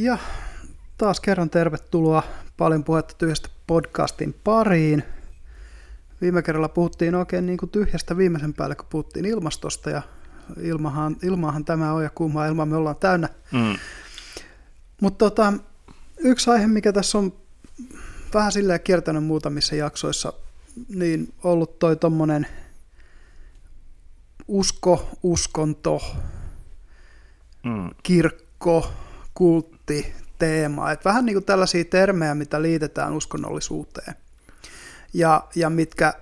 Ja taas kerran tervetuloa paljon puhetta tyhjästä podcastin pariin. Viime kerralla puhuttiin oikein niin kuin tyhjästä viimeisen päälle, kun puhuttiin ilmastosta ja ilmahan, ilmahan tämä on ja kuumaa ilmaa me ollaan täynnä. Mm. Mutta tota, yksi aihe, mikä tässä on vähän silleen kiertänyt muutamissa jaksoissa, niin ollut toi tommonen usko, uskonto, mm. kirkko, kultti, teema. Et vähän niin kuin tällaisia termejä, mitä liitetään uskonnollisuuteen. Ja, ja mitkä,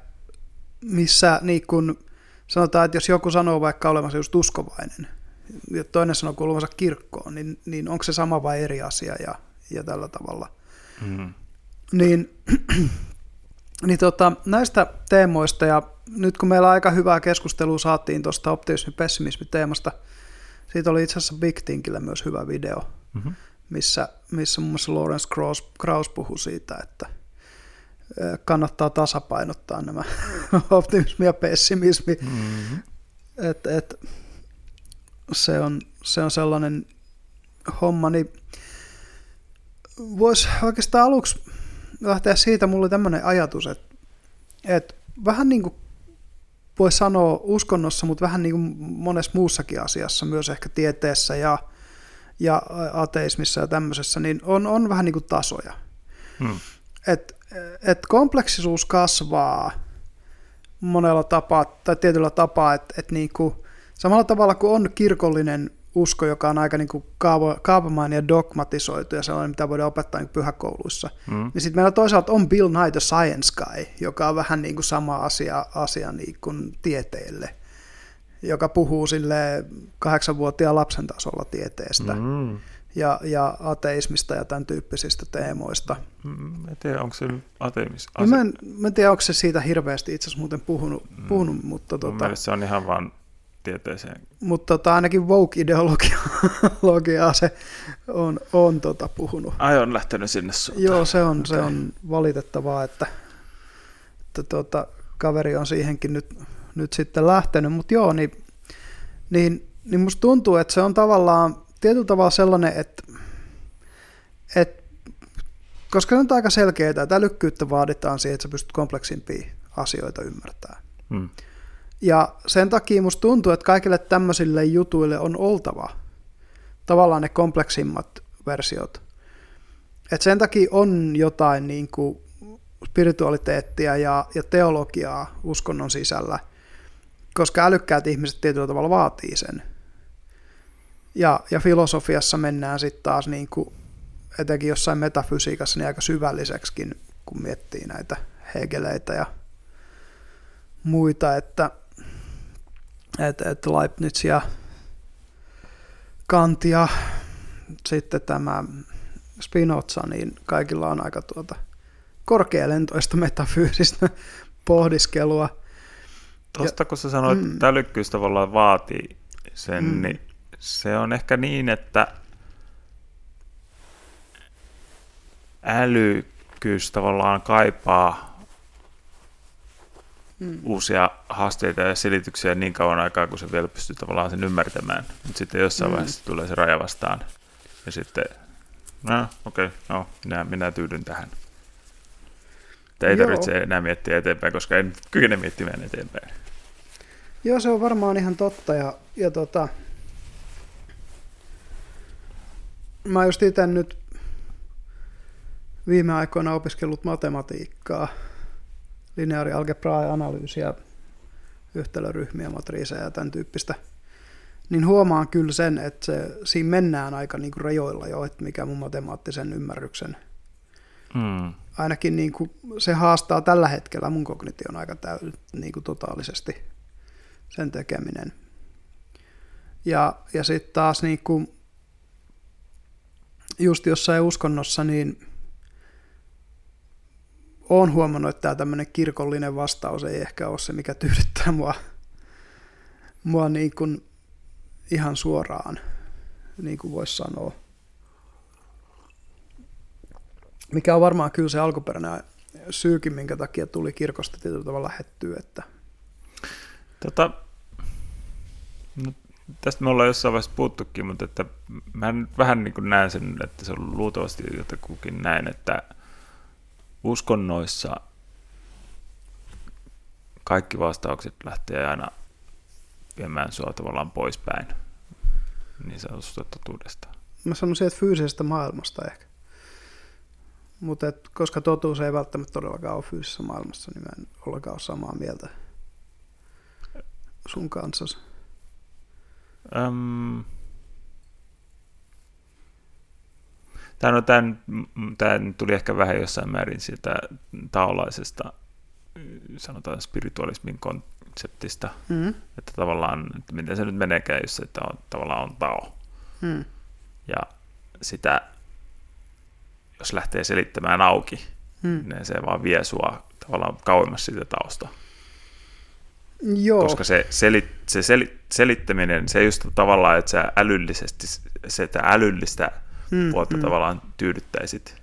missä niin kuin sanotaan, että jos joku sanoo vaikka olevansa just uskovainen, ja toinen sanoo kuuluvansa kirkkoon, niin, niin onko se sama vai eri asia ja, ja tällä tavalla. Mm. Niin, niin tota, näistä teemoista, ja nyt kun meillä aika hyvää keskustelua saatiin tuosta optimismi-pessimismi-teemasta, siitä oli itse asiassa Big Thinkillä myös hyvä video, mm-hmm. missä, missä muun muassa Lawrence Krauss, Krauss puhui siitä, että kannattaa tasapainottaa nämä optimismi ja pessimismi. Mm-hmm. Et, et, se, on, se on sellainen homma, niin voisi oikeastaan aluksi lähteä siitä, mulla oli tämmöinen ajatus, että, että vähän niin kuin voi sanoa uskonnossa, mutta vähän niin kuin monessa muussakin asiassa, myös ehkä tieteessä ja, ja ateismissa ja tämmöisessä, niin on, on vähän niin kuin tasoja. Hmm. Et, et kompleksisuus kasvaa monella tapaa, tai tietyllä tapaa, että et niin kuin, samalla tavalla kuin on kirkollinen usko, joka on aika niin kuin kaavamainen ja dogmatisoitu ja sellainen, mitä voidaan opettaa niin pyhäkouluissa. Mm. Niin sitten meillä toisaalta on Bill Nye the Science Guy, joka on vähän niin kuin sama asia, asia niin kuin tieteelle, joka puhuu sille kahdeksanvuotiaan lapsen tasolla tieteestä. Mm. Ja, ja ateismista ja tämän tyyppisistä teemoista. Mm, en tiedä, onko se ateimis? No mä, en, mä en tiedä, onko se siitä hirveästi itse asiassa muuten puhunut, mm. puhunut mutta... Tota, se on ihan vaan tieteeseen. Mutta tota, ainakin woke-ideologiaa se on, on tota, puhunut. Ai on lähtenyt sinne suuntaan. Joo, se on, okay. se on valitettavaa, että, että tota, kaveri on siihenkin nyt, nyt sitten lähtenyt. Mutta joo, niin, niin, niin musta tuntuu, että se on tavallaan tietyllä tavalla sellainen, että, että koska se on aika selkeää, että älykkyyttä vaaditaan siihen, että sä pystyt kompleksimpia asioita ymmärtämään. Hmm. Ja sen takia musta tuntuu, että kaikille tämmöisille jutuille on oltava tavallaan ne kompleksimmat versiot. Et sen takia on jotain niin kuin spiritualiteettia ja, ja teologiaa uskonnon sisällä, koska älykkäät ihmiset tietyllä tavalla vaatii sen. Ja, ja filosofiassa mennään sitten taas niin kuin, etenkin jossain metafysiikassa niin aika syvälliseksikin, kun miettii näitä hegeleitä ja muita, että että et Leibniz ja Kant ja sitten tämä Spinoza, niin kaikilla on aika tuota korkealentoista metafyysistä pohdiskelua. Tuosta kun sä sanoit, mm. että älykkyys tavallaan vaatii sen, mm. niin se on ehkä niin, että älykkyys tavallaan kaipaa mm. uusia haasteita ja selityksiä niin kauan aikaa, kun se vielä pystyy tavallaan sen ymmärtämään. Mutta sitten jossain mm. vaiheessa tulee se raja vastaan. Ja sitten, no okei, okay, no minä, minä tyydyn tähän. Ei Joo. tarvitse enää miettiä eteenpäin, koska en kykene miettimään eteenpäin. Joo, se on varmaan ihan totta. Ja, ja tota, mä just itse nyt viime aikoina opiskellut matematiikkaa – lineaarialgebraa ja analyysiä, yhtälöryhmiä, matriiseja ja tämän tyyppistä, niin huomaan kyllä sen, että se, siinä mennään aika niin kuin rajoilla jo, että mikä mun matemaattisen ymmärryksen mm. Ainakin niin kuin se haastaa tällä hetkellä mun kognition aika täy, niin kuin totaalisesti sen tekeminen. Ja, ja sitten taas niin kuin, just jossain uskonnossa, niin olen huomannut, että tämä tämmöinen kirkollinen vastaus ei ehkä ole se, mikä tyydyttää mua, mua niin kuin ihan suoraan, niin kuin voisi sanoa. Mikä on varmaan kyllä se alkuperäinen syykin, minkä takia tuli kirkosta tietyllä tavalla lähettyä. Että... Tota, no, tästä me ollaan jossain vaiheessa puuttukin, mutta että mä vähän niin kuin näen sen, että se on luultavasti jotakukin näin, että uskonnoissa kaikki vastaukset lähtee aina viemään sua tavallaan poispäin niin sanotusta totuudesta. Mä sanoisin, että fyysisestä maailmasta ehkä. Mutta koska totuus ei välttämättä todellakaan ole fyysisessä maailmassa, niin mä en ollenkaan ole samaa mieltä sun kanssasi. Öm, Tämä, no, tämän, tämän tuli ehkä vähän jossain määrin siitä taolaisesta, sanotaan spiritualismin konseptista, mm. että tavallaan, että miten se nyt meneekään, jos että on, tavallaan on tao. Mm. Ja sitä, jos lähtee selittämään auki, mm. niin se vaan vie sua tavallaan kauemmas siitä taosta. Joo. Koska se, selit, se selit, selittäminen, se just tavallaan, että sä älyllisesti, se älyllistä mm, puolta mm. tavallaan tyydyttäisit,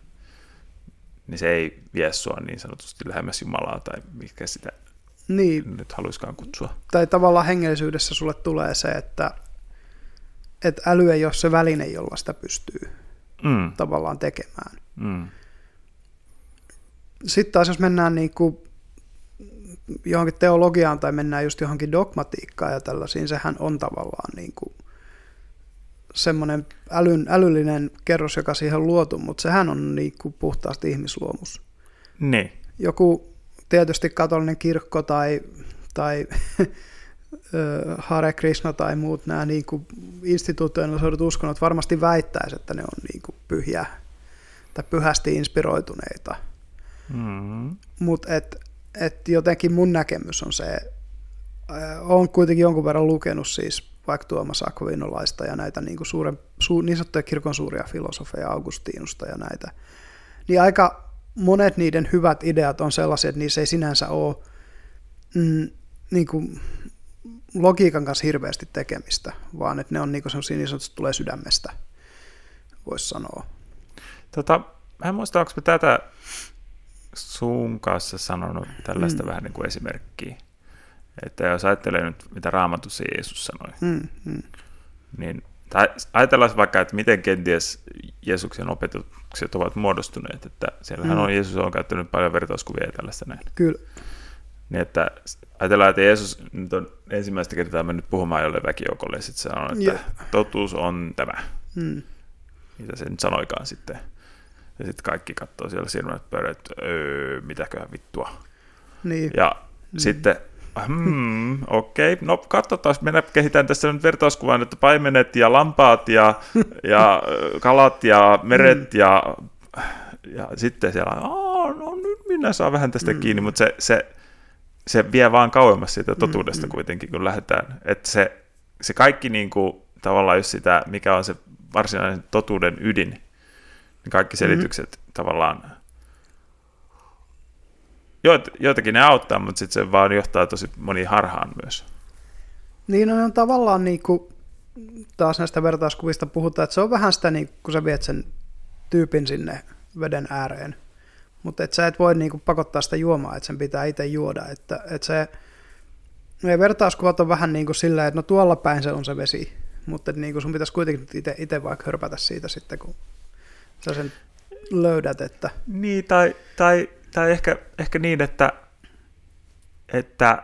niin se ei vie sua niin sanotusti lähemmäs Jumalaa tai mikä sitä niin. nyt haluaisikaan kutsua. Tai tavallaan hengellisyydessä sulle tulee se, että, että äly ei ole se väline, jolla sitä pystyy mm. tavallaan tekemään. Mm. Sitten taas jos mennään niin kuin johonkin teologiaan tai mennään just johonkin dogmatiikkaan ja tällaisiin, sehän on tavallaan niin kuin semmoinen älyn, älyllinen kerros, joka siihen on luotu, mutta sehän on niin kuin puhtaasti ihmisluomus. Niin. Joku tietysti katolinen kirkko tai, tai Hare Krishna tai muut nämä niin kuin instituutioilla uskonnot varmasti väittäisi, että ne on niin kuin pyhiä tai pyhästi inspiroituneita. Mm-hmm. Mutta et, et jotenkin mun näkemys on se, olen kuitenkin jonkun verran lukenut siis vaikka Tuomas Akvinolaista ja näitä niin, kuin suuren, su, niin sanottuja kirkon suuria filosofeja Augustinusta ja näitä, niin aika monet niiden hyvät ideat on sellaisia, että niissä ei sinänsä ole mm, niin kuin logiikan kanssa hirveästi tekemistä, vaan että ne on niin niin sanotusti tulee sydämestä, voisi sanoa. Tota, mä en muista, onko tätä sun kanssa sanonut tällaista mm. vähän niin kuin esimerkkiä. Että jos ajattelee nyt, mitä raamatussa Jeesus sanoi, mm, mm. niin tai ajatellaan vaikka, että miten kenties Jeesuksen opetukset ovat muodostuneet, että siellähän mm. on, Jeesus on käyttänyt paljon vertauskuvia ja tällaista näin. Kyllä. Niin että ajatellaan, että Jeesus nyt on ensimmäistä kertaa mennyt puhumaan jolle väkijoukolle, ja sitten sanoo, että yeah. totuus on tämä. Mm. Mitä se nyt sanoikaan sitten. Ja sitten kaikki katsoo siellä silmät pöydät, että öö, mitäköhän vittua. Niin. Ja mm. sitten Hmm, Okei, okay. no katsotaan, minä kehitän tässä nyt vertauskuvan, että paimenet ja lampaat ja, ja kalat ja meret mm. ja, ja sitten siellä on, no nyt minä saan vähän tästä mm. kiinni, mutta se, se, se vie vaan kauemmas siitä mm, totuudesta mm. kuitenkin, kun lähdetään. Että se, se kaikki niin kuin, tavallaan just sitä, mikä on se varsinainen totuuden ydin, niin kaikki selitykset mm. tavallaan Joit, joitakin ne auttaa, mutta sitten se vaan johtaa tosi moni harhaan myös. Niin, no, on tavallaan niin kuin, taas näistä vertauskuvista puhutaan, että se on vähän sitä, niin kun sä viet sen tyypin sinne veden ääreen, mutta et sä et voi niin kuin, pakottaa sitä juomaa, että sen pitää itse juoda, että, että se, ne vertauskuvat on vähän niin kuin silleen, että no tuolla päin se on se vesi, mutta niin kuin sun pitäisi kuitenkin itse vaikka hörpätä siitä sitten, kun sä sen löydät. Että... Niin, tai, tai tai ehkä, ehkä niin, että, että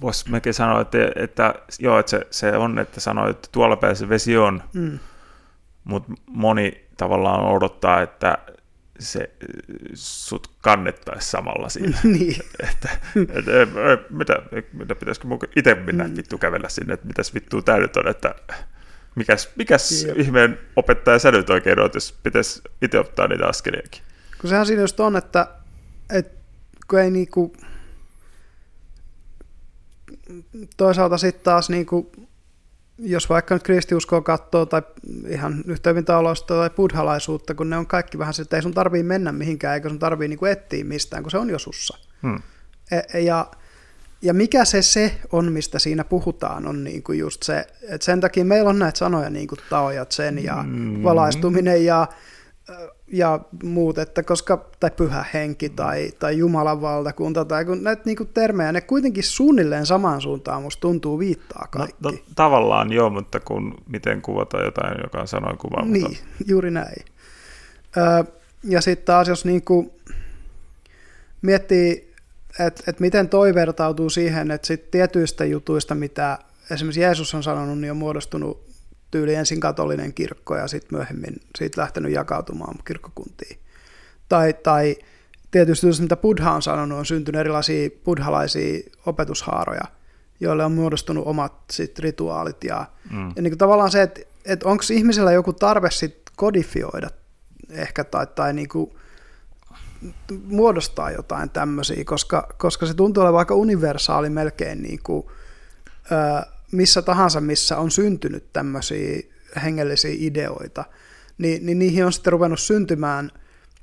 voisi mekin sanoa, että, että joo, että se, se on, että sanoi, että tuolla päin se vesi on, mm. mutta moni tavallaan odottaa, että se sut kannettaisi samalla siinä. niin. että, että, mitä, mitä pitäisikö mun itse mennä mm. vittu kävellä sinne, että mitäs vittua tää nyt on, että mikäs, mikäs ihmeen opettaja sä nyt oikein oot, jos pitäisi itse ottaa niitä askeliakin? Kun sehän siinä just on, että, että kun ei niinku, toisaalta sitten taas niinku, jos vaikka nyt kristiuskoa katsoo tai ihan yhtä hyvin talousta tai buddhalaisuutta, kun ne on kaikki vähän se, että ei sun tarvii mennä mihinkään, eikä sun tarvii niinku etsiä mistään, kun se on jo sussa. Hmm. E- ja ja mikä se se on, mistä siinä puhutaan, on niin kuin just se, että sen takia meillä on näitä sanoja niin kuin Tao ja Zen ja mm. valaistuminen ja, ja muut, että koska, tai pyhä henki tai, tai Jumalan valtakunta, tai kun näitä niin termejä, ne kuitenkin suunnilleen samaan suuntaan musta tuntuu viittaa kaikki. No, no, tavallaan joo, mutta kun miten kuvata jotain, joka on sanoin kuva. Niin, juuri näin. Ö, ja sitten taas jos niin kuin miettii, että et miten toi vertautuu siihen, että sit tietyistä jutuista, mitä esimerkiksi Jeesus on sanonut, niin on muodostunut tyyli ensin katolinen kirkko ja sitten myöhemmin siitä lähtenyt jakautumaan kirkkokuntiin. Tai, tai tietysti mitä Buddha on sanonut, on syntynyt erilaisia buddhalaisia opetushaaroja, joille on muodostunut omat sit rituaalit. Ja, mm. ja niin kuin tavallaan se, että, että onko ihmisellä joku tarve sit kodifioida ehkä tai, tai niin kuin muodostaa jotain tämmöisiä, koska, koska se tuntuu olevan aika universaali melkein niin kuin, ö, missä tahansa, missä on syntynyt tämmöisiä hengellisiä ideoita, niin, niin niihin on sitten ruvennut syntymään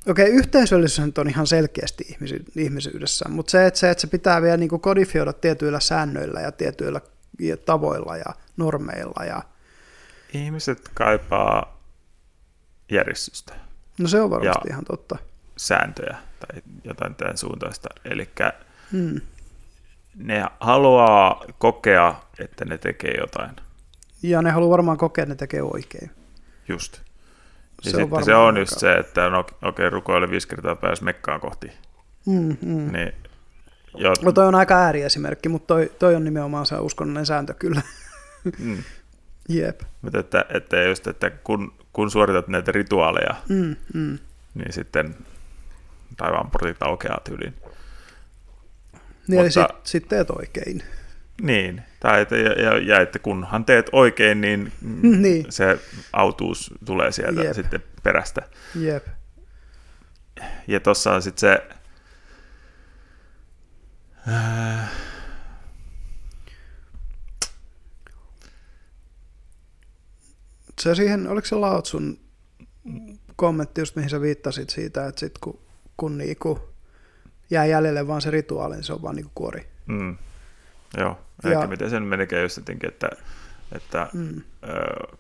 Okei, okay, yhteisöllisyys on ihan selkeästi ihmisyydessä, mutta se, että se, että se pitää vielä niin kodifioida tietyillä säännöillä ja tietyillä tavoilla ja normeilla. Ja... Ihmiset kaipaa järjestystä. No se on varmasti ja ihan totta. sääntöjä tai jotain tämän suuntaista. Eli hmm ne haluaa kokea, että ne tekee jotain. Ja ne haluaa varmaan kokea, että ne tekee oikein. Just. Ja se sitten on se on just se, että no, okei, okay, rukoile viisi kertaa pääsi mekkaan kohti. Mm, mm. Niin, jo... No toi on aika ääriesimerkki, mutta toi, toi on nimenomaan se uskonnollinen sääntö kyllä. Mm. Jep. Mutta että, että just, että kun, kun suoritat näitä rituaaleja, mm, mm. niin sitten taivaan portit aukeaa tyyliin. Niin, Mutta, sitten sit teet oikein. Niin, tai että, ja, ja, ja että kunhan teet oikein, niin, niin. se autuus tulee sieltä Jep. sitten perästä. Jep. Ja tuossa on sitten se... Äh, se siihen, oliko se Lautsun kommentti, just mihin sä viittasit siitä, että sit kun, kun niinku jää jäljelle vaan se rituaali, niin se on vaan niin kuin kuori. Mm. Joo, ehkä ja, miten sen menikään just jotenkin, että, että mm. ö,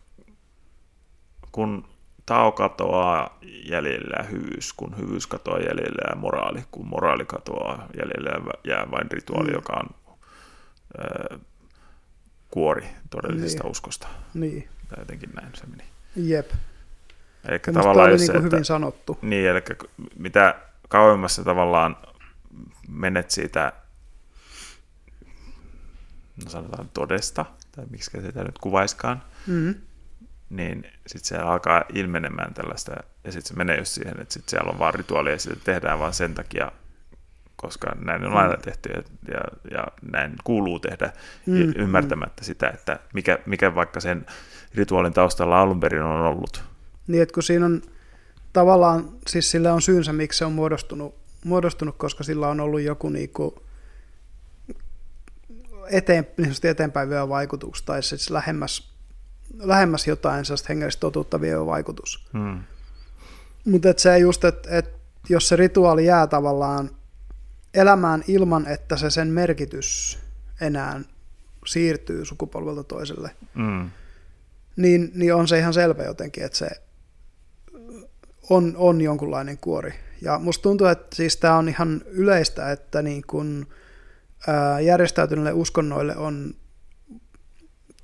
kun tao katoaa jäljellä hyvyys, kun hyvyys katoaa jäljellä ja moraali, kun moraali katoaa jäljellä jää vain rituaali, mm. joka on ö, kuori todellisesta niin. uskosta. Niin. Tai jotenkin näin se meni. Jep. Eli tavallaan oli niin kuin että, hyvin sanottu. Niin, eli mitä kauemmassa tavallaan menet siitä, no sanotaan todesta, tai miksi sitä nyt kuvaiskaan, mm-hmm. niin sitten se alkaa ilmenemään tällaista, ja sitten se menee just siihen, että sitten siellä on vaan rituaalia, ja sitä tehdään vaan sen takia, koska näin on aina mm. tehty, ja, ja, ja näin kuuluu tehdä, mm-hmm. ymmärtämättä sitä, että mikä, mikä vaikka sen rituaalin taustalla alun perin on ollut. Niin, että kun siinä on tavallaan, siis sille on syynsä, miksi se on muodostunut muodostunut, koska sillä on ollut joku niinku eteen, niin eteenpäin vielä vaikutus, tai siis lähemmäs, lähemmäs jotain sellaista hengellistä totuutta vielä vaikutus. Hmm. Mutta se just, että et, jos se rituaali jää tavallaan elämään ilman, että se sen merkitys enää siirtyy sukupolvelta toiselle, mm. niin, niin on se ihan selvä jotenkin, että se on, on jonkunlainen kuori. Ja musta tuntuu, että siis tämä on ihan yleistä, että niin kun, ää, järjestäytyneille uskonnoille on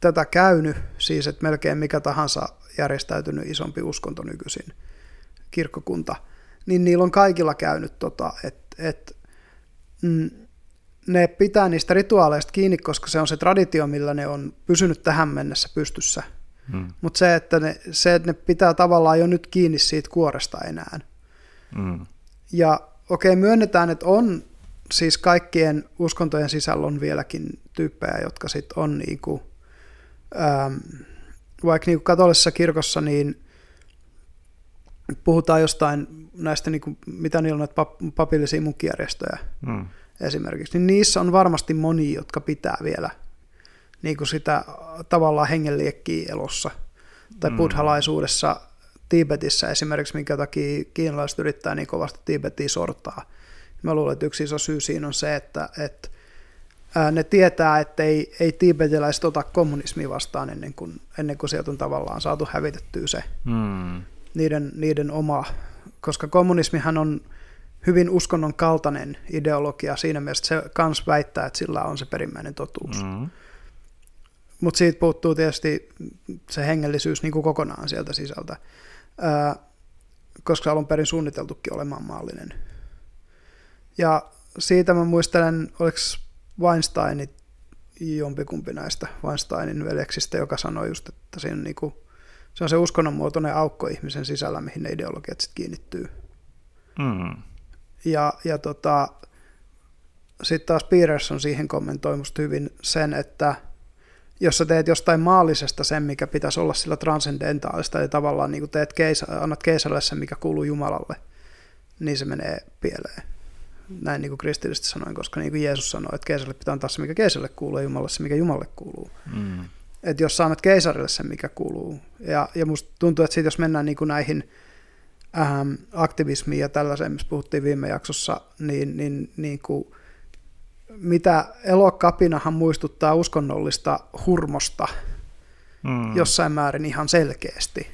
tätä käynyt, siis että melkein mikä tahansa järjestäytynyt isompi uskonto nykyisin, kirkkokunta, niin niillä on kaikilla käynyt, tota, että et, mm, ne pitää niistä rituaaleista kiinni, koska se on se traditio, millä ne on pysynyt tähän mennessä pystyssä. Hmm. Mutta se, että ne, se, että ne pitää tavallaan jo nyt kiinni siitä kuoresta enää. Mm. Ja okei, okay, myönnetään, että on siis kaikkien uskontojen sisällä on vieläkin tyyppejä, jotka sitten on niinku, ähm, vaikka niinku katolisessa kirkossa, niin puhutaan jostain näistä, niinku, mitä niillä on näitä papillisia munkkijärjestöjä mm. esimerkiksi, niin niissä on varmasti moni, jotka pitää vielä niinku sitä tavallaan hengenliekkiä elossa. Tai mm. buddhalaisuudessa Tibetissä esimerkiksi, minkä takia kiinalaiset yrittää niin kovasti Tibetiin sortaa. Mä luulen, että yksi iso syy siinä on se, että, että ne tietää, että ei, ei tibetiläiset ota kommunismia vastaan ennen kuin, ennen kuin sieltä on tavallaan saatu hävitettyä se hmm. niiden, niiden oma koska kommunismihan on hyvin uskonnon kaltainen ideologia siinä mielessä, se kans väittää, että sillä on se perimmäinen totuus. Mm. Mutta siitä puuttuu tietysti se hengellisyys niin kuin kokonaan sieltä sisältä, ää, koska alun perin suunniteltukin olemaan maallinen. Ja siitä mä muistelen, oliko Weinsteinit jompikumpi näistä Weinsteinin veljeksistä, joka sanoi just, että siinä on, niin kuin, se on se uskonnonmuotoinen aukko ihmisen sisällä, mihin ne ideologiat sitten kiinnittyy. Mm. Ja, ja tota, sitten taas Peterson siihen kommentoi musta hyvin sen, että jos sä teet jostain maallisesta sen, mikä pitäisi olla sillä transcendentaalista, ja tavallaan niin teet keisa, annat keisarille sen, mikä kuuluu Jumalalle, niin se menee pieleen. Näin niin kuin kristillisesti sanoin, koska niin kuin Jeesus sanoi, että keisarille pitää antaa se, mikä keisarille kuuluu, ja Jumalalle se, mikä Jumalle kuuluu. Mm. Että jos sä annat keisarille sen, mikä kuuluu, ja, ja musta tuntuu, että siitä jos mennään niin kuin näihin ähm, aktivismiin ja tällaiseen, missä puhuttiin viime jaksossa, niin, niin, niin kuin, mitä elokapinahan muistuttaa uskonnollista hurmosta mm. jossain määrin ihan selkeästi.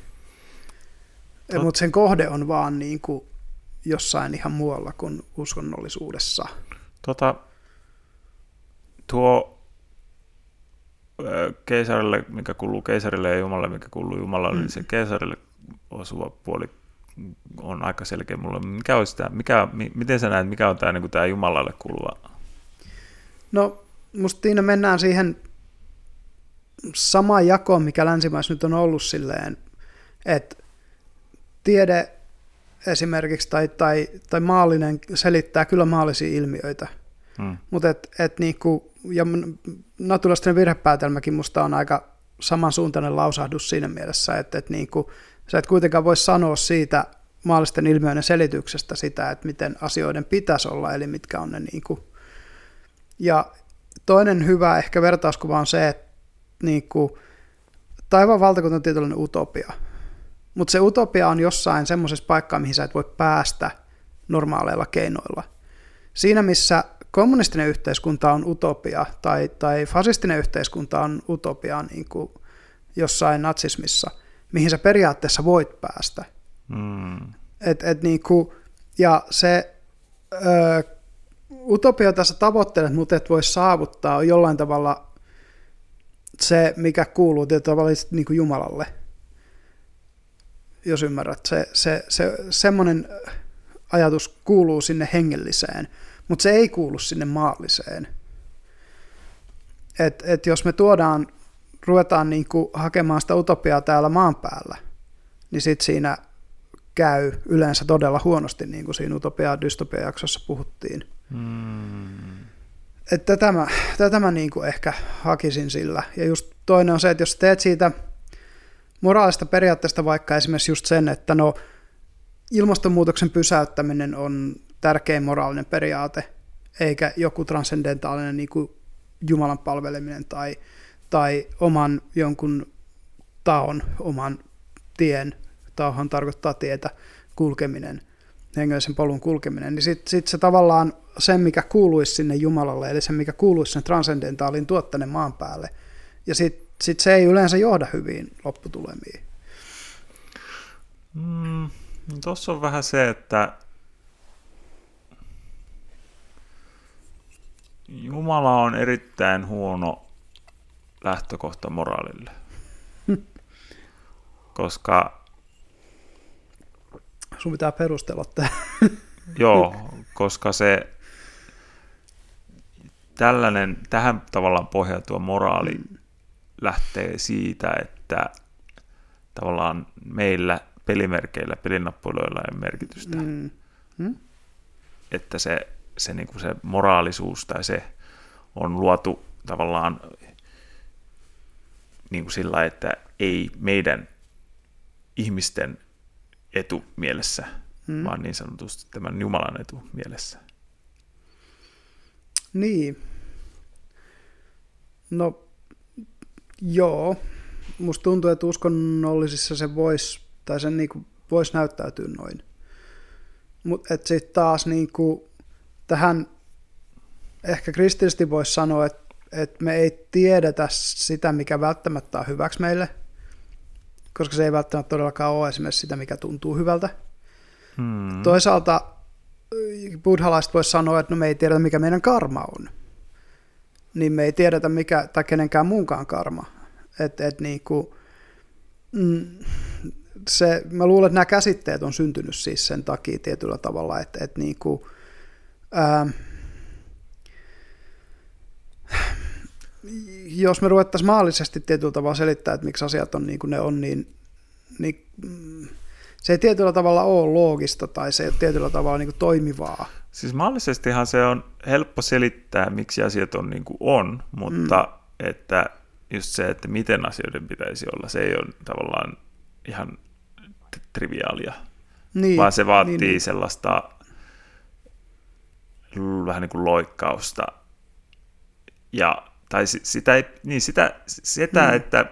Tot... Mutta sen kohde on vaan niin kuin jossain ihan muualla kuin uskonnollisuudessa. Tota, tuo keisarille, mikä kuuluu keisarille ja Jumalalle, mikä kuuluu Jumalalle, mm. niin se keisarille osuva puoli on aika selkeä mulle. Mikä olisi tämä, mikä, miten sä näet, mikä on tämä, niin tämä Jumalalle kuuluva? No, musta siinä mennään siihen samaan jakoon, mikä länsimaissa nyt on ollut silleen, että tiede esimerkiksi tai, tai, tai maallinen selittää kyllä maallisia ilmiöitä, hmm. mutta et, et niinku, ja naturalistinen virhepäätelmäkin musta on aika samansuuntainen lausahdus siinä mielessä, että, että niinku, Sä et kuitenkaan voi sanoa siitä maallisten ilmiöiden selityksestä sitä, että miten asioiden pitäisi olla, eli mitkä on ne niin kuin. Ja toinen hyvä ehkä vertauskuva on se, että niin kuin, taivaan valtakunta on tietynlainen utopia. Mutta se utopia on jossain semmoisessa paikkaa, mihin sä et voi päästä normaaleilla keinoilla. Siinä, missä kommunistinen yhteiskunta on utopia tai, tai fasistinen yhteiskunta on utopia niin kuin jossain natsismissa – mihin sä periaatteessa voit päästä. Mm. Et, et niinku, ja se ö, utopia tässä tavoittelet, mutta et voi saavuttaa, on jollain tavalla se, mikä kuuluu tavalla niin kuin Jumalalle, jos ymmärrät. Se, se, se, semmoinen ajatus kuuluu sinne hengelliseen, mutta se ei kuulu sinne maalliseen. Et, et jos me tuodaan ruvetaan niin kuin hakemaan sitä utopiaa täällä maan päällä, niin sitten siinä käy yleensä todella huonosti, niin kuin siinä utopia dystopia jaksossa puhuttiin. Hmm. Että tätä mä, tätä mä niin kuin ehkä hakisin sillä. Ja just toinen on se, että jos teet siitä moraalista periaatteesta vaikka esimerkiksi just sen, että no ilmastonmuutoksen pysäyttäminen on tärkein moraalinen periaate, eikä joku transcendentaalinen niin kuin Jumalan palveleminen tai tai oman jonkun taon, oman tien, taohan tarkoittaa tietä, kulkeminen, hengellisen polun kulkeminen, niin sitten sit se tavallaan sen, mikä kuuluisi sinne Jumalalle, eli se, mikä kuuluisi sen transcendentaalin tuottainen maan päälle, ja sitten sit se ei yleensä johda hyviin lopputulemiin. Mm, Tuossa on vähän se, että Jumala on erittäin huono lähtökohta moraalille. Koska... Sun pitää perustella tämä. joo, koska se tällainen, tähän tavallaan pohjautuva moraali mm. lähtee siitä, että tavallaan meillä pelimerkeillä, pelinappuloilla ei merkitystä. Mm. Mm. Että se, se, niin kuin se moraalisuus tai se on luotu tavallaan niin kuin sillä, että ei meidän ihmisten etu mielessä, hmm. vaan niin sanotusti tämän Jumalan etu mielessä. Niin. No, joo. Musta tuntuu, että uskonnollisissa se voisi, tai sen niin voisi näyttäytyä noin. Mutta sitten taas niin kuin, tähän ehkä kristillisesti voisi sanoa, että että me ei tiedetä sitä, mikä välttämättä on hyväksi meille, koska se ei välttämättä todellakaan ole esimerkiksi sitä, mikä tuntuu hyvältä. Hmm. Toisaalta buddhalaiset voisi sanoa, että no me ei tiedetä, mikä meidän karma on. Niin me ei tiedetä, mikä, tai kenenkään muunkaan karma. Et, et niin kuin, mm, se, mä luulen, että nämä käsitteet on syntynyt siis sen takia tietyllä tavalla, että, että niin kuin, ää, jos me ruvettaisiin maallisesti tietyllä tavalla selittää, että miksi asiat on niin kuin ne on, niin, niin mm, se ei tietyllä tavalla ole loogista tai se ei ole tietyllä tavalla niin kuin toimivaa. Siis maallisestihan se on helppo selittää, miksi asiat on niin kuin on, mutta mm. että just se, että miten asioiden pitäisi olla, se ei ole tavallaan ihan triviaalia, niin, vaan se vaatii niin, niin. sellaista vähän niin kuin loikkausta. Ja, tai sitä, ei, niin sitä, sitä mm. että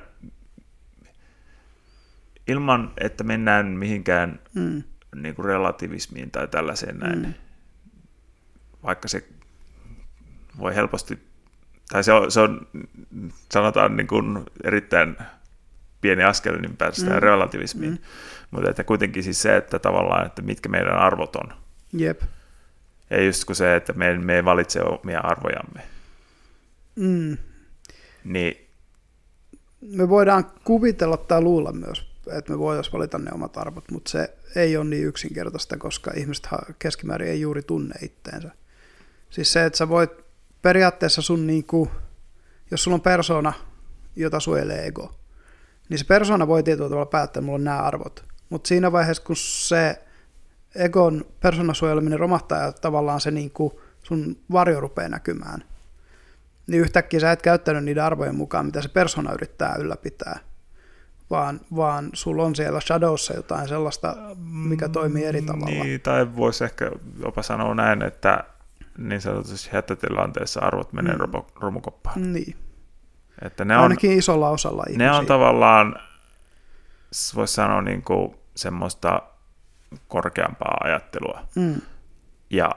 ilman, että mennään mihinkään mm. niin kuin relativismiin tai tällaiseen näin, mm. vaikka se voi helposti, tai se on, se on sanotaan niin kuin erittäin pieni askel, niin päästään mm. relativismiin. Mm. Mutta että kuitenkin siis se, että tavallaan, että mitkä meidän arvot on. Jep. Ei just kuin se, että me, me ei valitse omia arvojamme. Mm. Niin. Me voidaan kuvitella tai luulla myös, että me voitaisiin valita ne omat arvot, mutta se ei ole niin yksinkertaista, koska ihmiset keskimäärin ei juuri tunne itteensä. Siis se, että sä voit periaatteessa sun niinku, jos sulla on persona, jota suojelee ego, niin se persona voi tietyllä tavalla päättää, että mulla on nämä arvot. Mutta siinä vaiheessa, kun se egon persoonasuojeleminen romahtaa ja tavallaan se niin kuin sun varjo rupeaa näkymään, niin yhtäkkiä sä et käyttänyt niiden arvojen mukaan, mitä se persona yrittää ylläpitää, vaan, vaan sulla on siellä Shadowssa jotain sellaista, mikä toimii eri tavalla. Niin, tai voisi ehkä jopa sanoa näin, että niin sanotusti hätätilanteessa arvot menee mm. romukoppaan. Niin. Että ne Ainakin on, isolla osalla ihmisiä. Ne on tavallaan, voisi sanoa niin kuin semmoista korkeampaa ajattelua. Mm. Ja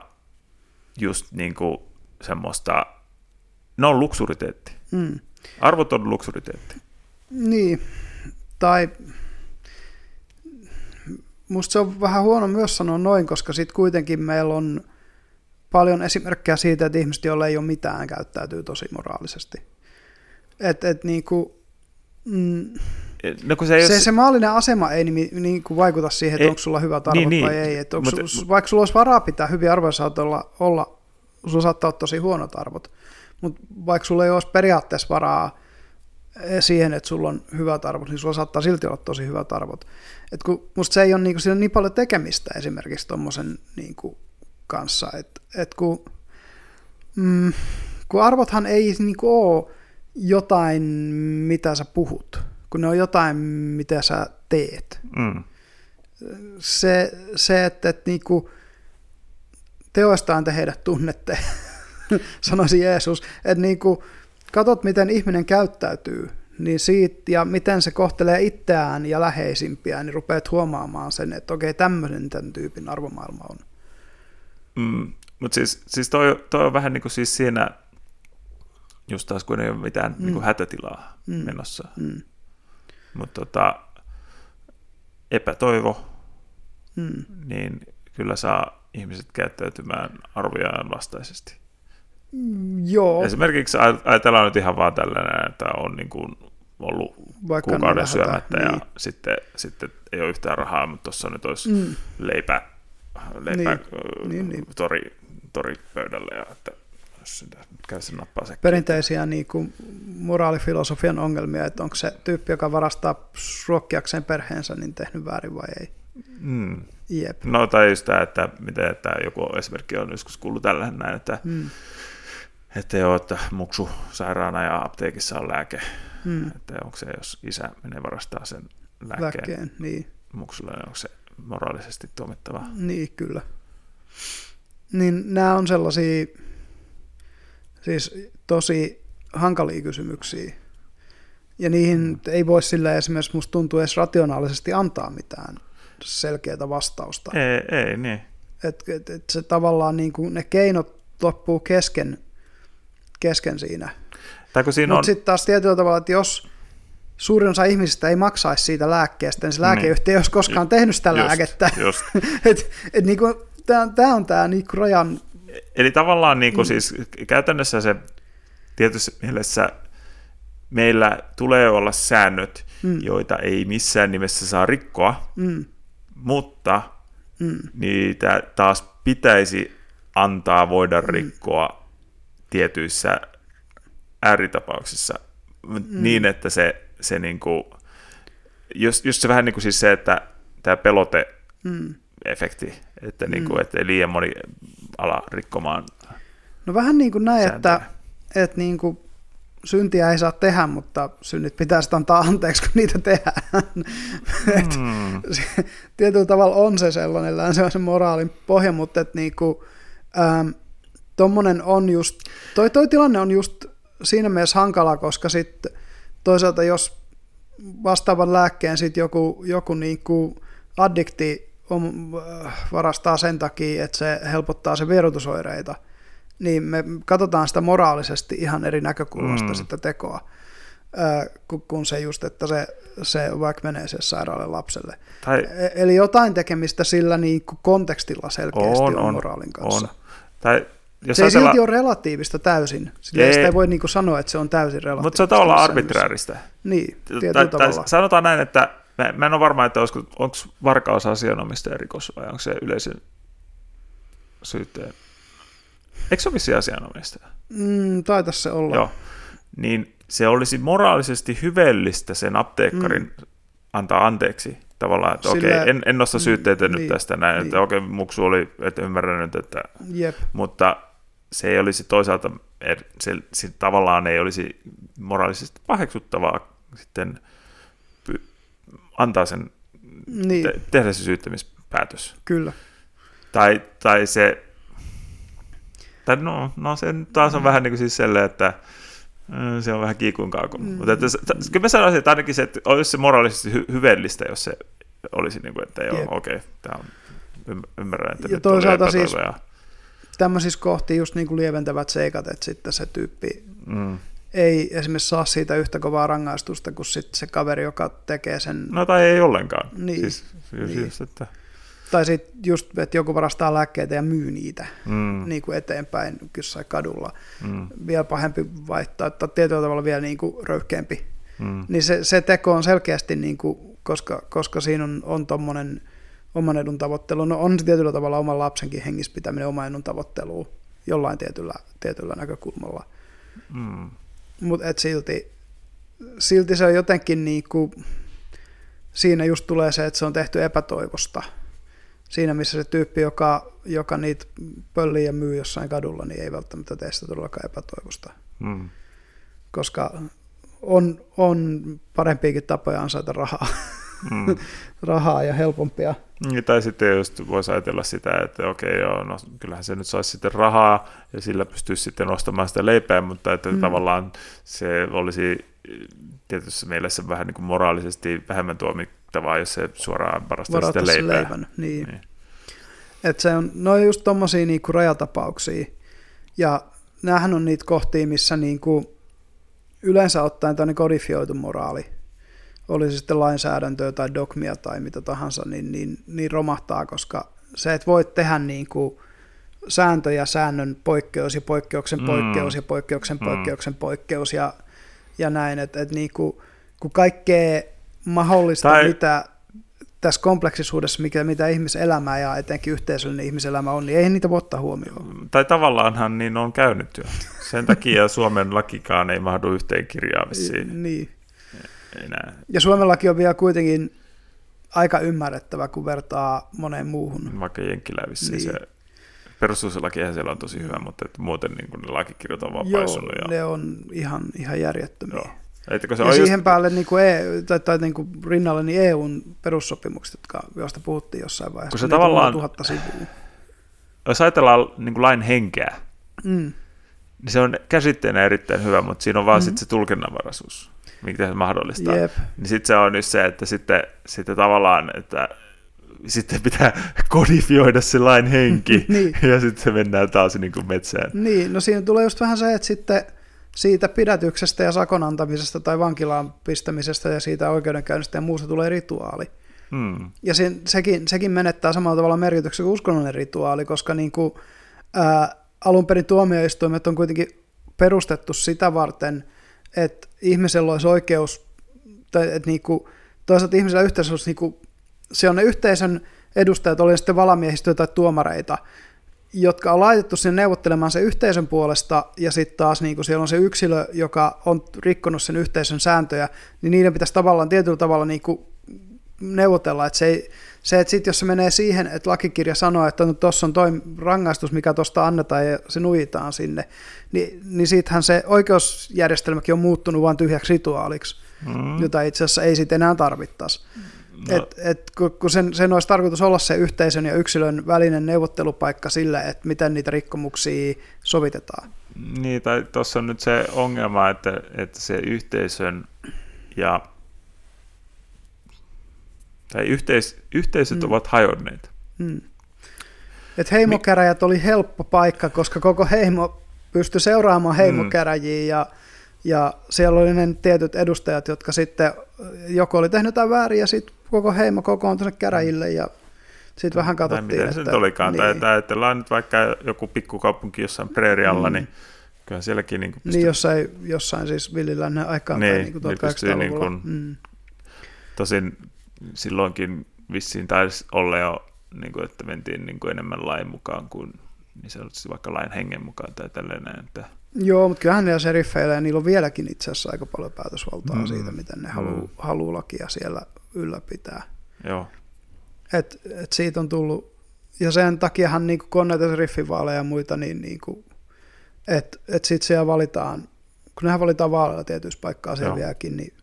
just niin kuin semmoista, ne on luksuriteetti. Mm. Arvot on luksuriteetti. Niin, tai musta se on vähän huono myös sanoa noin, koska sitten kuitenkin meillä on paljon esimerkkejä siitä, että ihmiset, joilla ei ole mitään, käyttäytyy tosi moraalisesti. Et, et niinku, mm, No, kun se, se, se maallinen asema ei niin, niin kuin vaikuta siihen, että ei, onko sulla hyvät arvot niin, vai niin, ei. Että onko, mutta, vaikka sulla olisi varaa pitää hyviä arvoja, saattaa olla, olla, sulla saattaa olla tosi huonot arvot. Mutta vaikka sulla ei olisi periaatteessa varaa eh, siihen, että sulla on hyvät arvot, niin sulla saattaa silti olla tosi hyvät arvot. Et kun musta se ei ole niin, kuin, niin paljon tekemistä esimerkiksi tuommoisen niin kanssa, että et kun, mm, kun arvothan ei niin kuin ole jotain, mitä sä puhut kun ne on jotain, mitä sä teet. Mm. Se, se, että, että niinku, teoistaan te heidät tunnette, sanoisi Jeesus, että niinku, katot, miten ihminen käyttäytyy, niin siitä, ja miten se kohtelee itseään ja läheisimpiä, niin rupeat huomaamaan sen, että okei, tämmöinen tämän tyypin arvomaailma on. Mm, mutta siis, siis toi, toi on vähän niin kuin siis siinä, just taas kun ei ole mitään mm. niin kuin hätätilaa mm. menossa. Mm. Mutta tota, epätoivo, hmm. niin kyllä saa ihmiset käyttäytymään arvojaan vastaisesti. Mm, joo. Esimerkiksi ajatellaan nyt ihan vaan tällainen, että on niin kuin ollut Vaikka kuukauden syömättä niin. ja sitten, sitten ei ole yhtään rahaa, mutta tuossa nyt olisi mm. leipä, leipä niin. Niin, niin. Tori, tori pöydälle ja että käy sen nappaa Perinteisiä niin kuin moraalifilosofian ongelmia, että onko se tyyppi, joka varastaa ruokkiakseen perheensä, niin tehnyt väärin vai ei. Mm. Jep. No tai just tämä, että, miten, että joku esimerkki on joskus kuullut tällä näin, että, mm. Että joo, että muksu sairaana ja apteekissa on lääke. Mm. Että onko se, jos isä menee varastaa sen lääkkeen, lääkkeen niin. muksulle, niin onko se moraalisesti tuomittava? Niin, kyllä. Niin nämä on sellaisia Siis tosi hankalia kysymyksiä. Ja niihin mm. ei voi sillä esimerkiksi musta tuntuu edes rationaalisesti antaa mitään selkeää vastausta. Ei, ei niin. Et, et, et se tavallaan niin kuin ne keinot loppuu kesken, kesken siinä. Mutta on... sitten taas tietyllä tavalla, että jos, suurin osa ihmisistä ei maksaisi siitä lääkkeestä, niin se lääkeyhtiö ei olisi koskaan tehnyt sitä Just, lääkettä. just. et, et niinku, Tämä on tämä niinku rajan... Eli tavallaan niinku mm. siis käytännössä se tietyssä mielessä meillä tulee olla säännöt, mm. joita ei missään nimessä saa rikkoa, mm. mutta mm. niitä taas pitäisi antaa voida mm. rikkoa tietyissä ääritapauksissa mm. niin, että se, se niinku, just, just se vähän niin kuin siis se, että tämä pelote mm. efekti, että, niin kuin, mm. että liian moni ala rikkomaan No vähän niin kuin näin, sääntöjä. että, että niin kuin syntiä ei saa tehdä, mutta synnit pitää sitten antaa anteeksi, kun niitä tehdään. Mm. tietyllä tavalla on se sellainen se on se moraalin pohja, mutta että niin kuin, ähm, tommonen on just, toi, toi tilanne on just siinä mielessä hankala, koska sitten toisaalta jos vastaavan lääkkeen sit joku, joku niin kuin addikti on, äh, varastaa sen takia, että se helpottaa se vierotusoireita, niin me katsotaan sitä moraalisesti ihan eri näkökulmasta mm. sitä tekoa, äh, kun se just, että se, se vaikka menee se sairaalle lapselle. Tai... E-, eli jotain tekemistä sillä niin kontekstilla selkeästi on, on moraalin kanssa. On. Tai jos se ajatella... ei silti ole relatiivista täysin. Sillä ei, sitä ei voi niin sanoa, että se on täysin relatiivista. Mutta se on tavallaan arbitraarista. Niin, tai, tai sanotaan näin, että Mä, mä en ole varma, että olisiko, onko varkaus asianomistaja rikos vai onko se yleisen syytteen. Eikö se ole vissi asianomistaja? Mm, taitaisi se olla. Joo. Niin se olisi moraalisesti hyveellistä sen apteekkarin mm. antaa anteeksi tavallaan, että Sillä, okei, en, en nosta syytteitä niin, nyt tästä näin, niin. että okei, muksu oli, että ymmärrän nyt, että, Jep. mutta se ei olisi toisaalta, se, se tavallaan ei olisi moraalisesti paheksuttavaa sitten antaa sen, niin. te, tehdä se syyttämispäätös. Kyllä. Tai, tai se, tai no, no se taas on mm. vähän niin kuin siis sellainen, että mm, se on vähän kiikun kaakun. Mm. Mutta että, kyllä mä sanoisin, että ainakin se, että olisi se moraalisesti hy- hyveellistä, jos se olisi niin kuin, että joo, okei, okay, tämä on, ymmärrän, että ja nyt toisaalta siis ja... tämmöisissä kohti just niin kuin lieventävät seikat, että sitten se tyyppi mm ei esimerkiksi saa siitä yhtä kovaa rangaistusta kuin sit se kaveri, joka tekee sen. No tai ei ollenkaan. Niin. Siis, niin. Siis, että... Tai sitten just, että joku varastaa lääkkeitä ja myy niitä mm. niin kuin eteenpäin jossain kadulla. Mm. Vielä pahempi vaihtaa, että tietyllä tavalla vielä niin kuin röyhkeämpi. Mm. Niin se, se teko on selkeästi, niin kuin, koska, koska siinä on, on tuommoinen oman edun tavoittelu. No on se tietyllä tavalla oman lapsenkin hengissä pitäminen oman edun tavoitteluun jollain tietyllä, tietyllä näkökulmalla. Mm mutta et silti, silti se on jotenkin niin kuin, siinä just tulee se, että se on tehty epätoivosta. Siinä, missä se tyyppi, joka, joka niitä pöllii ja myy jossain kadulla, niin ei välttämättä tee sitä todellakaan epätoivosta. Mm. Koska on, on parempiakin tapoja ansaita rahaa. Mm. rahaa ja helpompia. Niin, tai sitten just voisi ajatella sitä, että okei, joo, no, kyllähän se nyt saisi sitten rahaa ja sillä pystyisi sitten ostamaan sitä leipää, mutta että mm. tavallaan se olisi tietyssä mielessä vähän niin kuin moraalisesti vähemmän tuomittavaa, jos se suoraan varastaisi sitä leipää. Leivän, niin. niin. Et se on, no just tuommoisia niinku rajatapauksia. Ja näähän on niitä kohtia, missä niinku yleensä ottaen tämmöinen kodifioitu moraali oli se sitten lainsäädäntöä tai dogmia tai mitä tahansa, niin, niin, niin romahtaa, koska se, että voit tehdä niin kuin sääntöjä, säännön poikkeus ja poikkeuksen mm. poikkeus ja poikkeuksen mm. poikkeuksen poikkeus ja, ja näin, että, että niin kuin, kun kaikkea mahdollista, tai... mitä tässä kompleksisuudessa, mikä, mitä ihmiselämää ja etenkin yhteisöllinen ihmiselämä on, niin ei niitä voi ottaa huomioon. Tai tavallaanhan niin on käynyt jo. Sen takia Suomen lakikaan ei mahdu yhteen kirjaan Niin enää. Ja Suomellakin on vielä kuitenkin aika ymmärrettävä, kun vertaa moneen muuhun. Vaikka Jenkkilävissä niin. se perustuslakihan siellä on tosi hyvä, mutta että muuten niin kuin ne lakikirjat on vaan Joo, paisunut. Ja... ne on ihan, ihan järjettömiä. Joo. Eikö se ja siihen just... päälle niin kuin e, tai, tai niin kuin rinnalle niin EUn perussopimukset, jotka, joista puhuttiin jossain vaiheessa. Kun se tavallaan, tuhatta sivua. jos ajatellaan niin kuin lain henkeä, mm. niin se on käsitteenä erittäin hyvä, mutta siinä on vaan mm. sitten se tulkinnanvaraisuus mikä se mahdollistaa. Yep. Niin sitten se on nyt se, että sitten, sitten tavallaan, että sitten pitää kodifioida se lain henki, niin. ja sitten se mennään taas niin kuin metsään. Niin, no siinä tulee just vähän se, että sitten siitä pidätyksestä ja sakon antamisesta tai vankilaan pistämisestä ja siitä oikeudenkäynnistä ja muusta tulee rituaali. Hmm. Ja sen, sekin, sekin menettää samalla tavalla merkityksen kuin uskonnollinen rituaali, koska niin kuin, ää, alun perin tuomioistuimet on kuitenkin perustettu sitä varten, että ihmisellä olisi oikeus, tai että niin kuin, toisaalta ihmisellä yhteisössä olisi, niin kuin, se on ne yhteisön edustajat, oli sitten valamiehistöä tai tuomareita, jotka on laitettu sinne neuvottelemaan sen yhteisön puolesta, ja sitten taas niin kun siellä on se yksilö, joka on rikkonut sen yhteisön sääntöjä, niin niiden pitäisi tavallaan tietyllä tavalla niin kuin neuvotella, että se, ei, se että sitten jos se menee siihen, että lakikirja sanoo, että no tuossa on toi rangaistus, mikä tuosta annetaan ja se nuitaan sinne, niin, niin siitähän se oikeusjärjestelmäkin on muuttunut vain tyhjäksi rituaaliksi, mm. jota itse asiassa ei sitten enää tarvittaisi. No. Et, et, kun sen, sen olisi tarkoitus olla se yhteisön ja yksilön välinen neuvottelupaikka sille, että miten niitä rikkomuksia sovitetaan. Niin, tai tuossa on nyt se ongelma, että, että se yhteisön ja tai yhteis, yhteisöt mm. ovat hajonneet. Mm. Et heimokäräjät oli helppo paikka, koska koko heimo pystyi seuraamaan heimokäräjiä mm. ja, ja siellä oli ne tietyt edustajat, jotka sitten joko oli tehnyt jotain väärin ja sitten koko heimo kokoontui käräjille ja sitten vähän katsottiin. Tai miten se nyt olikaan. Niin. Tai ajatellaan nyt vaikka joku pikkukaupunki jossain preerialla, mm. niin kyllä sielläkin... Niin, pystyy... niin jossain, jossain siis villilännen aikaan niin, tai niin kuin 1800-luvulla. Niin kuin, mm. Tosin silloinkin vissiin taisi olla jo, niin kuin, että mentiin niin kuin enemmän lain mukaan kuin niin se olisi vaikka lain hengen mukaan tai tällainen. Että... Joo, mutta kyllähän ne seriffeillä ja niillä on vieläkin itse asiassa aika paljon päätösvaltaa mm. siitä, miten ne haluaa mm. haluu lakia siellä ylläpitää. Joo. Et, et siitä on tullut, ja sen takiahan niin kun on näitä seriffivaaleja ja muita, niin, niin kuin, että et sitten siellä valitaan, kun nehän valitaan vaaleilla tietyissä paikkaa selviääkin, niin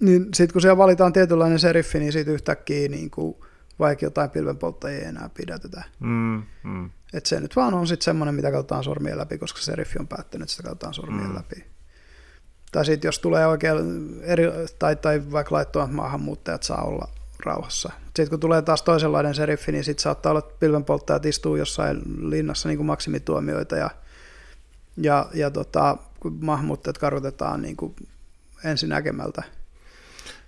niin sitten kun siellä valitaan tietynlainen seriffi, niin sitten yhtäkkiä niin kuin, vaikka jotain pilvenpolttajia ei enää pidätetä. Mm, mm. Et se nyt vaan on sitten semmoinen, mitä katsotaan sormien läpi, koska seriffi on päättänyt, että sitä katsotaan sormien mm. läpi. Tai sitten jos tulee oikein eri, tai, tai vaikka laittomat maahanmuuttajat saa olla rauhassa. Sitten kun tulee taas toisenlainen seriffi, niin sitten saattaa olla, että pilvenpolttajat istuu jossain linnassa niin kuin maksimituomioita ja, ja, ja tota, maahanmuuttajat karkotetaan niin kuin ensinäkemältä.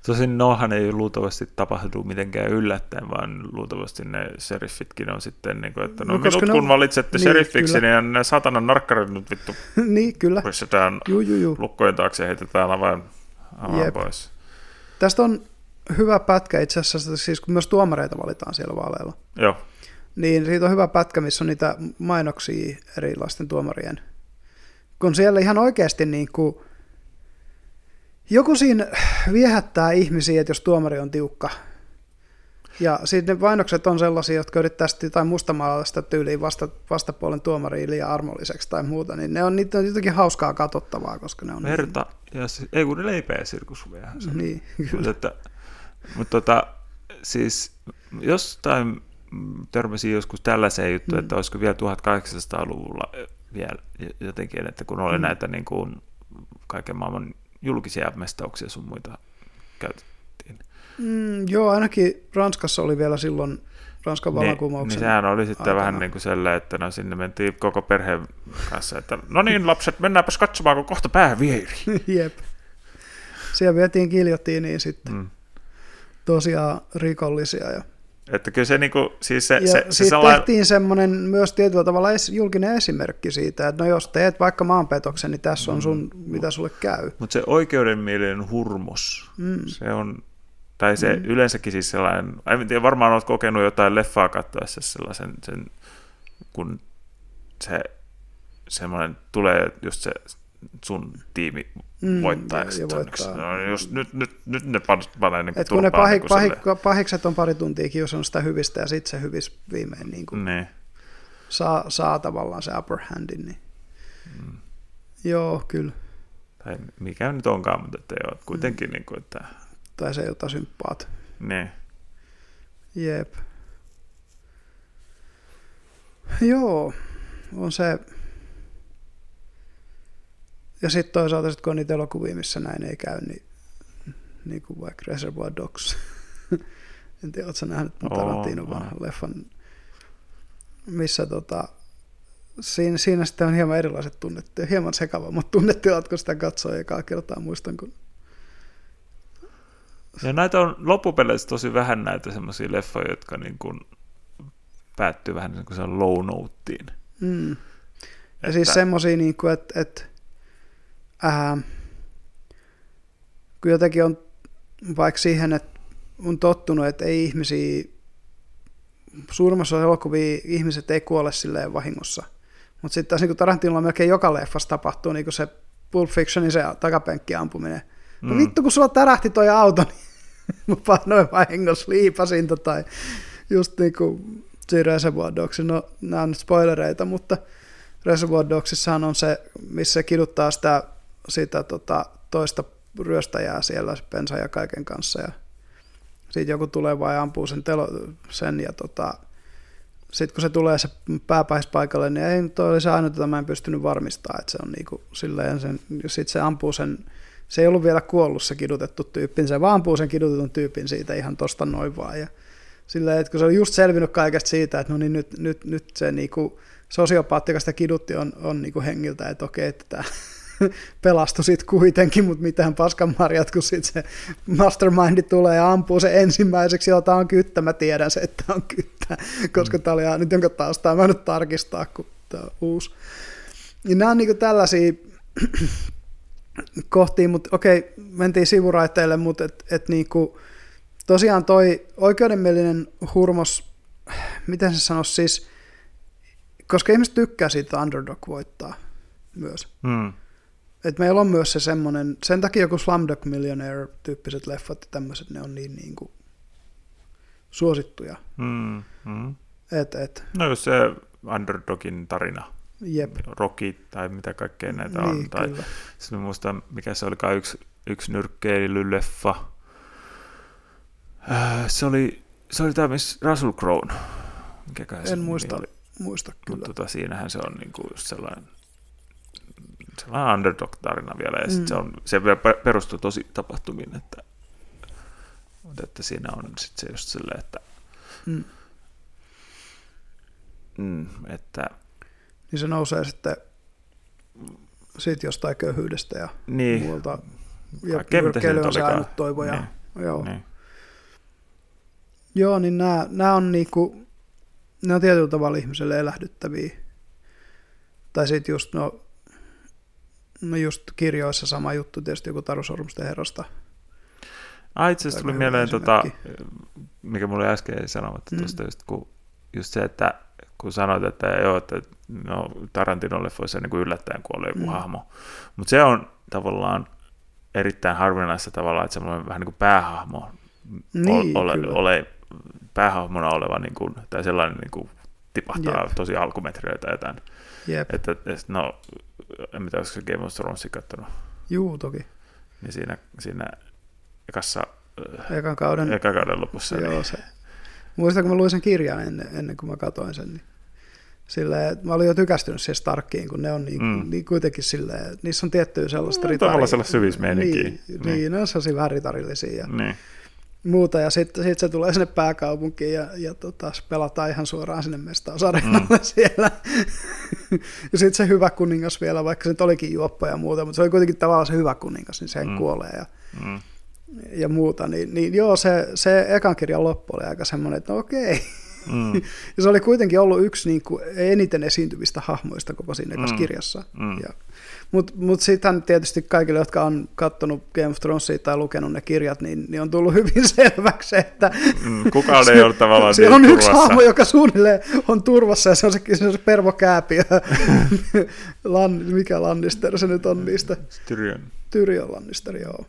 Tosin nohan ei luultavasti tapahdu mitenkään yllättäen, vaan luultavasti ne seriffitkin on sitten, niin kuin, että no, no minut kun on... valitsette niin, seriffiksi, kyllä. niin ne satanan narkkarit nyt vittu niin, kyllä. pistetään juu, juu, juu. lukkojen taakse ja heitetään avain, avain pois. Tästä on hyvä pätkä itse asiassa, siis kun myös tuomareita valitaan siellä vaaleilla. Joo. Niin siitä on hyvä pätkä, missä on niitä mainoksia erilaisten tuomarien. Kun siellä ihan oikeasti niin kuin, joku siinä viehättää ihmisiä, että jos tuomari on tiukka. Ja sitten ne vainokset on sellaisia, jotka yrittää sitten jotain mustamaalata sitä tyyliin vasta, vastapuolen tuomariin liian armolliseksi tai muuta, niin ne on, niitä on jotenkin hauskaa katsottavaa, koska ne on... Verta, niin... ja se, ei kun ne leipeä sirkusviehän. Niin, kyllä. Mutta, että, mutta tota, siis jostain törmäsin joskus tällaiseen juttuun, mm. että olisiko vielä 1800-luvulla vielä jotenkin, että kun oli mm. näitä niin kuin kaiken maailman julkisia mestauksia sun muita käytettiin. Mm, joo, ainakin Ranskassa oli vielä silloin Ranskan niin, vallankumouksen Niin, sehän oli sitten aikana. vähän niin kuin sellainen, että no sinne mentiin koko perheen kanssa, että no niin lapset, mennäänpäs katsomaan, kun kohta pää vieri. Jep. Siellä vietiin kiljottiiniin sitten. Mm. Tosiaan rikollisia ja että kyllä se, niin kuin, siis se, ja se, se sellainen... tehtiin semmoinen myös tietyllä tavalla es, julkinen esimerkki siitä, että no jos teet vaikka maanpetoksen, niin tässä on mm. sun, mm. mitä sulle käy. Mutta se oikeudenmielinen hurmos, mm. se on, tai se mm. yleensäkin siis sellainen, en tiedä, varmaan olet kokenut jotain leffaa katsoessa sellaisen, sen, kun se semmoinen tulee just se sun tiimi mm, voittaa. Ja, ja voittaa. No, jos, nyt, nyt, nyt ne panee niin kun ne pahi, niin pahi, pahikset on pari tuntia kiusannut sitä hyvistä ja sitten se hyvis viimein niin kuin ne. saa, saa tavallaan se upper handin. Niin. Mm. Joo, kyllä. Tai mikä nyt onkaan, mutta että joo, kuitenkin mm. niin kuin, että... Tai se, jota symppaat. Ne. Jep. Joo, on se ja sitten toisaalta, sit kun on niitä elokuvia, missä näin ei käy, niin, niin kuin vaikka Reservoir Dogs. en tiedä, oletko nähnyt Tarantino vanhan leffan, missä tota, siinä, siinä sitten on hieman erilaiset tunnet, hieman sekavammat tunnetilat, kun sitä katsoo ekaa kertaa, muistan, kun ja näitä on loppupeleissä tosi vähän näitä semmoisia leffoja, jotka niin kuin päättyy vähän niin kuin se low noteen. Mm. Ja että... siis semmoisia, niin kuin, että, että äh, kun jotenkin on vaikka siihen, että on tottunut, että ei ihmisiä, suurimmassa elokuvia ihmiset ei kuole silleen vahingossa. Mutta sitten taas niin Tarantinolla melkein joka leffassa tapahtuu niin se Pulp Fictionin se takapenkki ampuminen. No mm. vittu, kun sulla tärähti toi auto, niin mä painoin vahingossa liipasinta tai just niin kuin siinä Reservoir Dogsin, no nämä on nyt spoilereita, mutta Reservoir Dogsissahan on se, missä kiduttaa sitä, sitä tota, toista ryöstäjää siellä pensa ja kaiken kanssa. Ja sitten joku tulee vai ampuu sen, telo, sen ja tota, sitten kun se tulee se pääpäispaikalle, niin ei toi oli se ainoa, jota mä en pystynyt varmistamaan, että se on niinku silleen sen, sitten se ampuu sen, se ei ollut vielä kuollut se kidutettu tyyppi, se vaan ampuu sen kidutetun tyypin siitä ihan tosta noin vaan. Ja silleen, että kun se oli just selvinnyt kaikesta siitä, että no niin nyt, nyt, nyt se niinku, sosiopaatti, joka sitä kidutti, on, on niinku hengiltä, että okei, että tämä pelastui sitten kuitenkin, mutta mitään paskan marjat, kun sitten se mastermindi tulee ja ampuu se ensimmäiseksi, jota on kyttä, mä tiedän se, että on kyttä, koska mm. tämä oli nyt jonka taas tämä mä nyt tarkistaa, kun tämä on uusi. Niin nämä on niinku tällaisia kohtiin, mutta okei, mentiin sivuraiteille, mutta et, et niinku, tosiaan toi oikeudenmielinen hurmos, miten se sanoisi siis, koska ihmiset tykkää siitä, underdog voittaa myös. Mm. Et meillä on myös se semmoinen, sen takia joku Slumdog Millionaire-tyyppiset leffat ja tämmöiset, ne on niin, niin kuin suosittuja. Mm, mm. Et, et. No jos se underdogin tarina, Jep. Rocky tai mitä kaikkea näitä niin, on. Tai sitten muistan, mikä se olikaan yksi, yksi nyrkkeilyleffa. Äh, se oli, se oli tämä, missä Russell Crowe. en muista, oli. muista kyllä. Mutta tota, siinähän se on niinku just sellainen sellainen underdog-tarina vielä, ja mm. se, on, se perustuu tosi tapahtumiin, että, että siinä on sitten se just silleen, että, mm. Mm, että niin se nousee sitten siitä jostain köyhyydestä ja niin. muualta. Ja nyrkkeily on se ainut toivo. Ja, niin. Joo. Niin. joo, niin nämä, nämä on niinku, ne on tietyllä tavalla ihmiselle elähdyttäviä. Tai sitten just no, No just kirjoissa sama juttu, tietysti joku Taru Sormusten herrasta. Ah, itse asiassa tuli mieleen, tota, mikä mulle äsken sanomatta mm. tuosta, just, kun, just se, että kun sanoit, että joo, että no, Tarantino leffoissa niin kuin yllättäen kuolee joku mm. hahmo. Mutta se on tavallaan erittäin harvinaista tavalla, että semmoinen vähän niin kuin päähahmo niin, ole, ole, päähahmona oleva, niin kuin, tai sellainen niin kuin, tipahtaa Jep. tosi alkumetreiltä jotain. Jep. Että, no, en tiedä, olisiko Game of Thrones katsonut. Juu, toki. Niin siinä, siinä ekassa, äh, ekan kauden, ekan kauden lopussa. Joo, niin. se. Muistan, kun mä luin sen kirjan ennen, ennen kuin mä katsoin sen, niin silleen, mä olin jo tykästynyt siihen Starkkiin, kun ne on niin, mm. niin kuitenkin silleen, niissä on tiettyä sellaista no, ritari... Tavallaan sellaista syvismeininkiä. Niin, niin. niin, ne on sellaisia vähän ritarillisia. Ja, niin muuta, ja sitten sit se tulee sinne pääkaupunkiin, ja, ja tota, pelataan ihan suoraan sinne mestausareenalle mm. siellä. ja sitten se hyvä kuningas vielä, vaikka se nyt olikin juoppa ja muuta, mutta se oli kuitenkin tavallaan se hyvä kuningas, niin se mm. kuolee ja, mm. ja muuta. Niin, niin joo, se, se ekan kirjan loppu oli aika semmoinen, että no okei. Mm. ja se oli kuitenkin ollut yksi niin kuin, eniten esiintyvistä hahmoista koko siinä mm. kirjassa. Mm. Ja mutta mut sitten tietysti kaikille, jotka on katsonut Game of Thronesia tai lukenut ne kirjat, niin, niin on tullut hyvin selväksi, että mm, kukaan ei ole tavallaan Se on yksi hahmo, joka suunnilleen on turvassa ja se on se, se, on se Pervo Kääpiö. Lan, mikä Lannister se nyt on niistä? Tyrion. Tyrion Lannister, joo.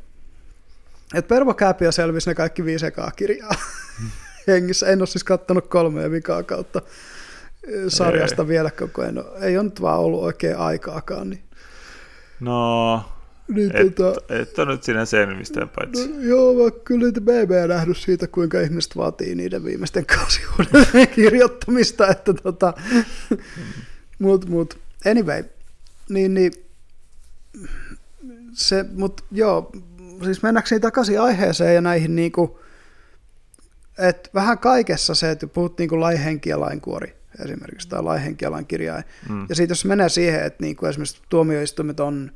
Et Pervo Kääpiö selvisi ne kaikki viisi ekaa kirjaa hengissä. En ole siis kattonut kolmea vikaa kautta sarjasta ei. vielä koko ajan. Ei ole nyt vaan ollut oikein aikaakaan, niin No, niin, et, tota, et ole nyt sinä selvistä paitsi. No, joo, mä kyllä niitä BB nähnyt siitä, kuinka ihmiset vaatii niiden viimeisten kausiuuden kirjoittamista, että tota, mm. mut, mut, anyway, niin, niin se, mut joo, siis mennäkseni takaisin aiheeseen ja näihin niinku, että vähän kaikessa se, että puhut niinku laihenki ja lainkuori, esimerkiksi, tai lain henki ja lain kirjain. Mm. Ja sitten jos menee siihen, että niin kuin esimerkiksi tuomioistuimet on,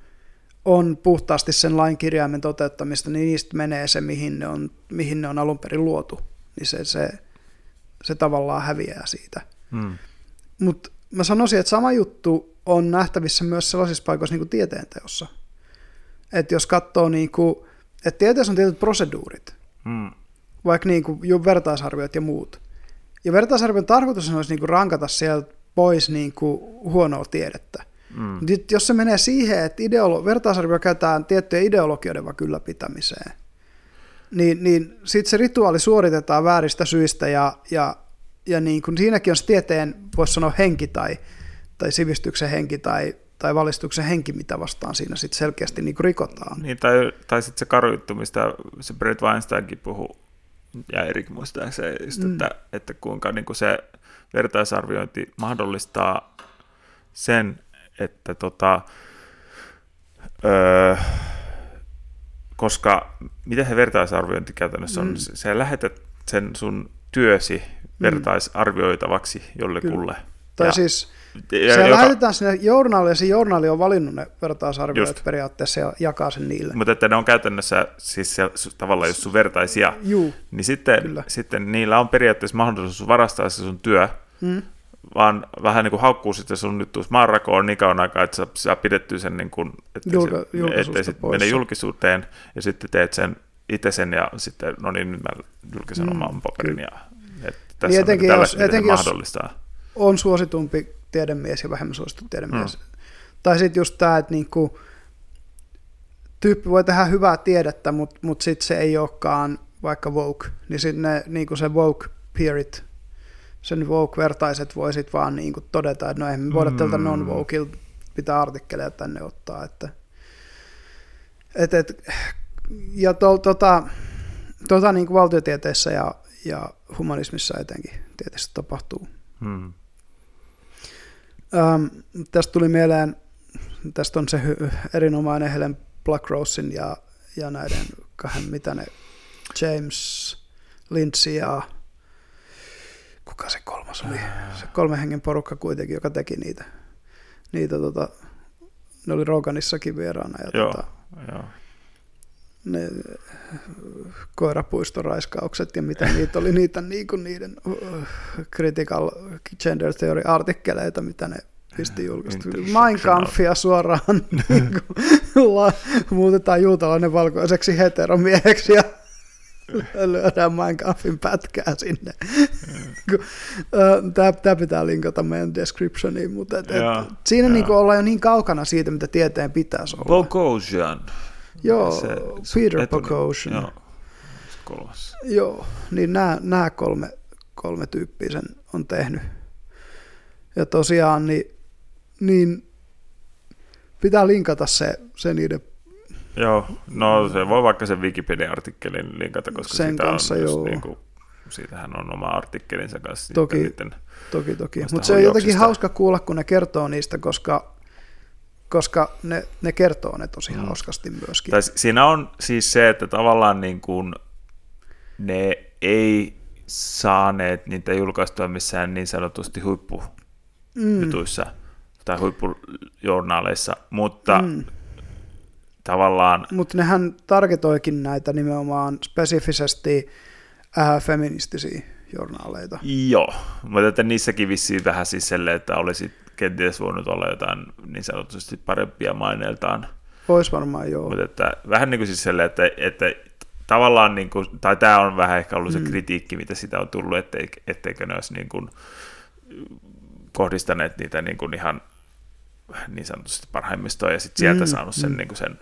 on puhtaasti sen lain kirjaimen toteuttamista, niin niistä menee se, mihin ne on, mihin ne on alun perin luotu. Niin se, se, se tavallaan häviää siitä. Mm. Mutta mä sanoisin, että sama juttu on nähtävissä myös sellaisissa paikoissa niin kuin tieteenteossa. Että jos katsoo, niin kuin, että tieteessä on tietyt proseduurit, Mm. vaikka niin kuin jo vertaisarviot ja muut. Ja vertaisarvion tarkoitus olisi niin kuin rankata sieltä pois niin kuin huonoa tiedettä. Mm. Nyt jos se menee siihen, että ideolo- vertaisarvio käytetään tiettyjen ideologioiden vaikka ylläpitämiseen, niin, niin sitten se rituaali suoritetaan vääristä syistä ja, ja, ja niin kun siinäkin on se tieteen, voisi sanoa henki tai, tai sivistyksen henki tai, tai valistuksen henki, mitä vastaan siinä sitten selkeästi niin rikotaan. Niin, tai, tai sitten se karu juttu, mistä se Brett Weinsteinkin puhuu, ja Erik muistaakseni, just, Mm. että, että kuinka niin kuin se vertaisarviointi mahdollistaa sen, että tota, öö, koska miten se vertaisarviointi käytännössä on, Mm. mm. sä lähetät sen sun työsi vertaisarvioitavaksi jollekulle. Tai Ja- siis se joka- lähetetään sinne journaaliin ja se journaali on valinnut ne vertaisarvioit Just. periaatteessa ja jakaa sen niille. Mutta että ne on käytännössä siis se, tavallaan jos sun vertaisia, Juu, niin sitten, Kyllä. sitten niillä on periaatteessa mahdollisuus varastaa se sun työ, mm, vaan vähän niin kuin haukkuu sitten sun nyt tuossa maanrakoon niin kauan aikaa, että sä saa pidetty sen, niin kuin, että Julka- se, ettei pois. mene julkisuuteen, ja sitten teet sen itse sen, ja sitten, no niin, nyt mä julkaisen Mm, oman paperin, ja että tässä Niin on etenkin niin jos- etenkin jos- mahdollistaa. on suositumpi tiedemies ja vähemmän suosittu tiedemies. Mm. Tai sitten just tämä, että niinku, tyyppi voi tehdä hyvää tiedettä, mutta mut sitten se ei olekaan vaikka woke, niin sitten niinku se woke peerit, sen woke-vertaiset voi sitten vaan niinku todeta, että no ei me voida Mm. tältä non-wokeilta pitää artikkeleja tänne ottaa. Että, et, et, ja to, tota, tota niinku valtiotieteissä ja, ja humanismissa etenkin tietysti tapahtuu. Hmm. Ähm, tästä tuli mieleen, tästä on se hy- erinomainen Helen Blackrosein ja, ja näiden kahden, mitä ne, James Lindsay ja kuka se kolmas oli? Se kolmen hengen porukka kuitenkin, joka teki niitä. niitä tota, ne oli Roganissakin vieraana ja Joo. tota, Joo. Ne koirapuistoraiskaukset ja mitä niitä oli, niitä niinku niiden uh, critical gender theory artikkeleita, mitä ne pisti julkaistu. Intersectional. Mein Kampfia suoraan niinku, la, muutetaan juutalainen valkoiseksi heteromieheksi ja lyödään Mein Kampfin pätkää sinne. Tämä pitää linkata meidän descriptioniin, mutta et, et, siinä niinku ollaan jo niin kaukana siitä, mitä tieteen pitäisi olla. Bogosian. Joo, Se- Peter Boghossian. Joo. Kolmas. Joo, niin nämä, nämä kolme, kolme tyyppiä sen on tehnyt. Ja tosiaan, niin, niin pitää linkata se, se niiden Joo, no se voi vaikka sen Wikipedia-artikkelin linkata, koska Sen sitä kanssa, on just joo. niin kuin, siitähän on oma artikkelinsa kanssa. Toki. Niiden, toki toki. Mutta se on jotenkin hauska kuulla, kun ne kertoo niistä, koska, koska ne, ne kertoo ne tosi Mm. hauskasti myöskin. tai si- siinä on siis se, että tavallaan niin kuin ne ei saaneet niitä julkaistua missään niin sanotusti huippujutuissa mm, tai huippujournaaleissa, mutta mm. tavallaan Mutta nehän targetoikin näitä nimenomaan spesifisesti äh, feministisiä journaaleita. Joo, mutta että niissäkin vissiin vähän siis selle, että olisi kenties voinut olla jotain niin sanotusti parempia maineiltaan. Olisi varmaan joo. Mutta että vähän niin kuin siis selle, että, että tavallaan, niin kuin, tai tämä on vähän ehkä ollut se Mm. kritiikki, mitä sitä on tullut, ettei, etteikö ne olisi niin kuin kohdistaneet niitä niin kuin ihan niin sanotusti parhaimmistoon ja sitten sieltä Mm, saanut sen, mm. niin kuin sen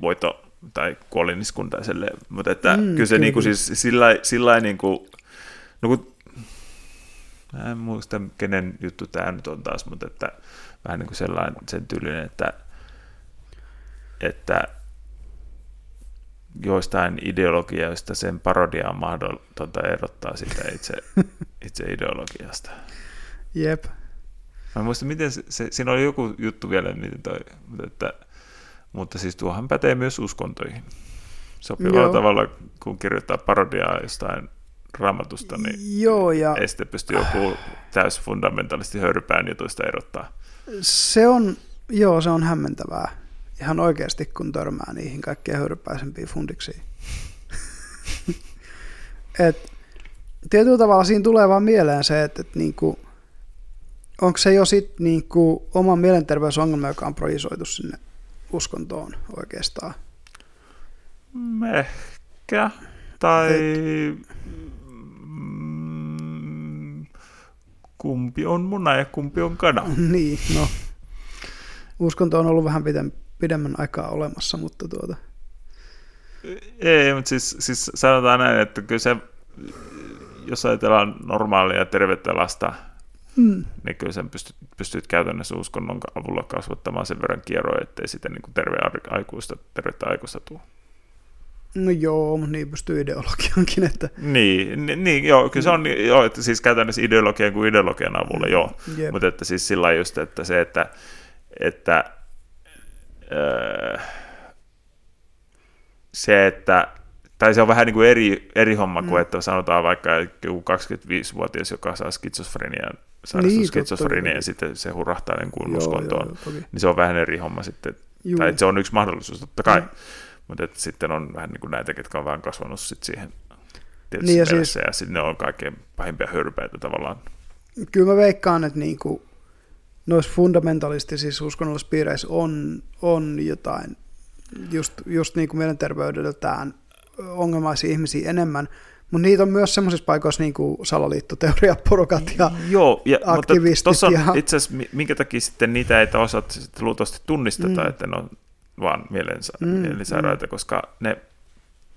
voito tai kuoliniskun tai silleen. Mutta että Mm, kyllä se kyllä, niin kuin siis sillä, sillä niin kuin, no kun, mä en muista kenen juttu tämä nyt on taas, mutta että vähän niin kuin sellainen sen tyylinen, että, että joistain ideologioista sen parodia on mahdotonta erottaa sitä itse, itse ideologiasta. Jep. Mä en muista, miten se, se, siinä oli joku juttu vielä, miten toi, mutta, että, mutta siis tuohan pätee myös uskontoihin. Sopivalla Joo. tavalla, kun kirjoittaa parodiaa jostain raamatusta, niin Joo, ja ei sitten pysty joku täys fundamentalisti höyrypään jutuista erottaa. se on, joo, se on hämmentävää. Ihan oikeasti, kun törmää niihin kaikkein höyrypäisempiin fundiksiin. et, tietyllä tavalla siinä tulee vaan mieleen se, että, että niinku, onko se jo sitten niinku oma mielenterveysongelma, joka on projisoitu sinne uskontoon oikeastaan. Ehkä. Tai mm, kumpi on muna ja kumpi on kana. niin, no. Uskonto on ollut vähän pidem, pidemmän aikaa olemassa, mutta tuota, Ei, mutta siis, siis sanotaan näin, että kyllä se, jos ajatellaan normaalia ja tervettä lasta, mm, niin kyllä sen pystyt, pystyt käytännössä uskonnon avulla kasvattamaan sen verran kierroja, ettei sitten niin terve aikuista, tervettä aikuista tule. No joo, mutta niin pystyy ideologiankin, että Niin, ni- niin joo, kyllä se on, niin- joo, että siis käytännössä ideologian kuin ideologian avulla, joo. Jep. Mutta että siis sillä just, että se, että, että öö, se, että tai se on vähän niin kuin eri, eri homma kuin, Mm. että sanotaan vaikka joku 25-vuotias, joka saa skitsofrenian, sairastuu Niin, skitsofrenian ja sitten se hurrahtaa niin kuin joo, uskontoon, joo, toki. niin se on vähän eri homma sitten. Juu. Tai että se on yksi mahdollisuus, totta kai. Mm. Mutta sitten on vähän niin kuin näitä, ketkä on vähän kasvanut sit siihen tietyssä Niin niin ja siis- ja sitten ne on kaikkein pahimpia hörpäitä tavallaan. Kyllä mä veikkaan, että niinku, noissa fundamentalistisissa uskonnollisissa piireissä on, on jotain just, just niin kuin mielenterveydeltään ongelmaisia ihmisiä enemmän, mutta niitä on myös semmoisissa paikoissa niin kuin salaliittoteoriaporukat ja Joo, ja, mutta aktivistit on ja- itse asiassa, mi- minkä takia sitten niitä ei sitten luultavasti tunnisteta, Mm. että ne on vaan mielensä, Mm, mielisairaita, koska ne,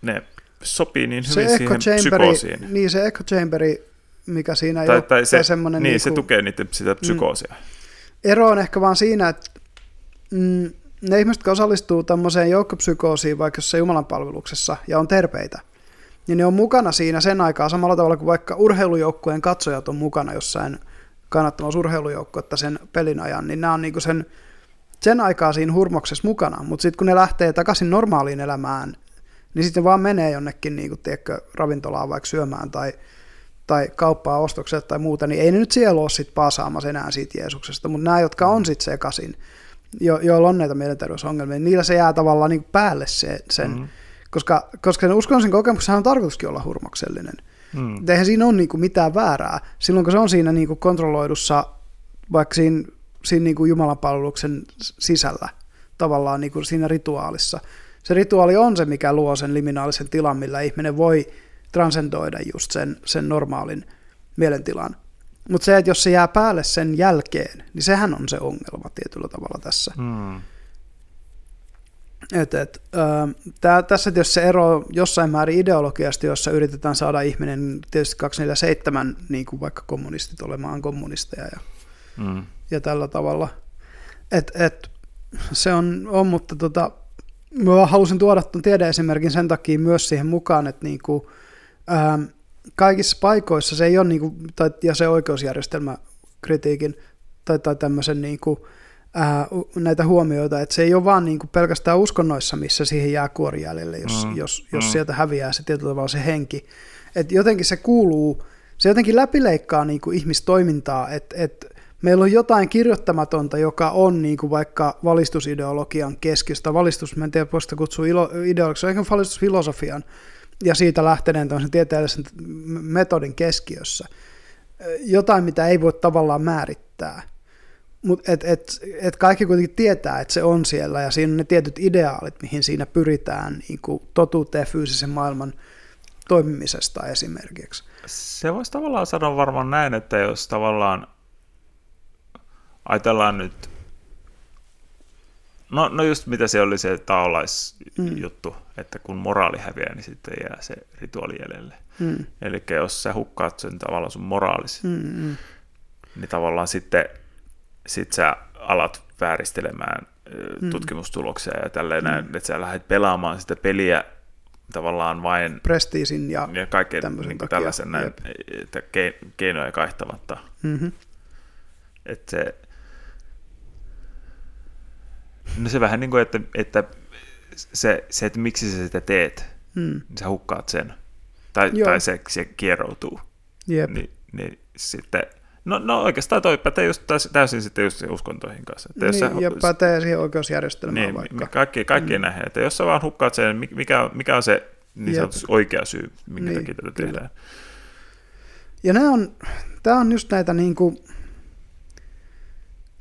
ne sopii niin se hyvin echo siihen psykoosiin. niin se echo chamberi, mikä siinä Tai, tai se, semmoinen niin, niinku- se tukee niiden sitä psykoosia. ero on ehkä vaan siinä, että mm, ne ihmiset, jotka osallistuu tämmöiseen joukkopsykoosiin vaikka jossain Jumalan palveluksessa ja on terveitä, niin ne on mukana siinä sen aikaa samalla tavalla kuin vaikka urheilujoukkueen katsojat on mukana jossain kannattamassa urheilujoukkuetta sen pelin ajan, niin nämä on niinku sen, sen aikaa siinä hurmoksessa mukana, mutta sitten kun ne lähtee takaisin normaaliin elämään, niin sitten vaan menee jonnekin niinku, tiedätkö, ravintolaan vaikka syömään tai, tai kauppaa ostokset tai muuta, niin ei ne nyt siellä ole sit paasaamassa enää siitä Jeesuksesta, mutta nämä, jotka on sitten sekaisin, jo, joilla on näitä mielenterveysongelmia, niin niillä se jää tavallaan niin päälle se, sen, Mm. mm. koska, koska sen uskonnollisen kokemuksen on tarkoituskin olla hurmoksellinen. Mm. Eihän siinä ole niin kuin mitään väärää. Silloin kun se on siinä niin kuin kontrolloidussa, vaikka siinä, siinä niin kuin Jumalan palveluksen sisällä, tavallaan niin kuin siinä rituaalissa. Se rituaali on se, mikä luo sen liminaalisen tilan, millä ihminen voi transcendoida just sen, sen normaalin mielentilan. Mutta se, että jos se jää päälle sen jälkeen, niin sehän on se ongelma tietyllä tavalla tässä. Mm. Et, et, ö, tää, tässä tietysti se ero jossain määrin ideologiasta, jossa yritetään saada ihminen tietysti 247, niin kuin vaikka kommunistit olemaan kommunisteja ja, Mm. Ja tällä tavalla. Et, et, se on, on mutta tota, mä vaan halusin tuoda tuon tiedeesimerkin sen takia myös siihen mukaan, että niinku, ää, kaikissa paikoissa se ei ole, niinku, tai, ja se oikeusjärjestelmäkritiikin tai, tai tämmöisen niinku, ää, u- näitä huomioita, että se ei ole vaan niinku pelkästään uskonnoissa, missä siihen jää kuori jäljelle, jos, Mm, jos, jos mm. sieltä häviää se tietyllä tavalla se henki. Et jotenkin se kuuluu, se jotenkin läpileikkaa niinku ihmistoimintaa, että et meillä on jotain kirjoittamatonta, joka on niinku vaikka valistusideologian keskiöstä. Valistus, mä en tiedä, voisi sitä kutsua on ehkä valistusfilosofian ja siitä lähteneen tämmöisen tieteellisen metodin keskiössä. Jotain, mitä ei voi tavallaan määrittää. Mutta et, et, et kaikki kuitenkin tietää, että se on siellä ja siinä on ne tietyt ideaalit, mihin siinä pyritään niin kuin totuuteen fyysisen maailman toimimisesta esimerkiksi. Se voisi tavallaan sanoa varmaan näin, että jos tavallaan ajatellaan nyt, no, no just mitä se oli se taolaisjuttu, mm. että kun moraali häviää, niin sitten jää se rituaali jäljelle. Mm, Eli jos sä hukkaat sen tavallaan sun moraalis, mm. mm, niin tavallaan sitten sit sä alat vääristelemään Mm. tutkimustuloksia ja tälleen mm. näin, että sä lähdet pelaamaan sitä peliä tavallaan vain prestiisin ja... ja kaiken tämmöisen niin takia, tällaisen näin, jep. että ke- keinoja kaihtamatta. Mm-hmm. Että se, no se vähän niin kuin, että, että se, se, että miksi sä sitä teet, Mm, niin sä hukkaat sen. tai, Joo. tai se, se kieroutuu, Jep. niin, niin sitten, no, no oikeastaan toi pätee just täysin, täysin sitten just uskontoihin kanssa. Että jos Niin, sä- ja pätee siihen oikeusjärjestelmään niin, vaikka. kaikki, kaikki mm. nähdään, että jos sä vaan hukkaat sen, mi- mikä, on- mikä on se niin Jep. sanotusti oikea syy, minkä Niin, takia tätä kyllä. tehdään. Ja nämä on, tämä on just näitä niin kuin,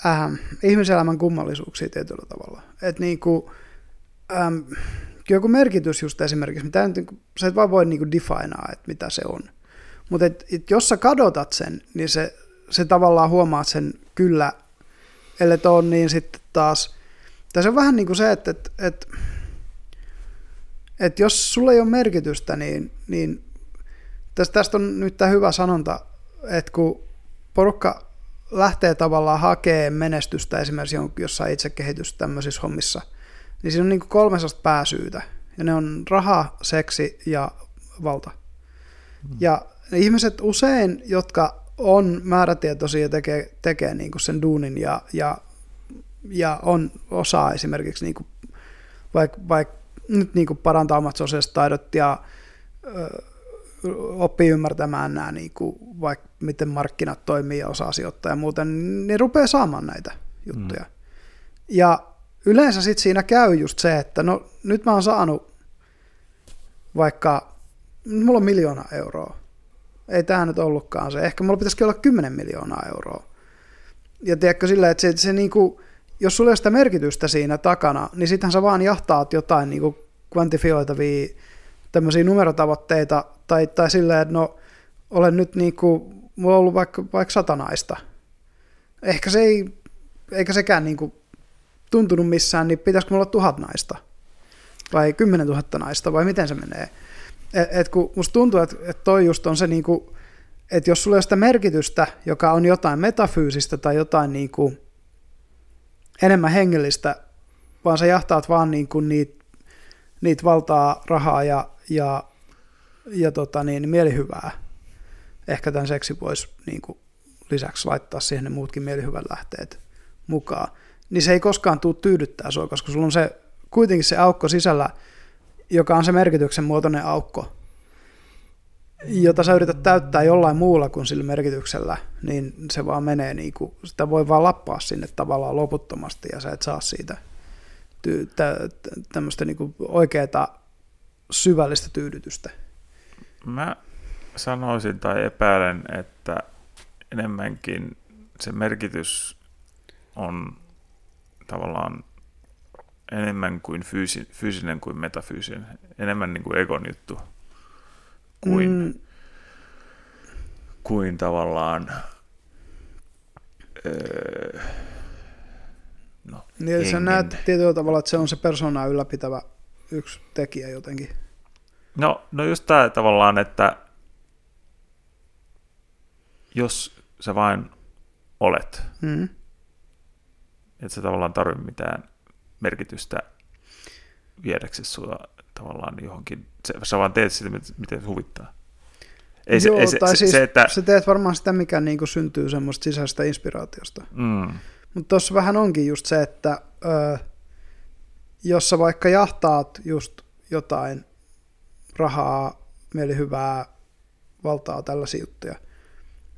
äh, ihmiselämän kummallisuuksia tietyllä tavalla. Että niin kuin, ähm, joku merkitys just esimerkiksi, mitä nyt, niin kuin- sä et vaan voi niin kuin definaa, että mitä se on. Mutta et, et jos sä kadotat sen, niin se, se tavallaan huomaat sen kyllä, ellei on niin sitten taas, tai se on vähän niin kuin se, että, että, että, että jos sulla ei ole merkitystä, niin, niin tästä, tästä on nyt tämä hyvä sanonta, että kun porukka lähtee tavallaan hakemaan menestystä esimerkiksi jossain itsekehitys tämmöisissä hommissa, niin siinä on niin kolme sellaista pääsyytä. Ja ne on raha, seksi ja valta. Ja ne ihmiset usein, jotka on määrätietoisia ja tekee, tekee niin kuin sen duunin ja, ja, ja on osaa esimerkiksi niin kuin vaikka vaik, nyt niin kuin parantaa omat sosiaaliset taidot ja ö, oppii ymmärtämään nämä, niin kuin, vaikka miten markkinat toimii ja osaa sijoittaa ja muuten, niin ne rupeaa saamaan näitä juttuja. Mm. Ja yleensä sitten siinä käy just se, että no nyt mä oon saanut vaikka, mulla on miljoona euroa. Ei tämä nyt ollutkaan se. Ehkä mulla pitäisikin olla 10 miljoonaa euroa. Ja tiedätkö sillä, että se, se niinku, jos sulla ei ole sitä merkitystä siinä takana, niin sittenhän sä vaan jahtaat jotain niinku kvantifioitavia tämmöisiä numerotavoitteita, tai, tai silleen, että no, olen nyt niinku, mulla on ollut vaikka, vaikka sata naista. Ehkä se ei, eikä sekään niinku tuntunut missään, niin pitäisikö mulla olla tuhat naista? Vai kymmenen tuhatta naista, vai miten se menee? Et, et kun musta tuntuu, että et toi just on se niinku, että jos sulla ei ole sitä merkitystä, joka on jotain metafyysistä tai jotain niinku enemmän hengellistä, vaan sä jahtaat vaan niinku niitä niit valtaa, rahaa ja, ja, ja tota niin, mielihyvää. Ehkä tämän seksi voisi niinku lisäksi laittaa siihen ne muutkin mielihyvän lähteet mukaan. Niin se ei koskaan tule tyydyttää sua, koska sulla on se kuitenkin se aukko sisällä, joka on se merkityksen muotoinen aukko, jota sä yrität täyttää jollain muulla kuin sillä merkityksellä, niin se vaan menee niin kuin, sitä voi vaan lappaa sinne tavallaan loputtomasti ja sä et saa siitä tämmöistä niin kuin oikeaa syvällistä tyydytystä. Mä sanoisin tai epäilen, että enemmänkin se merkitys on tavallaan enemmän kuin fyysi, fyysinen kuin metafyysinen, enemmän niin kuin egon juttu kuin, mm. Kuin tavallaan öö, no, niin sä näet tietyllä tavalla, että se on se persoonaa ylläpitävä yksi tekijä jotenkin. No, no just tämä tavallaan, että jos sä vain olet, Mm. et sä tavallaan tarvitse mitään merkitystä viedäksesi sua tavallaan johonkin, sä, vaan teet sitä, mit- miten huvittaa. Ei se, Joo, ei se, tai se, siis se, että... sä teet varmaan sitä, mikä niin kuin syntyy semmoista sisäisestä inspiraatiosta. Mm, Mutta tuossa vähän onkin just se, että ö, jos sä vaikka jahtaat just jotain rahaa, mielihyvää, valtaa, tällaisia juttuja,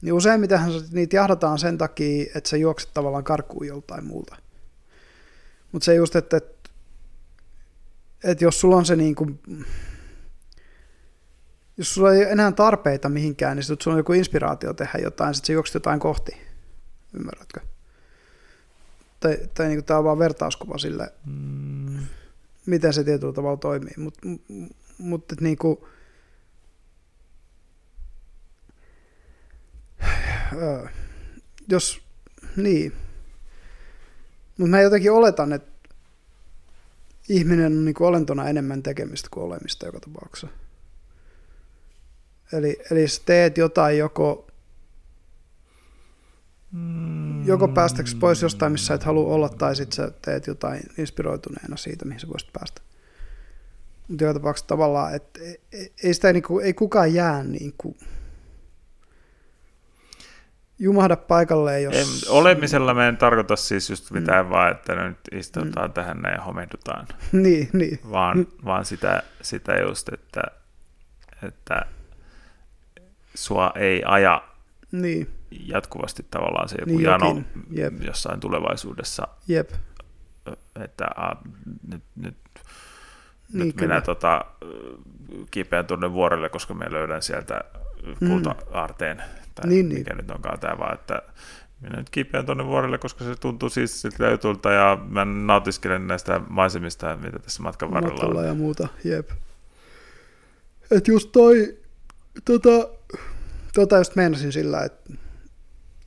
niin useimmitenhan sä- niitä jahdataan sen takia, että sä juokset tavallaan karkuun joltain muulta. Mutta se just, että, että, että jos sulla on se niin kuin, jos sulla ei enää tarpeita mihinkään, niin sit sulla on joku inspiraatio tehdä jotain, sitten sä juokset jotain kohti. Ymmärrätkö? Tai, tai niin tämä on vaan vertauskuva sille, mm, miten se tietyllä tavalla toimii. Mutta mut, niin kuin, jos, niin. Mutta mä jotenkin oletan, että ihminen on niin kuin olentona enemmän tekemistä kuin olemista joka tapauksessa. Eli, eli sä teet jotain joko, joko päästäksesi pois jostain, missä et halua olla, tai sitten sä teet jotain inspiroituneena siitä, mihin sä voisit päästä. Mutta joka tapauksessa tavallaan, että ei, ei- ei sitä niinku, ei kukaan jää niinku jumahda paikalleen, jos... en, olemisella me en tarkoita siis just mitään mm. vaan, että nyt istutaan mm. tähän näin ja homehdutaan, niin, niin. vaan, vaan sitä, sitä just, että, että sua ei aja Niin, jatkuvasti tavallaan se joku Niin jano jokin, jep. jossain tulevaisuudessa, jep. että a, nyt, nyt, Niin nyt kyllä. minä tota, kiipeän tuonne vuorelle, koska minä löydän sieltä kulta-aarteen, tai Niin, niin. mikä nyt onkaan tämä vaan, että minä nyt kiipeän tuonne vuorelle, koska se tuntuu siis siltä jutulta, ja mä nautiskelen näistä maisemista, mitä tässä matkan varrella matkalla on. ja muuta, jep. Et just toi, tota, tota just meinasin sillä, että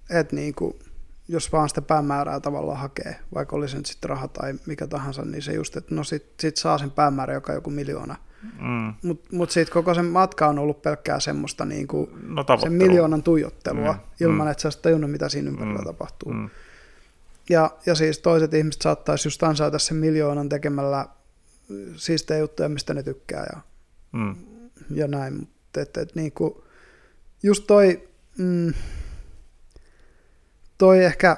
et niinku, jos vaan sitä päämäärää tavallaan hakee, vaikka olisi nyt sitten raha tai mikä tahansa, niin se just, että no sit, sit saa sen päämäärä, joka on joku miljoona. Mm. Mutta mut siitä koko sen matka on ollut pelkkää semmoista niinku, No sen miljoonan tuijottelua, Mm, ilman mm. että sä olisit tajunnut, mitä siinä ympärillä Mm, tapahtuu. Mm. Ja, ja siis toiset ihmiset saattaisi just ansaita sen miljoonan tekemällä siistejä juttuja, mistä ne tykkää ja, Mm. ja näin. Mutta et, et niinku, just toi, mm, toi ehkä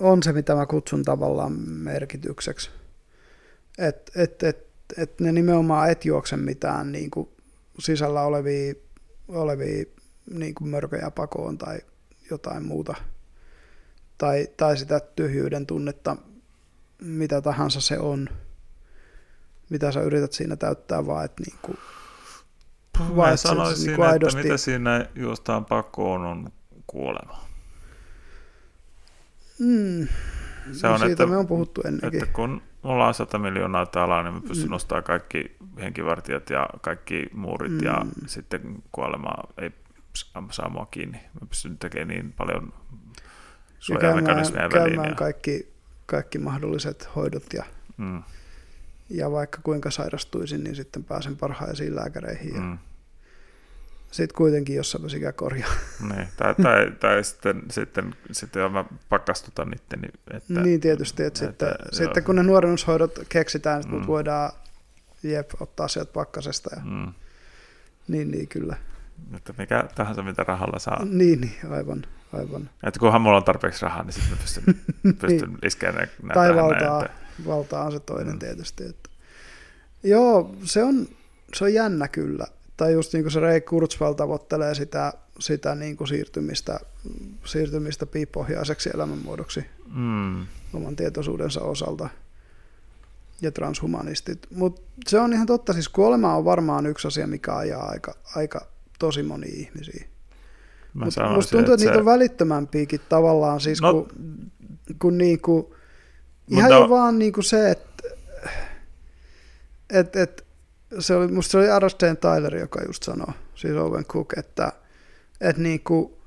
on se, mitä mä kutsun tavallaan merkitykseksi. Että et, et, et ne nimenomaan et juokse mitään niinku sisällä olevia, olevia niinku mörköjä pakoon tai jotain muuta. Tai, tai sitä tyhjyyden tunnetta, mitä tahansa se on, mitä sä yrität siinä täyttää, vaan että niinku, Mä Vai et se- sanoisin, se niinku että aidosti- mitä siinä juostaan pakoon on kuolema. Mm. Se no on, siitä että- me on puhuttu ennenkin. Että kun mulla on 100 miljoonaa täällä, niin mä pystyn Mm. nostamaan kaikki henkivartijat ja kaikki muurit ja Mm. sitten kuolema ei saa- mua kiinni. Mä pystyn tekemään niin paljon ja suojamekanismeja käymään, väliin. käymään Ja, kaikki, kaikki mahdolliset hoidot ja, mm, ja vaikka kuinka sairastuisin, niin sitten pääsen parhaisiin lääkäreihin ja mm, sitten kuitenkin jossain vaiheessa ikä korjaa. niin. tai, tai, tai sitten, sitten, sitten mä pakastutan itteni. Että, niin tietysti, että, että, sitten, joo. sitten kun ne nuorennushoidot keksitään, Mm. mut voidaan jep, ottaa sieltä pakkasesta. Ja, Mm, niin, niin kyllä. että mikä tahansa mitä rahalla saa. Niin, niin, aivan, aivan. Että kunhan mulla on tarpeeksi rahaa, niin sitten pystyn, pystyn iskeä ne, Tai nä- tähän näin, valtaa, valtaa on se toinen Mm. tietysti. Että. Joo, se on, se on jännä kyllä. Tai just niin kuin se Ray Kurzweil tavoittelee sitä, sitä niin kuin siirtymistä, siirtymistä piipohjaiseksi elämänmuodoksi Mm, oman tietoisuudensa osalta ja transhumanistit. Mutta se on ihan totta, siis kuolema on varmaan yksi asia, mikä ajaa aika, aika tosi moni ihmisiä. Mutta musta tuntuu, että se- niitä on välittömämpiäkin tavallaan, siis No, kun, kun niinku, ihan Mutta- jo vaan niinku se, että et, et, se oli, musta se oli Arasteen Tyler, joka just sanoi, siis Owen Cook, että et niinku,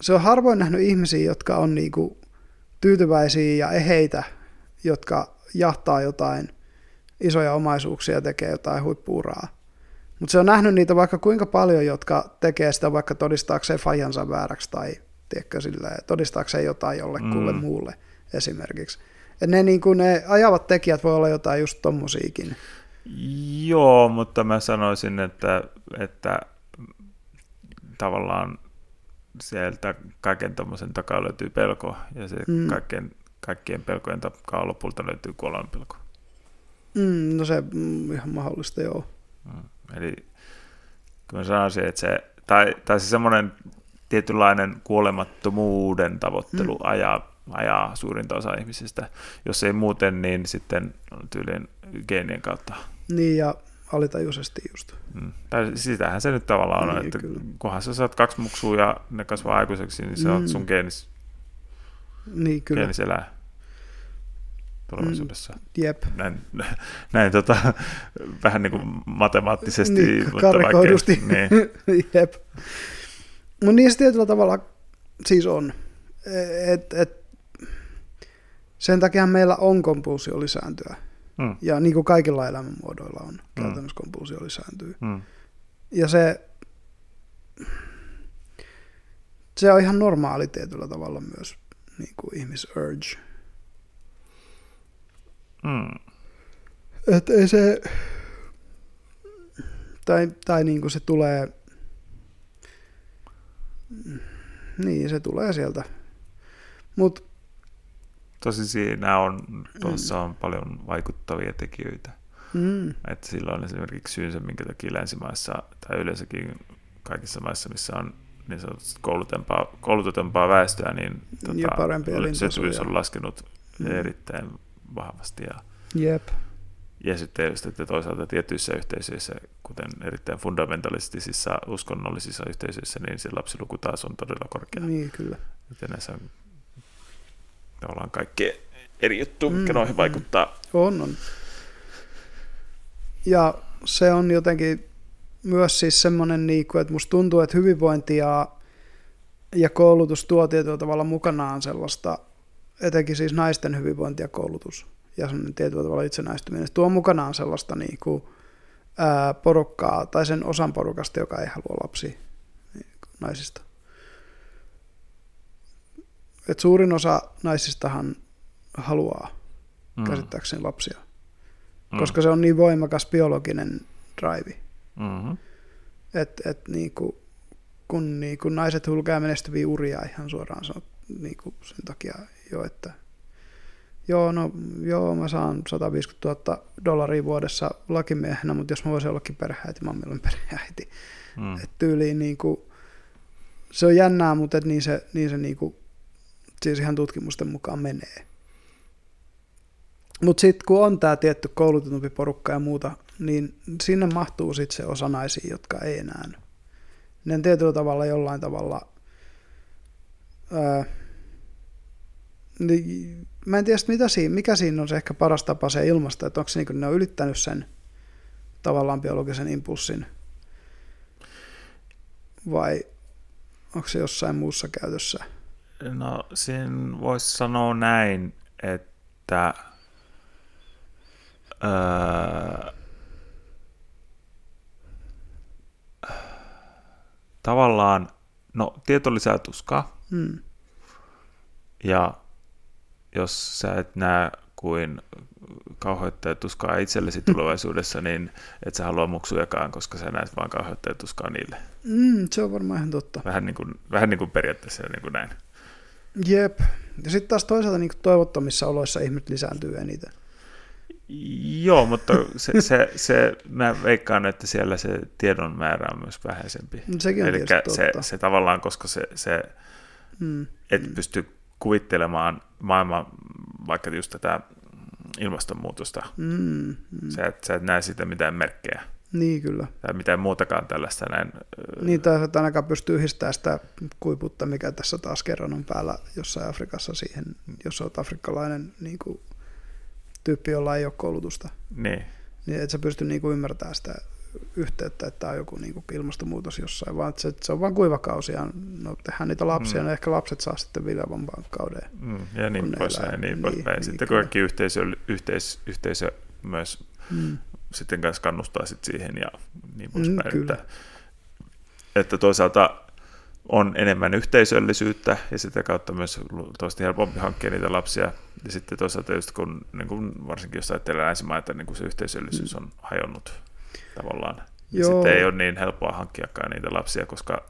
se on harvoin nähnyt ihmisiä, jotka on niinku tyytyväisiä ja eheitä, jotka jahtaa jotain isoja omaisuuksia ja tekee jotain huippuuraa. Mutta se on nähnyt niitä vaikka kuinka paljon, jotka tekee sitä vaikka todistaakseen fajansa vääräksi tai tiedätkö, silleen, todistaakseen jotain jollekulle Mm. mm. muulle esimerkiksi. Et ne, niin kuin ne ajavat tekijät voi olla jotain just tommosiakin. Joo, mutta mä sanoisin, että, että tavallaan sieltä kaiken tommosen takaa löytyy pelko, ja se Mm. kaikkien, kaikkien pelkojen takaa lopulta löytyy kuoleman pelko. Mm, no se mm, ihan mahdollista, joo. Mm. Eli kyllä mä sanoisin, että se, tai, tai se semmoinen tietynlainen kuolemattomuuden tavoittelu mm. ajaa, ajaa suurinta osa ihmisistä. Jos ei muuten, niin sitten tyylien geenien kautta. Niin ja alitajuisesti just. Mm. Tai sitähän se nyt tavallaan on, Niin, että kyllä. kunhan sä saat kaksi muksua ja ne kasvaa aikuiseksi, niin se Mm. on sun geenis, Niin kyllä, geenis elää tulevaisuudessa. jep. Näin, näin tota, vähän niin kuin matemaattisesti. Niin, mutta karikoidusti. Vaikka, niin, Jep. Mutta se tietyllä tavalla siis on. Et, et, sen takia meillä on kompulsio lisääntyä. Mm, Ja niin kuin kaikilla elämänmuodoilla on käytännössä kompulsio lisääntyy. mm, Ja se, se on ihan normaali tietyllä tavalla myös niin kuin ihmis-urge. mm, Et ei se, tai, tai niin kuin se tulee, niin se tulee sieltä. Mutta Tosi siinä on, tuossa on paljon vaikuttavia tekijöitä. mm, Että sillä on esimerkiksi syynsä, minkä takia länsimaissa tai yleensäkin kaikissa maissa, missä on niin sanotusti koulutetumpaa väestöä, niin se elintaso ja- on laskenut Mm. erittäin vahvasti. Ja, Jep. ja sitten just, että toisaalta tietyissä yhteisöissä, kuten erittäin fundamentalistisissa uskonnollisissa yhteisöissä, niin se lapsiluku taas on todella korkea. Niin, kyllä. Joten näissä on tavallaan kaikki eri juttu, mikä Mm, noihin mm. vaikuttaa. On, on. Ja se on jotenkin myös siis semmoinen, niin kuin, että musta tuntuu, että hyvinvointi ja, ja koulutus tuo tietyllä tavalla mukanaan sellaista, etenkin siis naisten hyvinvointi ja koulutus ja semmoinen tietyllä tavalla itsenäistyminen, se tuo mukanaan sellaista niin kuin, ää, porukkaa tai sen osan porukasta, joka ei halua lapsia niin kuin naisista. Et suurin osa naisistahan haluaa Mm. käsittääkseni lapsia, Mm. koska se on niin voimakas biologinen drive. Mm-hmm. Että et niinku, kun niinku naiset hylkää menestyviä uria ihan suoraan sanot, niinku sen takia jo, että joo, no, joo, mä saan 150 000 dollaria vuodessa lakimiehenä, mutta jos mä voisin ollakin perheäiti, mä oon perheäiti. Mm. Et tyyliin niinku, se on jännää, mutta et niin se, niin se niinku, siis ihan tutkimusten mukaan menee. Mutta sitten kun on tämä tietty koulutetumpi porukka ja muuta, niin sinne mahtuu sitten se osa naisia, jotka ei enää. Ne tietyllä tavalla jollain tavalla... Ää, niin, mä en tiedä, mitä siinä, mikä siinä on se ehkä paras tapa se ilmasta, että onko se niin ne on ylittänyt sen tavallaan biologisen impulssin vai onko se jossain muussa käytössä? No, siinä voisi sanoa näin, että öö, tavallaan, no tieto lisää tuskaa, Hmm. ja jos sä et näe kuin kauheutta ja tuskaa itsellesi tulevaisuudessa, niin et sä halua muksujakaan, koska sä näet vaan kauheutta ja tuskaa niille. Mm, se on varmaan ihan totta. Vähän niin kuin, vähän niin kuin periaatteessa niin kuin näin. Jep. Ja sitten taas toisaalta niin toivottomissa oloissa ihmiset lisääntyy eniten. Joo, mutta se, se, se, mä veikkaan, että siellä se tiedon määrä on myös vähäisempi. Mut Sekin on Eli se, se tavallaan, koska se, se Mm. et pysty kuvittelemaan maailman, vaikka just tätä ilmastonmuutosta, Mm. Mm. sä et, sä et näe siitä mitään merkkejä Niin kyllä. tai mitään muutakaan tällaista näin. Niin taas, että ainakaan pystyy yhdistämään sitä kuiputta, mikä tässä taas kerran on päällä jossain Afrikassa siihen, jos olet afrikkalainen niin kuin, tyyppi, jolla ei ole koulutusta. Niin, Niin et sä pysty niin kuin, ymmärtämään sitä yhteyttä, että tämä on joku niin kuin, ilmastonmuutos jossain, vaan se, se on vain kuivakausi ja no, tehdään niitä lapsia, Mm. no ehkä lapset saa sitten viljavampaan kauden. mm, ja niin Kun ne poispäin, niin Niin, niin, Sitten kyllä. kaikki yhteisö, yhteis, yhteisö myös Mm. Sitten kanssa kannustaa sit siihen ja niin Mm, kyllä. että, että toisaalta on enemmän yhteisöllisyyttä ja sitä kautta myös luultavasti helpompi hankkia niitä lapsia. Ja sitten toisaalta just kun, niin kun varsinkin jos ajattelee länsimaita, niin kun se yhteisöllisyys on hajonnut tavallaan. Ja Joo. sitten ei ole niin helppoa hankkiakaan niitä lapsia, koska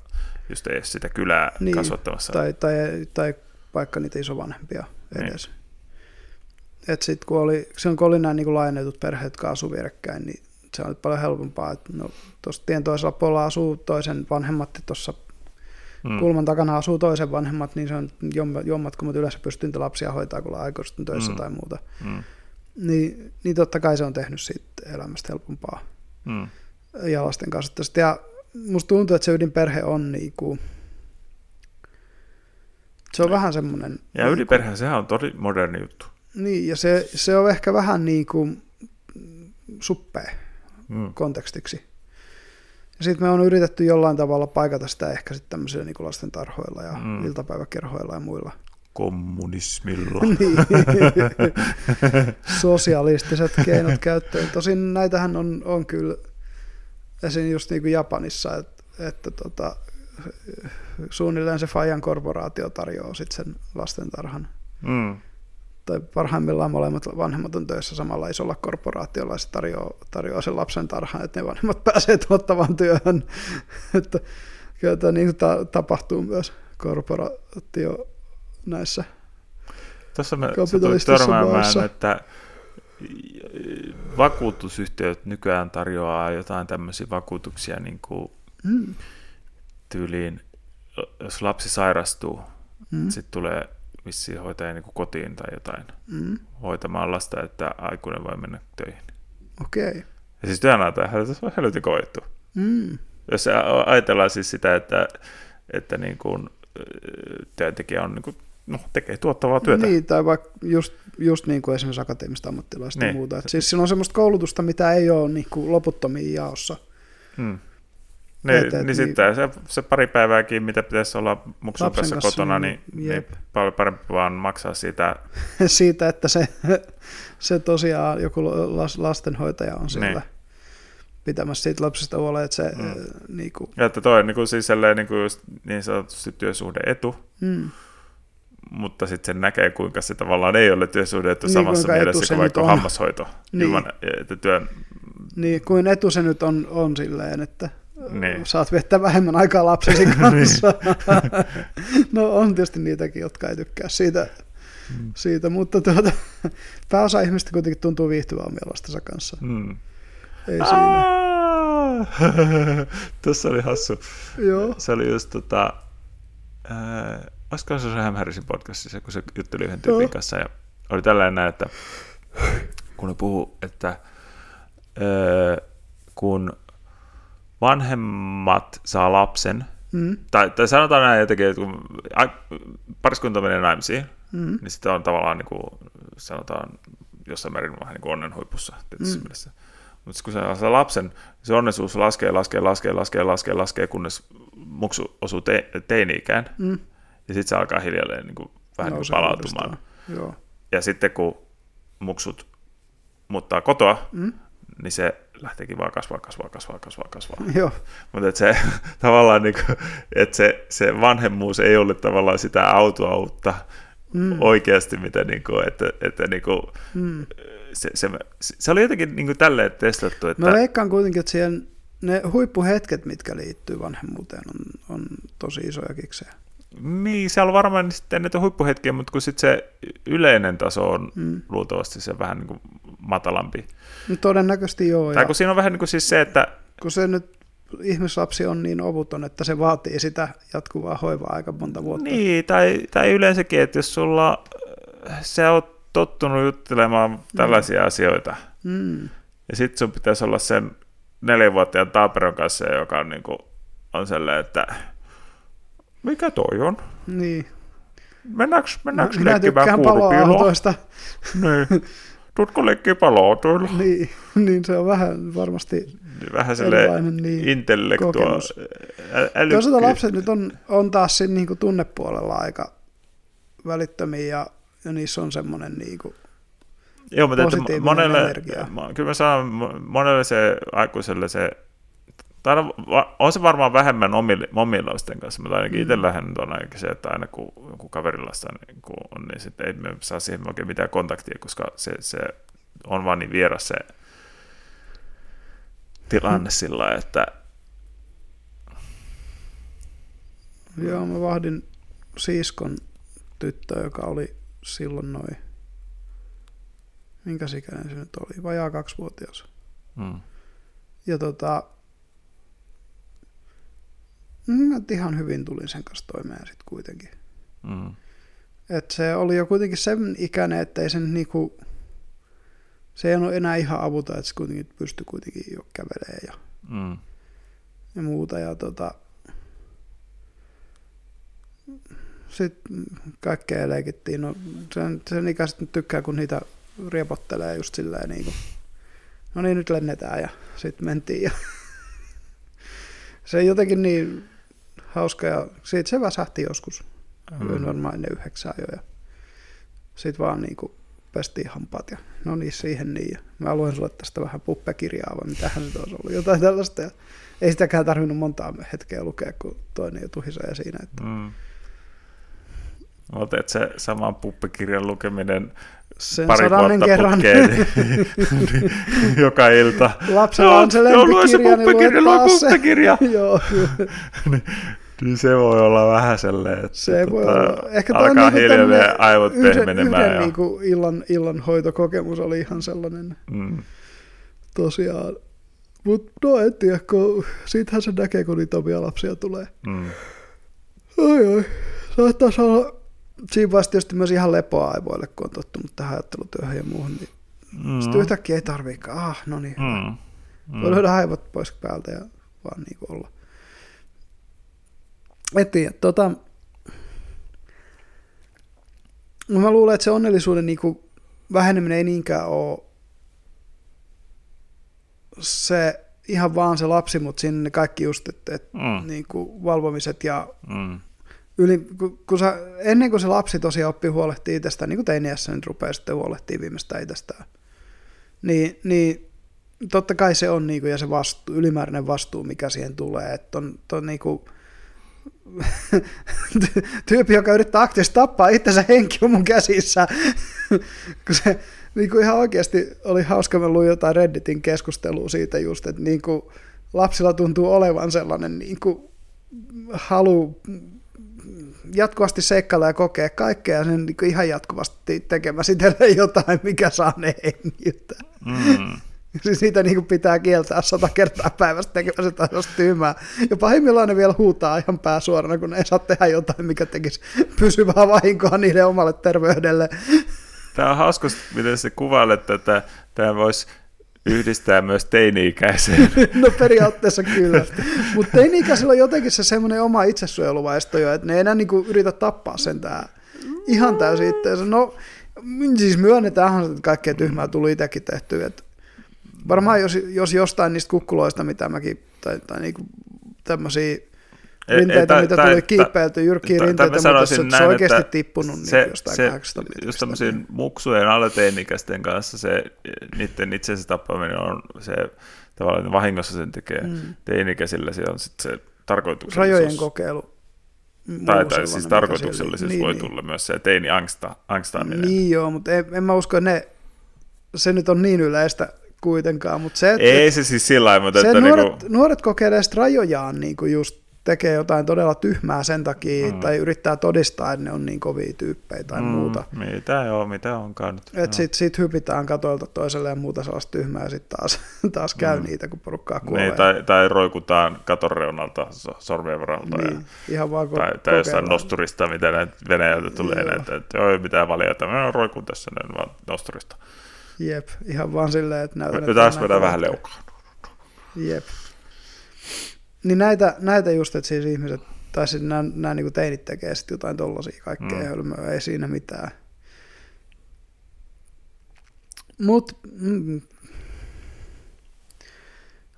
just ei ole sitä kylää Niin, kasvattamassa. Tai, tai, tai vaikka niitä isovanhempia Niin. Et sit kun oli, silloin kun oli nämä niin laajennetut perheet, jotka asuu vierekkäin, niin se on nyt paljon helpompaa. että no, tuossa tien toisella puolella asuu toisen vanhemmat ja tuossa Mm. kulman takana asuu toisen vanhemmat, niin se on jom- jommat, kun yleensä pystyn niitä lapsia hoitaa, kun ollaan aikuiset on töissä Mm. tai muuta. Mm. Niin, niin totta kai se on tehnyt siitä elämästä helpompaa Mm. ja lasten kasvattamista. Ja musta tuntuu, että se ydinperhe on niinku, se on vähän semmoinen... Ja ydinperhe, sehän on tosi moderni juttu. Niin, ja se, se on ehkä vähän niin kuin suppea Mm. kontekstiksi. Ja sitten me on yritetty jollain tavalla paikata sitä ehkä sitten tämmöisillä niin lasten tarhoilla ja Mm. iltapäiväkerhoilla ja muilla. Kommunismilla. niin. Sosialistiset keinot käyttöön. Tosin näitähän on, on kyllä esim. just niin kuin Japanissa, että, että tota, suunnilleen se Fajan korporaatio tarjoaa sitten sen lastentarhan. Mm. Tai parhaimmillaan molemmat vanhemmat on töissä samalla isolla korporaatiolla ja se tarjoaa, tarjoaa sen lapsen tarhan, että ne vanhemmat pääsee tuottavaan työhön. että kyllä tämä niin ta- tapahtuu myös korporaatio näissä. Tuossa me törmäämään, maissa. että vakuutusyhtiöt nykyään tarjoaa jotain tämmöisiä vakuutuksia, niin kuin, Mm. tyyliin, jos lapsi sairastuu, Mm. sitten tulee vissiin hoitaja niin kuin kotiin tai jotain Mm. hoitamaan lasta, että aikuinen voi mennä töihin. Okei. Okay. Ja siis työnantaja, se on helvetin kova juttu. Mm. Jos ajatellaan siis sitä, että, että niin kuin, työntekijä on niin kuin, no, tekee tuottavaa työtä. Niin, tai vaikka just, just niin kuin esimerkiksi akateemista ammattilaista. Niin. ja muuta. Et siis siinä on semmoista koulutusta, mitä ei ole niin kuin loputtomiin jaossa. Mm. Niin, Et- et niin, niin- sitten se, se pari päivääkin, mitä pitäisi olla muksun Lapsen kanssa kanssa, kotona, niin niin, jep. niin paljon parempi vaan maksaa siitä. Siitä, että se, se tosiaan joku las, lastenhoitaja on siellä Niin. pitämässä siitä lapsesta huolen, että se Mm. mm. niin kuin, Ja että toi on niin, kuin, siis niin, kuin just niin sanotusti työsuhde-etu, mm, mutta sitten se näkee, kuinka se tavallaan ei ole työsuhde-etu Niin, samassa mielessä kuin vaikka on. hammashoito. Niin. Ilman, että työn, niin kuin etu se nyt on, on silleen, että Niin. saat viettää vähemmän aikaa lapsesi kanssa. no on tietysti niitäkin, jotka ei tykkää siitä, Mm. siitä mutta tuota, pääosa ihmistä kuitenkin tuntuu viihtyvän omien lastensa kanssa. mm. Ei siinä. Aa! Tuossa oli hassu. Joo. Se oli just tota, olisiko se Sam Harrisin podcastissa, kun se jutteli yhden tyypin kanssa, ja oli tällainen näin, että kun ne puhuu, että ää, kun vanhemmat saa lapsen, Mm, tai, tai sanotaan näin jotenkin, että kun pariskunta menee naimisiin, mm, niin sitten on tavallaan niin kuin, sanotaan jossain määrin vähän niin kuin onnenhuipussa tietysti Mm. mielessä. Mutta kun se saa lapsen, se onnellisuus laskee, laskee, laskee, laskee, laskee, laskee, kunnes muksu osuu te- teini-ikään. mm. Ja sitten se alkaa hiljalleen niin kuin, vähän niin kuin palautumaan. Joo. Ja sitten kun muksut muuttaa kotoa, Mm. Niin se lähteekin vaan kasvaa, kasvaa, kasvaa, kasvaa, kasvaa. Joo. Mutta se tavallaan, niin kuin, että se, se vanhemmuus ei ole tavallaan sitä autoautta Mm. oikeasti, mitä niin kuin, että, että niin kuin, Mm. se, se, se, oli jotenkin niin kuin tälleen testattu, että Mä veikkaan kuitenkin, että siihen ne huippuhetket, mitkä liittyy vanhemmuuteen, on, on tosi isoja kiksejä. Niin, siellä on varmaan sitten näitä huippuhetkiä, mutta kun sitten se yleinen taso on Mm. luultavasti se vähän niin kuin matalampi. No todennäköisesti joo. Tai Ja kun siinä on vähän niin kuin siis se, että kun se nyt ihmislapsi on niin ovuton, että se vaatii sitä jatkuvaa hoivaa aika monta vuotta. Niin, tai, tai yleensäkin, että jos sulla, sä oot tottunut juttelemaan tällaisia mm. asioita, Mm. ja sitten sun pitäisi olla sen neljänvuotiaan Taaperon kanssa, joka on, niin kuin, on sellainen, että mikä toi on? Niin. Mennäänkö, mennäänkö Minä leikkimään paloautoista. Niin. Tuutko leikkiä paloautoilla? niin, niin se on vähän varmasti Vähän sellainen erilainen niin, intellektua, kokemus. Toisaalta lapset nyt on, on taas siinä niin kuin tunnepuolella aika välittömiä ja, ja niissä on semmoinen niin kuin, Joo, mutta monelle, energia. kyllä mä mo- monelle se aikuiselle se, tai on va- on se varmaan vähemmän omille, omien lasten kanssa, mutta ainakin Mm. itsellähän on ainakin se, että aina kun niin kun on, niin sitten ei me saa siihen oikein mitään kontaktia, koska se, se on vaan niin vieras se tilanne Mm. sillä että joo mä vahdin siskon tyttö, joka oli silloin noin, minkä ikäinen se nyt oli, vajaa kaksivuotias. mm, Ja tota, mä nyt ihan hyvin tulin sen kanssa toimeen sitten kuitenkin. mm, Et se oli jo kuitenkin sen ikäinen, että ei sen niinku, se ei ole enää ihan avuta, että se kuitenkin pystyi kuitenkin jo kävelemään ja, mm, ja muuta. Ja tota, sitten kaikkea leikittiin. No, sen, sen ikäiset nyt tykkää, kun niitä riepottelee just silleen niin kuin, no niin, nyt lennetään ja sitten mentiin. Ja se jotenkin niin hauska ja siitä se väsähti joskus. Mm. varmaan ennen yhdeksää jo. Ja sitten vaan niin kuin pestiin hampaat ja no niin siihen niin. Ja mä luen sulle tästä vähän puppekirjaa vai mitähän se olisi ollut, jotain tällaista. Ja ei sitäkään tarvinnut montaa hetkeä lukea, kun toinen jo tuhisee siinä. Että Mm. Mutta että se saman puppikirjan lukeminen sen pari vuotta kerran putkeen, niin, niin, joka ilta. lapsella on se Joo, lue se lempikirja, niin puppikirja, lue lue taas se. puppikirja. Joo, Niin se voi olla vähän sellainen, että se voi tota, olla. Ehkä alkaa niinku hiljalleen aivot yhden, pehmenemään. yhden ja, niinku illan, illan hoitokokemus oli ihan sellainen mm, tosiaan Mutta no en tiedä, kun siitähän se näkee, kun niitä omia lapsia tulee. Mm. Oi, oi. Saattaisi olla siinä vaiheessa tietysti myös ihan lepoa aivoille, kun on tottunut tähän ajattelutyöhön ja muuhun. Niin Mm. Sitten yhtäkkiä ei tarviikaan. Ah, no niin. Mm. Mm. Voi löydä aivot pois päältä ja vaan niin kuin olla. En tiedä, tota, no mä luulen, että se onnellisuuden niin kuin väheneminen ei niinkään ole se ihan vaan se lapsi, mutta sinne kaikki just, että, että Mm. niin kuin valvomiset ja Mm. yli, kun, kun sä, ennen kuin se lapsi tosiaan oppii huolehtia itsestään, niin kuin teiniässä, niin rupeaa sitten huolehtia viimeistään itsestään. Niin, niin totta kai se on, niin kuin, ja se vastuu, ylimääräinen vastuu, mikä siihen tulee, että on, on niin kuin, tyyppi, joka yrittää aktiivisesti tappaa itsensä henki on mun käsissä, kun se niin kuin ihan oikeasti oli hauska, mä luin jotain Redditin keskustelua siitä just, että niin kuin lapsilla tuntuu olevan sellainen niin kuin halu jatkuvasti seikkailla ja kokea kaikkea ja sen niin kuin ihan jatkuvasti tekemässä itselleen jotain, mikä saa ne hengiltä. Mm. Siis niitä niin kuin pitää kieltää sata kertaa päivästä tekemässä jos tyhmää. Ja pahimmillaan ne vielä huutaa ihan pää suorana, kun ne ei saa tehdä jotain, mikä tekisi pysyvää vahinkoa niiden omalle terveydelle. Tämä on hauska, miten se kuvailet tätä. Tämä voisi yhdistää myös teini-ikäiseen. No periaatteessa kyllä. Mutta teini-ikäisillä on jotenkin se semmoinen oma itsesuojeluvaisto jo, että ne ei enää niinku yritä tappaa sen tää ihan täysin itteensä. No siis myönnetään, että kaikkea tyhmää tuli itsekin tehtyä. Et varmaan jos, jos jostain niistä kukkuloista, mitä mäkin, tai, tai niinku tämmöisiä Ei- rinteitä, ei, tai- mitä tuli kiipeilty, jyrkkiä rinteitä, mutta se, se näin, on oikeasti tippunut niin se, jostain se, 800 just tämmöisiin muksujen aleteinikäisten kanssa se, niiden itsensä tappaminen on se, tavallaan vahingossa sen tekee. Mm. Teinikäisillä se on sitten se tarkoituksellisuus. Rajojen kokeilu. Tai, tai siis tarkoituksellisuus siellä- voi niin, tulla myös se teini angsta, angstaaminen. Niin joo, mutta en, en mä usko, että ne, se nyt on niin yleistä kuitenkaan, mutta se, että, Ei se siis sillä lailla, mutta se, että nuoret, niinku, nuoret kokeilee sitten rajojaan niin kuin just tekee jotain todella tyhmää sen takia, mm. tai yrittää todistaa, että ne on niin kovia tyyppejä tai mm. muuta. Mitä joo, mitä onkaan nyt. Että sitten sit hypitään katolta toiselle ja muuta sellaista tyhmää, ja sitten taas, taas käy mm. niitä, kun porukkaa kuolee. Niin, tai, tai roikutaan katon reunalta so- sormien varalta. niin, Ja, ihan vaan ko- tai, tai jossain nosturista, mitä näitä Venäjältä tulee Joo. näitä, että joo, ei mitään valiota, mä roikun tässä näin vaan nosturista. Jep, ihan vaan silleen, että näytän, Ja taas vedän vähän leukaa. Jep. Niin näitä, näitä just, että siis ihmiset, tai siis nämä, nämä niin teinit tekee sitten jotain tollasia kaikkea Mm. mm. hölmöä, ei siinä mitään. Mut mm,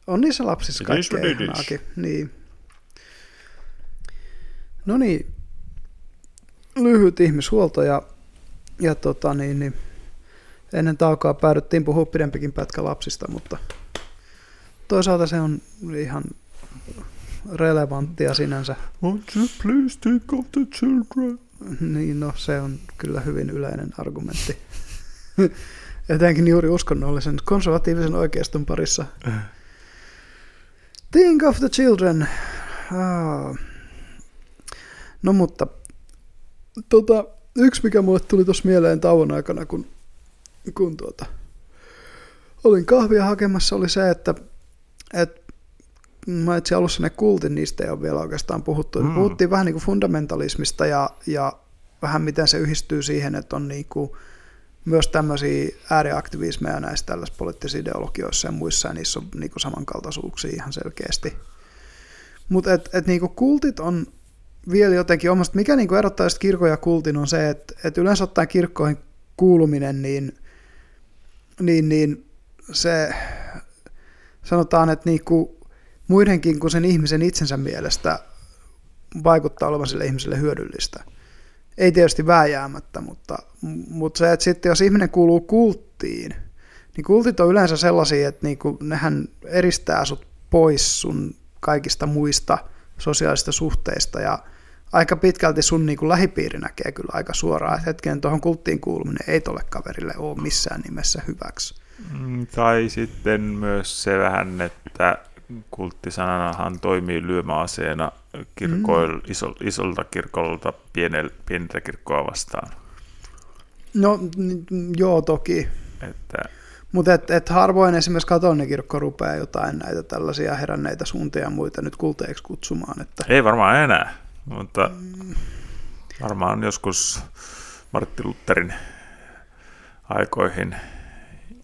on niissä lapsissa kaikkea ihanaakin. Niin. No niin, lyhyt ihmishuolto ja, ja tota niin, niin, ennen taukoa päädyttiin puhua pidempikin pätkä lapsista, mutta toisaalta se on ihan relevanttia sinänsä. Won't you please take off the children? Niin no, se on kyllä hyvin yleinen argumentti. Etenkin juuri uskonnollisen konservatiivisen oikeiston parissa. Think of the children. Ah. No mutta, tota, yksi mikä mulle tuli tuossa mieleen tauon aikana, kun, kun tuota, olin kahvia hakemassa, oli se, että, että mä itse alussa ne kultin, niistä ei ole vielä oikeastaan puhuttu. Mm. Puhuttiin vähän niin kuin fundamentalismista ja, ja vähän miten se yhdistyy siihen, että on niin kuin myös tämmöisiä ääriaktivismeja näissä tällaisissa poliittisissa ideologioissa ja muissa, ja niissä on niin kuin samankaltaisuuksia ihan selkeästi. Mutta et, et niin kuin kultit on vielä jotenkin omasta, mikä niin kuin erottaa kirkon ja kultin on se, että, että yleensä ottaen kirkkoihin kuuluminen, niin, niin, niin se sanotaan, että niin kuin muidenkin kuin sen ihmisen itsensä mielestä vaikuttaa olevan sille ihmiselle hyödyllistä. Ei tietysti vääjäämättä, mutta, mutta se, että sitten jos ihminen kuuluu kulttiin, niin kultit on yleensä sellaisia, että niinku, nehän eristää sut pois sun kaikista muista sosiaalisista suhteista ja aika pitkälti sun niinku lähipiiri näkee kyllä aika suoraan, että hetken tuohon kulttiin kuuluminen ei tolle kaverille ole missään nimessä hyväksi. Mm, Tai sitten myös se vähän, että kulttisananahan toimii lyömäaseena kirkoil, mm. iso, isolta kirkolta pienel, pientä kirkkoa vastaan. No joo toki, Että, Mutta et, et harvoin esimerkiksi katolinen kirkko rupeaa jotain näitä tällaisia heränneitä suuntia ja muita nyt kulteeksi kutsumaan. Että... Ei varmaan enää, mutta varmaan joskus Martti Lutherin aikoihin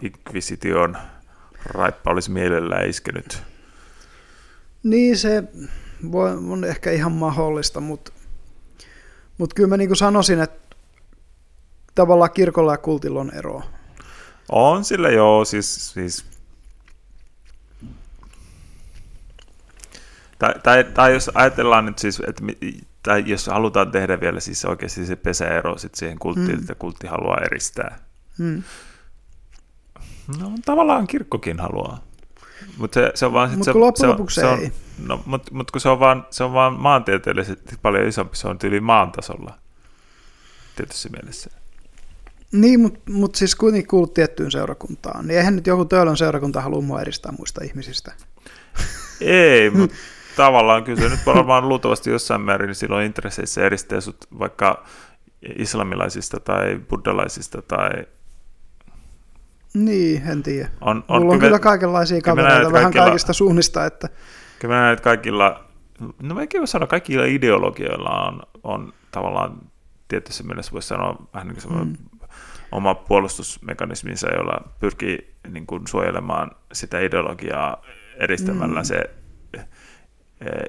inkvisition raippa olisi mielellään iskenyt. Niin se voi, on ehkä ihan mahdollista, mutta, mutta kyllä mä niin sanoisin, että tavallaan kirkolla ja kultilla on ero. On sillä joo, siis, siis tai, tai, tai jos ajatellaan nyt siis, että tai jos halutaan tehdä vielä siis oikeasti se pesäero sit siihen kulttiin, mm. että kultti haluaa eristää. Mm. No tavallaan kirkkokin haluaa. Mutta se, se on vaan... Mutta loppujen lopuksi se, on, ei. No, mutta mut kun se on vaan, se on vaan maantieteellisesti paljon isompi, se on yli maan tasolla tietyssä mielessä. Niin, mutta mut siis kuitenkin kuulut tiettyyn seurakuntaan. Niin eihän nyt joku Töölön seurakunta halua mua eristää muista ihmisistä. Ei, mutta tavallaan kyllä se nyt varmaan luultavasti jossain määrin niin silloin intresseissä eristää sut vaikka islamilaisista tai buddhalaisista tai niin, en tiedä. On, on, Mulla on kyllä, kyllä kaikenlaisia kavereita vähän kaikilla, kaikista suunnista. Että... Kyllä mä näen, että kaikilla, no mä voi sanoa, kaikilla ideologioilla on, on tavallaan tietyssä mielessä voisi sanoa vähän niin kuin mm. oma puolustusmekanisminsa, jolla pyrkii niin kuin suojelemaan sitä ideologiaa eristämällä mm. se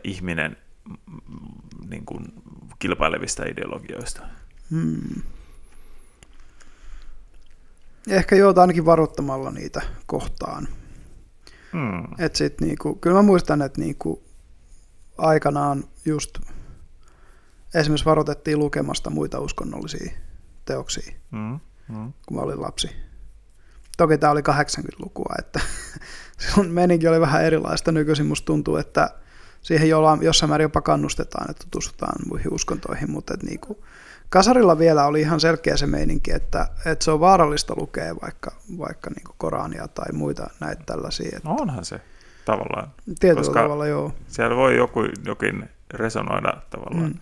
ihminen niin kuin kilpailevista ideologioista. Mm. Ehkä joo, ainakin varoittamalla niitä kohtaan. Hmm. Et sit niinku, kyllä mä muistan, että niinku aikanaan just esimerkiksi varoitettiin lukemasta muita uskonnollisia teoksia, hmm. Hmm. kun mä olin lapsi. Toki tämä oli 80-lukua, että silloin meninkin oli vähän erilaista. Nykyisin musta tuntuu, että siihen jossain määrin jopa kannustetaan, että tutustutaan muihin uskontoihin, mutta että niinku, Kasarilla vielä oli ihan selkeä se meininki, että, että se on vaarallista lukea vaikka, vaikka niin Korania tai muita näitä tällaisia. Että no onhan se tavallaan. Tietyllä koska tavalla, joo. Siellä voi joku, jokin resonoida tavallaan. Mm.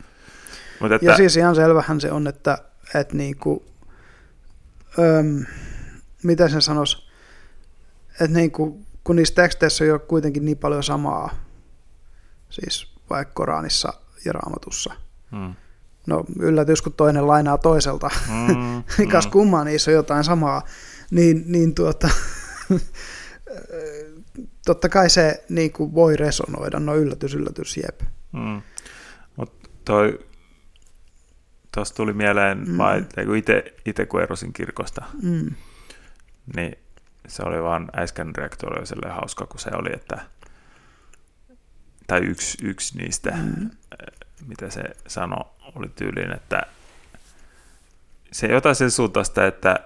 Mut että... Ja siis ihan selvähän se on, että, että niin kuin, öm, mitä sen sanoisi, että niin kuin, kun niissä teksteissä on kuitenkin niin paljon samaa, siis vaikka Koranissa ja Raamatussa, mm no yllätys, kun toinen lainaa toiselta, mm, mikäs mm. kummaa niissä on jotain samaa, niin, niin tuota, totta kai se niin kuin voi resonoida, no yllätys, yllätys, jep. Mm. Mutta toi, tuossa tuli mieleen, mm. itse kun erosin kirkosta, mm. niin se oli vaan äskän reaktio oli hauska, kun se oli, että tai yksi, yksi niistä, mm. mitä se sanoi, oli tyyliin, että se jotain sen suuntaista, että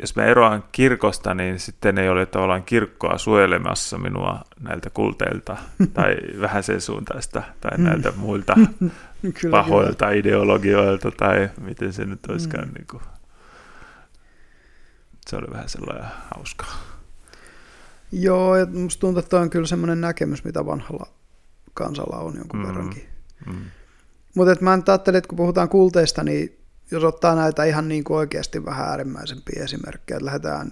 jos mä eroan kirkosta, niin sitten ei ole tavallaan kirkkoa suojelemassa minua näiltä kulteilta, tai vähän sen suuntaista, tai mm. näiltä muilta kyllä, pahoilta kyllä. ideologioilta, tai miten se nyt olisikaan. Mm. Niin kuin. Se oli vähän sellainen hauskaa. Joo, ja musta tuntuu, että on kyllä semmoinen näkemys, mitä vanhalla kansalla on jonkun mm. verrankin. Mm. Mutta mä ajattelin, että kun puhutaan kulteista, niin jos ottaa näitä ihan niin kuin oikeasti vähän äärimmäisempiä esimerkkejä, että lähdetään,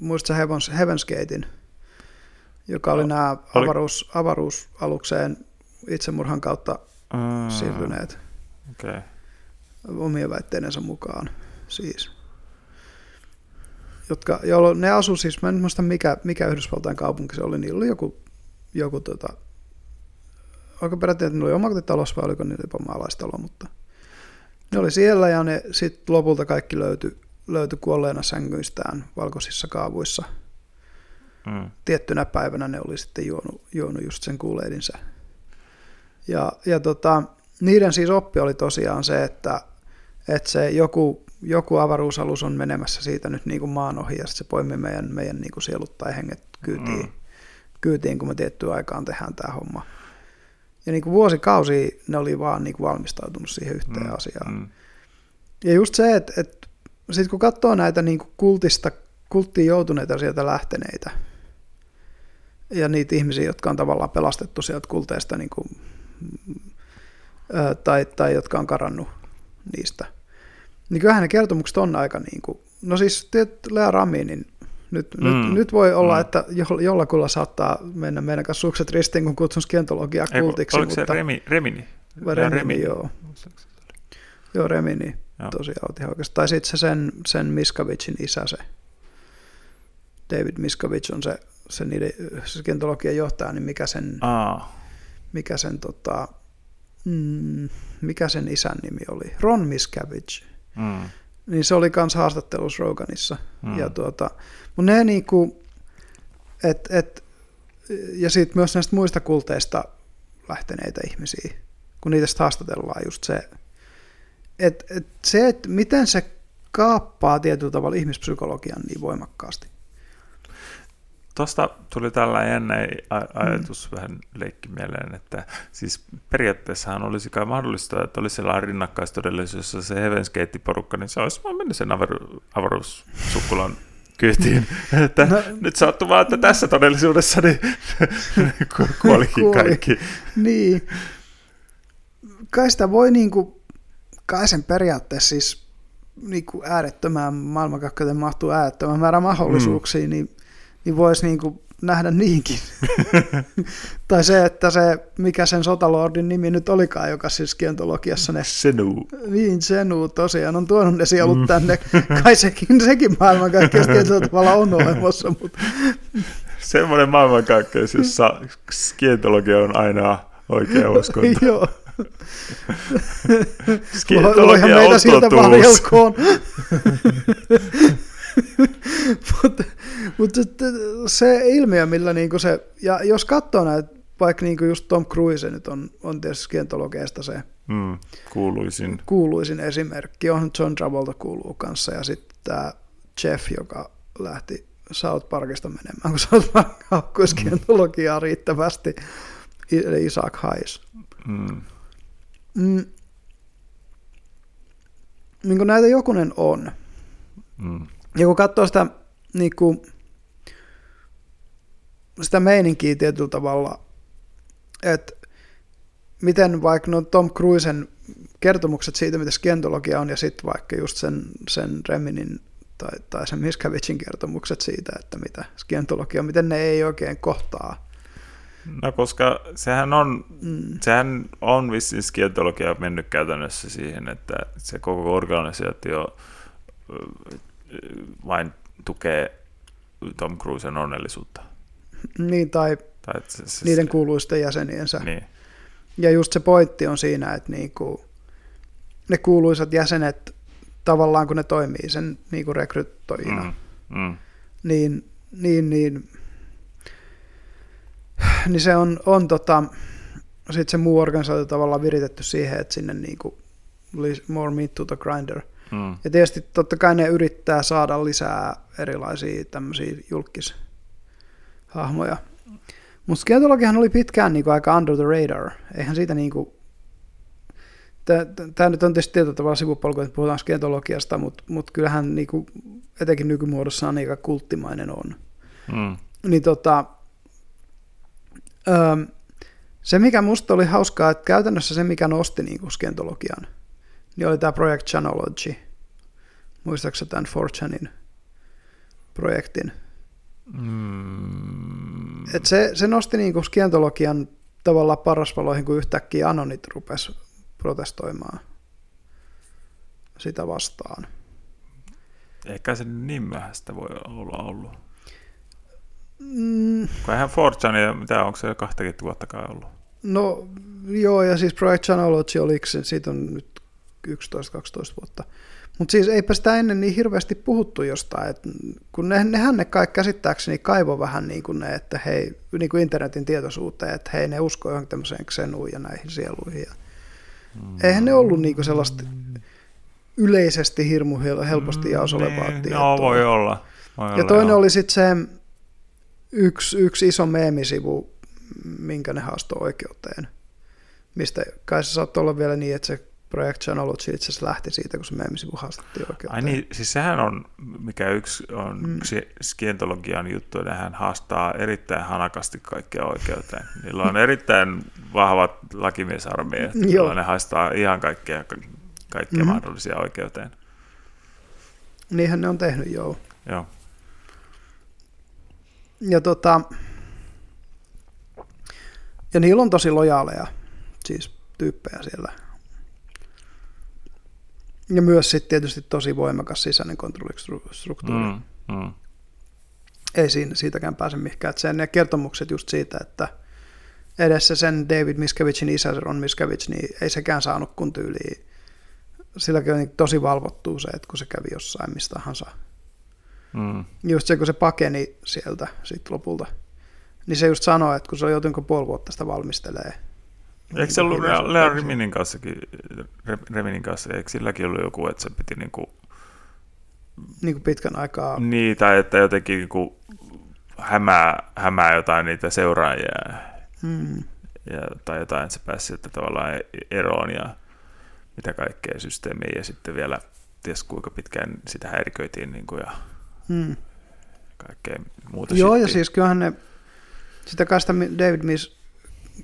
muistatko Heavens, Heaven's Gatein, joka oli no, nämä avaruus, avaruusalukseen itsemurhan kautta mm, siirtyneet okay. omien väitteidensä mukaan siis. Jotka, jolloin ne asu siis, mä en muista mikä, mikä Yhdysvaltain kaupunki se oli, niin oli joku, joku tota, oikein peräti, että ne oli omakotitalous vai oliko niitä jopa maalaistalo, mutta ne oli siellä ja ne sitten lopulta kaikki löytyi löytyi kuolleena sängyistään valkoisissa kaavuissa. Mm. Tiettynä päivänä ne oli sitten juonut, juonut just sen kuuleidinsä. Ja, ja tota, niiden siis oppi oli tosiaan se, että, että se joku, joku avaruusalus on menemässä siitä nyt niin kuin maan ohi ja se poimii meidän, meidän niin kuin sielut tai henget kyytiin, mm. kyytiin, kun me tiettyä aikaan tehdään tämä homma. Ja niin kuin vuosikausia ne oli vaan niin kuin valmistautunut siihen yhteen mm, asiaan. Mm. Ja just se, että, että sitten kun katsoo näitä niin kuin kultista, kulttiin joutuneita sieltä lähteneitä, ja niitä ihmisiä, jotka on tavallaan pelastettu sieltä kulteista, niin kuin, tai, tai jotka on karannut niistä, niin kyllähän ne kertomukset on aika niin kuin, no siis Lea Rami, niin Nyt, Mm. nyt, nyt voi olla, Mm. että jo- jollakulla saattaa mennä meidän kanssa sukset ristiin, kun kutsun skientologiaa kultiksi. oliko se mutta, Remi, Remini? vai Remini, joo. Muistaakseni. Joo, Remini Joo. tosiaan otin oikeasti. Tai sitten se sen, sen Miskovicin isä, se David Miskovic on se, se niiden se skientologian johtaja, niin mikä sen, Aa, mikä sen, tota, mm, mikä sen isän nimi oli? Ron Miscavige. mm, Niin se oli kans haastattelussa Roganissa. Mm. Ja tuota, mutta ne niinku, et, et, ja sitten myös näistä muista kulteista lähteneitä ihmisiä, kun niitä haastatellaan just se, että et se, että miten se kaappaa tietyllä tavalla ihmispsykologian niin voimakkaasti. Tuosta tuli tällainen jännä a- Mm. ajatus vähän leikki mieleen, että siis periaatteessahan olisi kai mahdollista, että olisi sellainen rinnakkaistodellisuus, jossa se Heaven's Gate-porukka, niin se olisi vaan mennyt sen avaru- avaruussukkulan kyytiin. että No- nyt sattuu vaan, että tässä todellisuudessa niin ku- kuolikin Kuoli. kaikki. Niin, kai sitä voi niinku, kai sen periaatteessa siis niinku äärettömään maailmankaukkeuteen mahtuu äärettömän määrä mahdollisuuksia, mm. niin, niin voisi niinku nähdä niinkin. tai se, että se, mikä sen sotalordin nimi nyt olikaan, joka siis kientologiassa ne Senu. niin Zenu tosiaan on tuonut ne sielut mm. tänne. Kai sekin, sekin maailmankaikkeus tietyllä tavalla on olemassa, mutta Semmoinen maailmankaikkeus, jossa skientologia on aina oikea uskonto. joo. Skientologia meitä on siltä totuus. varjelkoon. Mutta se ilmiö, millä niinku se, ja jos katsoo näitä, vaikka niinku just Tom Cruise nyt on, on tietysti skientologeista se Mm, kuuluisin. kuuluisin esimerkki, on John Travolta kuuluu kanssa, ja sitten tämä Jeff, joka lähti South Parkista menemään, kun South Park haukkui skientologiaa riittävästi, eli Isaac Hayes. Mm. Mm. Niin näitä jokunen on. Mm. Ja kun katsoo sitä, niin kuin, sitä meininkiä tietyllä tavalla, että miten vaikka no Tom Cruisen kertomukset siitä, mitä skientologia on, ja sitten vaikka just sen, sen Reminin tai, tai sen Miskavicin kertomukset siitä, että mitä skientologia on, miten ne ei oikein kohtaa. No koska sehän on, Mm. sehän on vissiin skientologia mennyt käytännössä siihen, että se koko organisaatio vain tukee Tom Cruisen onnellisuutta. Niin, tai Tai se, niiden kuuluisten jäseniensä. Niin. Ja just se pointti on siinä, että niinku, ne kuuluisat jäsenet tavallaan kun ne toimii sen niinku rekrytoijina, mm. Mm, niin, niin, niin, niin se on, on tota, sit se muu organisaatio tavallaan viritetty siihen, että sinne niinku, more meat to the grinder. mm, Ja tietysti totta kai ne yrittää saada lisää erilaisia tämmöisiä julkishahmoja. Mutta skientologihan oli pitkään niinku aika under the radar. Eihän siitä niinku... Tämä nyt on tietysti tietyllä tavalla sivupolku, että puhutaan skientologiasta, mutta mut kyllähän niinku, etenkin nykymuodossaan aika kulttimainen on. mm, Niin tota, öö, se mikä musta oli hauskaa, että käytännössä se mikä nosti niinku skientologian, niin oli tämä Project Chanology. Muistaakseni tämän 4chanin projektin? Mm, Et se, se nosti niinku skientologian tavallaan parasvaloihin, kun yhtäkkiä anonit rupes protestoimaan sitä vastaan. Ehkä se niin myöhäistä voi olla ollut. Mm, Kun eihän 4 mitä onko se jo 20 vuottakaan ollut? No joo, ja siis Project Chanology oliko se, siitä on nyt 11-12 vuotta. Mutta siis eipä sitä ennen niin hirveästi puhuttu jostain, että kun ne, nehän ne kaikki käsittääkseni kaivo vähän niin kuin ne, että hei, niin kuin internetin tietoisuuteen, että hei, ne uskoo johonkin tämmöiseen ksenuun ja näihin sieluihin. Ja Mm. eihän ne ollut niin kuin sellaista yleisesti hirmu hel- helposti jaossa olevaa niin, tietoa. No, voi olla. Voi Ja olla, toinen joo. oli sitten se yksi, yksi iso meemisivu, minkä ne haastoi oikeuteen. Mistä kai se saattoi olla vielä niin, että se Project Chanology itse asiassa lähti siitä, kun se meemisivu haastettiin oikeuteen. Ai niin, siis sehän on, mikä yksi on Mm. mm. yksi skientologian juttu, että hän haastaa erittäin hanakasti kaikkea oikeuteen. Niillä on erittäin vahvat lakimiesarmeijat, Joo. joilla ne haastaa ihan kaikkea, kaikkea mm. mahdollisia oikeuteen. Niinhän ne on tehnyt, joo. Joo. ja, tota, ja niillä on tosi lojaaleja siis tyyppejä siellä. Ja myös sitten tietysti tosi voimakas sisäinen kontrollistruktuuri. Mm, mm. Ei siinä, siitäkään pääse mihinkään. Et sen ja kertomukset just siitä, että edessä sen David Miskevicin isä Ron Miskevich, niin ei sekään saanut kun tyyliin. Silläkin on niin tosi valvottuu se, että kun se kävi jossain mistä tahansa. Mm. Just se, kun se pakeni sieltä sit lopulta, niin se just sanoi, että kun se on joutunut puoli vuotta sitä valmistelee. Eikö se ollut Lea Reminin kanssakin, Reminin kanssa, eikö silläkin ollut joku, että se piti niin kuin niin kuin pitkän aikaa. Niin, tai että jotenkin niin kuin hämää, hämää jotain niitä seuraajia. Hmm. Ja, tai jotain, että se pääsi sieltä tavallaan eroon ja mitä kaikkea systeemiä. Ja sitten vielä ties kuinka pitkään sitä häiriköitiin niin kuin, ja hmm. kaikkea muuta. Joo, shittia. ja siis kyllähän ne, sitä kanssa David Miss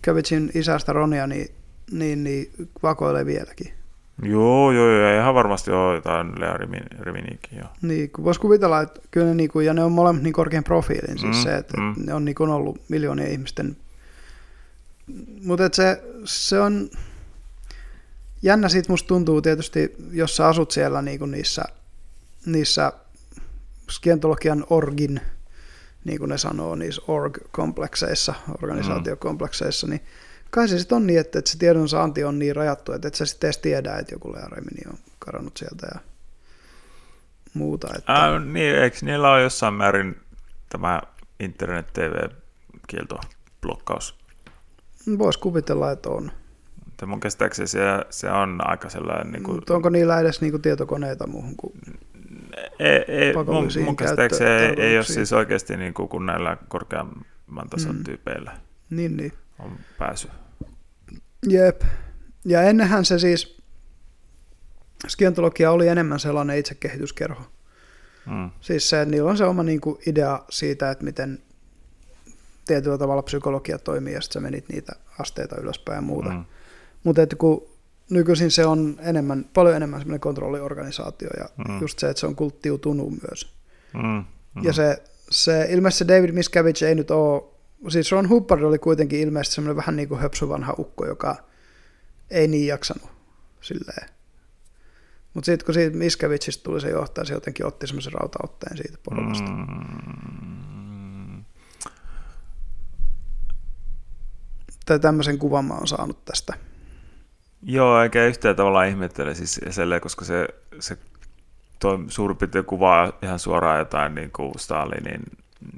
Kevitsin isästä Ronia, niin, niin, niin vakoilee vieläkin. Joo, joo, joo, ihan varmasti on jotain Lea Riminikin, joo. Niin, kun voisi kuvitella, että kyllä ne, niinku, ja ne on molemmat niin korkean profiilin, siis mm, se, että mm. ne on niinku ollut miljoonia ihmisten, mutta se, se on, jännä siitä musta tuntuu tietysti, jos sä asut siellä niinku niissä, niissä skientologian orgin, niin kuin ne sanoo, niissä org-komplekseissa, organisaatiokomplekseissa, niin kai se sitten on niin, että, että se tiedon saanti on niin rajattu, että et sä sitten edes tiedä, että joku Lea Remini on karannut sieltä ja muuta. Että... Ää, niin, eikö niillä ole jossain määrin tämä internet-tv-kielto, blokkaus? Voisi kuvitella, että on. Mutta mun käsittääkseni se, se on aika sellainen... Niin kuin... Mutta onko niillä edes niin kuin tietokoneita muuhun kuin ei, ei, mun, mun käsittääkseni ei, ei ole siis oikeasti niin kuin, kun näillä korkeamman tason mm. tyypeillä niin, niin. on pääsy. Jep. Ja ennenhän se siis, skientologia oli enemmän sellainen itsekehityskerho. Mm. Siis se, että niillä on se oma niin kuin, idea siitä, että miten tietyllä tavalla psykologia toimii, ja sitten sä menit niitä asteita ylöspäin ja muuta. Mm. Mutta että kun nykyisin se on enemmän, paljon enemmän semmoinen kontrolliorganisaatio, ja mm. just se, että se on kulttiutunut myös. Mm. Mm. Ja se, se, ilmeisesti se David Miscavige ei nyt ole siis Ron Hubbard oli kuitenkin ilmeisesti semmoinen vähän niin kuin höpsuvanha ukko, joka ei niin jaksanut silleen. Mutta sitten kun siitä Miskevitsistä tuli se johtaja, se jotenkin otti semmoisen rautaotteen siitä porukasta. Mm. Tai tämmöisen kuvan mä oon saanut tästä. Joo, eikä yhtään tavallaan ihmettele siis selleen, koska se, se toi suurin piirtein kuvaa ihan suoraan jotain niin kuin Stalinin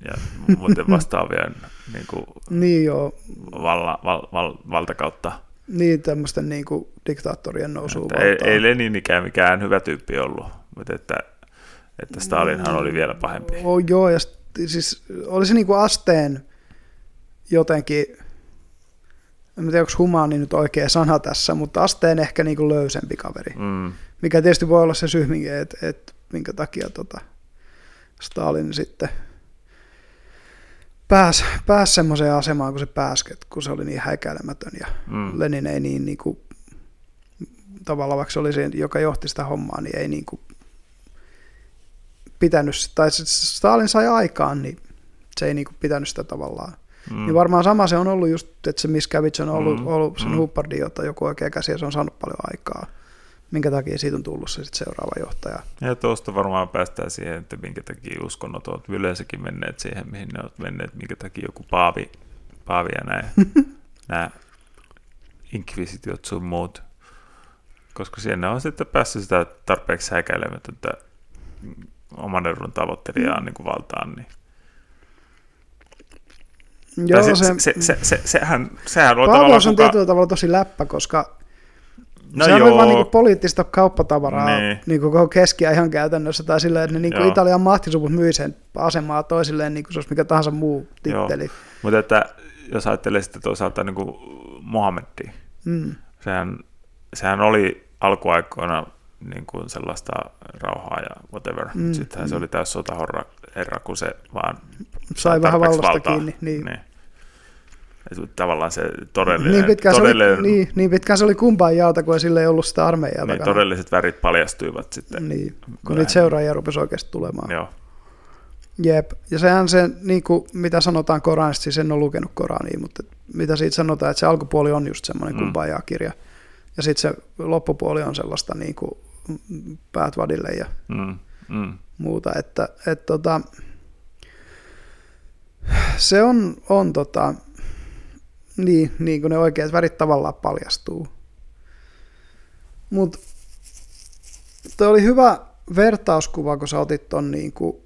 ja muuten vastaavia niin kuin niin joo. Valla, val, val, valtakautta. Niin, tämmöisten niin kuin diktaattorien nousu ei, ei Leninikään mikään hyvä tyyppi ollut, mutta että, että Stalinhan oli vielä pahempi. Oh, joo, ja siis oli se niin kuin asteen jotenkin, en tiedä onko humaani nyt oikea sana tässä, mutta asteen ehkä niin kuin löysempi kaveri. Mm. Mikä tietysti voi olla se syy, että, että minkä takia tota Stalin sitten pääsi pääs semmoiseen asemaan, kun se pääsi, kun se oli niin häikäilemätön ja mm. Lenin ei niin, niin kuin, tavallaan vaikka se oli se, joka johti sitä hommaa, niin ei niin kuin pitänyt, tai Stalin sai aikaan, niin se ei niin kuin pitänyt sitä tavallaan. Mm. Niin varmaan sama se on ollut just, että se Miskavich on ollut, mm. ollut sen mm. Hubbardin, jota joku oikea käsi ja se on saanut paljon aikaa minkä takia siitä on tullut se sit seuraava johtaja. Ja tuosta varmaan päästään siihen, että minkä takia uskonnot ovat yleensäkin menneet siihen, mihin ne ovat menneet, minkä takia joku paavi, paavi ja näin, nämä inkvisitiot sun muut. Koska siinä on sitten päässyt sitä tarpeeksi häikäilemätöntä oman edun tavoittelijaa mm. niin kuin valtaan, niin Joo, se, se, se, se, se, sehän, sehän on tavallaan... on kuka... tietyllä tavalla tosi läppä, koska No se on vain niin poliittista kauppatavaraa niin. Niin kuin koko keskiä ihan käytännössä, tai silleen, että ne niin kuin Italian mahtisuvut myy sen asemaa toisilleen niin kuin se olisi mikä tahansa muu titteli. Mutta että jos ajattelee sitten toisaalta niin kuin Mohammedia, mm. sehän, sehän oli alkuaikoina niin kuin sellaista rauhaa ja whatever. Mm, Sittenhän mm. se oli täys sotahorra herra, kun se vaan sai vähän vallasta valtaa. kiinni. Niin. niin tavallaan se todellinen... Niin pitkään, todellinen, se, oli, niin, niin pitkään se oli kumpaan jaota, kun sillä ei ollut sitä armeijaa niin, todelliset värit paljastuivat sitten. Niin, kun niitä seuraajia rupesi oikeasti tulemaan. Joo. Jep, ja sehän se, niin kuin, mitä sanotaan Koranista, siis en ole lukenut Korania, mutta mitä siitä sanotaan, että se alkupuoli on just semmoinen Mm. mm. kirja ja sitten se loppupuoli on sellaista niin kuin, päät vadille ja Mm. Mm. muuta, että et, tota, se on, on tota, niin, niin kuin ne oikeat värit tavallaan paljastuu. Mutta toi oli hyvä vertauskuva, kun sä otit ton niin kuin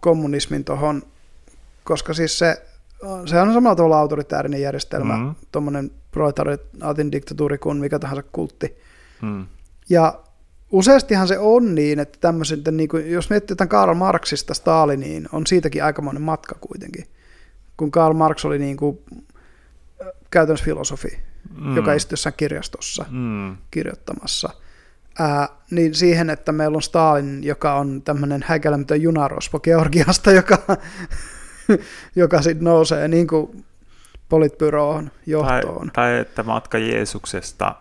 kommunismin tohon, koska siis se, se on samalla tavalla autoritäärinen järjestelmä, mm. tuommoinen proletariaatin diktatuuri kuin mikä tahansa kultti. Mm. Ja useastihan se on niin, että tämmöiset, niin kuin, jos miettii jotain Karl Marxista Staliniin, on siitäkin aikamoinen matka kuitenkin. Kun Karl Marx oli niin kuin, käytännössä filosofi, Mm. joka istui jossain kirjastossa Mm. kirjoittamassa, ää, niin siihen, että meillä on Stalin, joka on tämmöinen häikäilemätön junarosvo Georgiasta, joka, joka sitten nousee niin kuin politbyroon Tai, johtoon, tai että matka Jeesuksesta,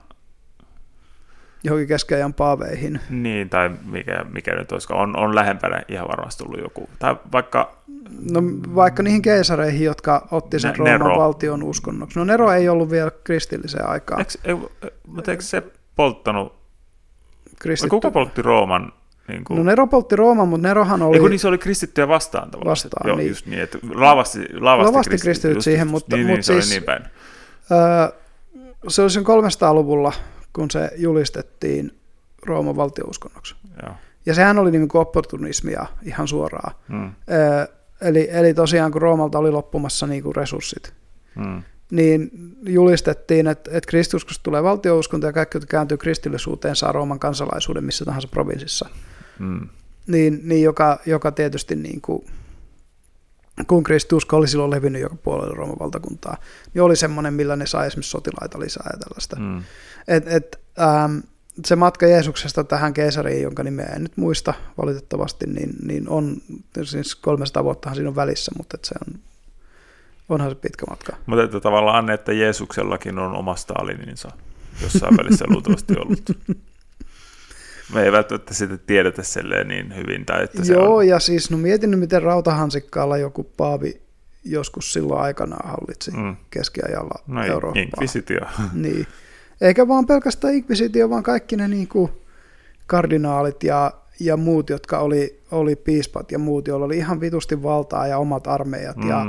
johonkin keskiajan paaveihin. niin, tai mikä, mikä nyt olisiko, on, on lähempänä ihan varmasti tullut joku. Tai vaikka, No vaikka niihin keisareihin, jotka otti sen Ne- Rooman Nero. valtion uskonnoksi. No Nero ei ollut vielä kristilliseen aikaan. eikö, ei, mutta eikö se polttanut, Kristitty. kuka poltti Rooman? Niin kuin, No Nero poltti Rooman, mutta Nerohan oli... Ei kun niin se oli kristittyjä vastaan tavallaan. Vastaan, Joo, niin. just niin, että lavasti, lavasti, Lavasti kristityt just, siihen, mutta- niin, mutta niin, se oli siis- niin päin. Öö, se oli sen 300-luvulla, kun se julistettiin Rooman valtiouskonnoksi. Joo. Ja sehän oli niin kuin opportunismia ihan suoraan. Mm, Öö, eli, eli tosiaan kun Roomalta oli loppumassa niin kuin resurssit, mm, niin julistettiin, että, että kristiuskosta tulee valtiouskonto ja kaikki, jotka kääntyy kristillisyyteen, saa Rooman kansalaisuuden missä tahansa provinssissa. mm, Niin, niin joka, joka tietysti niin kuin, kun kristiusko oli silloin levinnyt joka puolelle Rooman valtakuntaa, niin oli semmoinen, millä ne sai esimerkiksi sotilaita lisää ja tällaista. mm, Et, et, ähm, se matka Jeesuksesta tähän keisariin, jonka nimeä en nyt muista valitettavasti, niin, niin on, siis 300 vuottahan siinä on välissä, mutta et se on, onhan se pitkä matka. Mutta että tavallaan, että Jeesuksellakin on oma Stalininsa jossain välissä luultavasti ollut. Me ei välttämättä sitä tiedetä silleen niin hyvin. Tai että se Joo, on, ja siis no mietin nyt, miten rautahansikkaalla joku paavi joskus silloin aikanaan hallitsi Mm. keskiajalla no Eurooppaa. inkvisitio. Niin. Eikä vaan pelkästään inkvisitio, vaan kaikki ne niin kuin kardinaalit ja, ja muut, jotka oli, oli piispat ja muut, joilla oli ihan vitusti valtaa ja omat armeijat. Mm. Ja,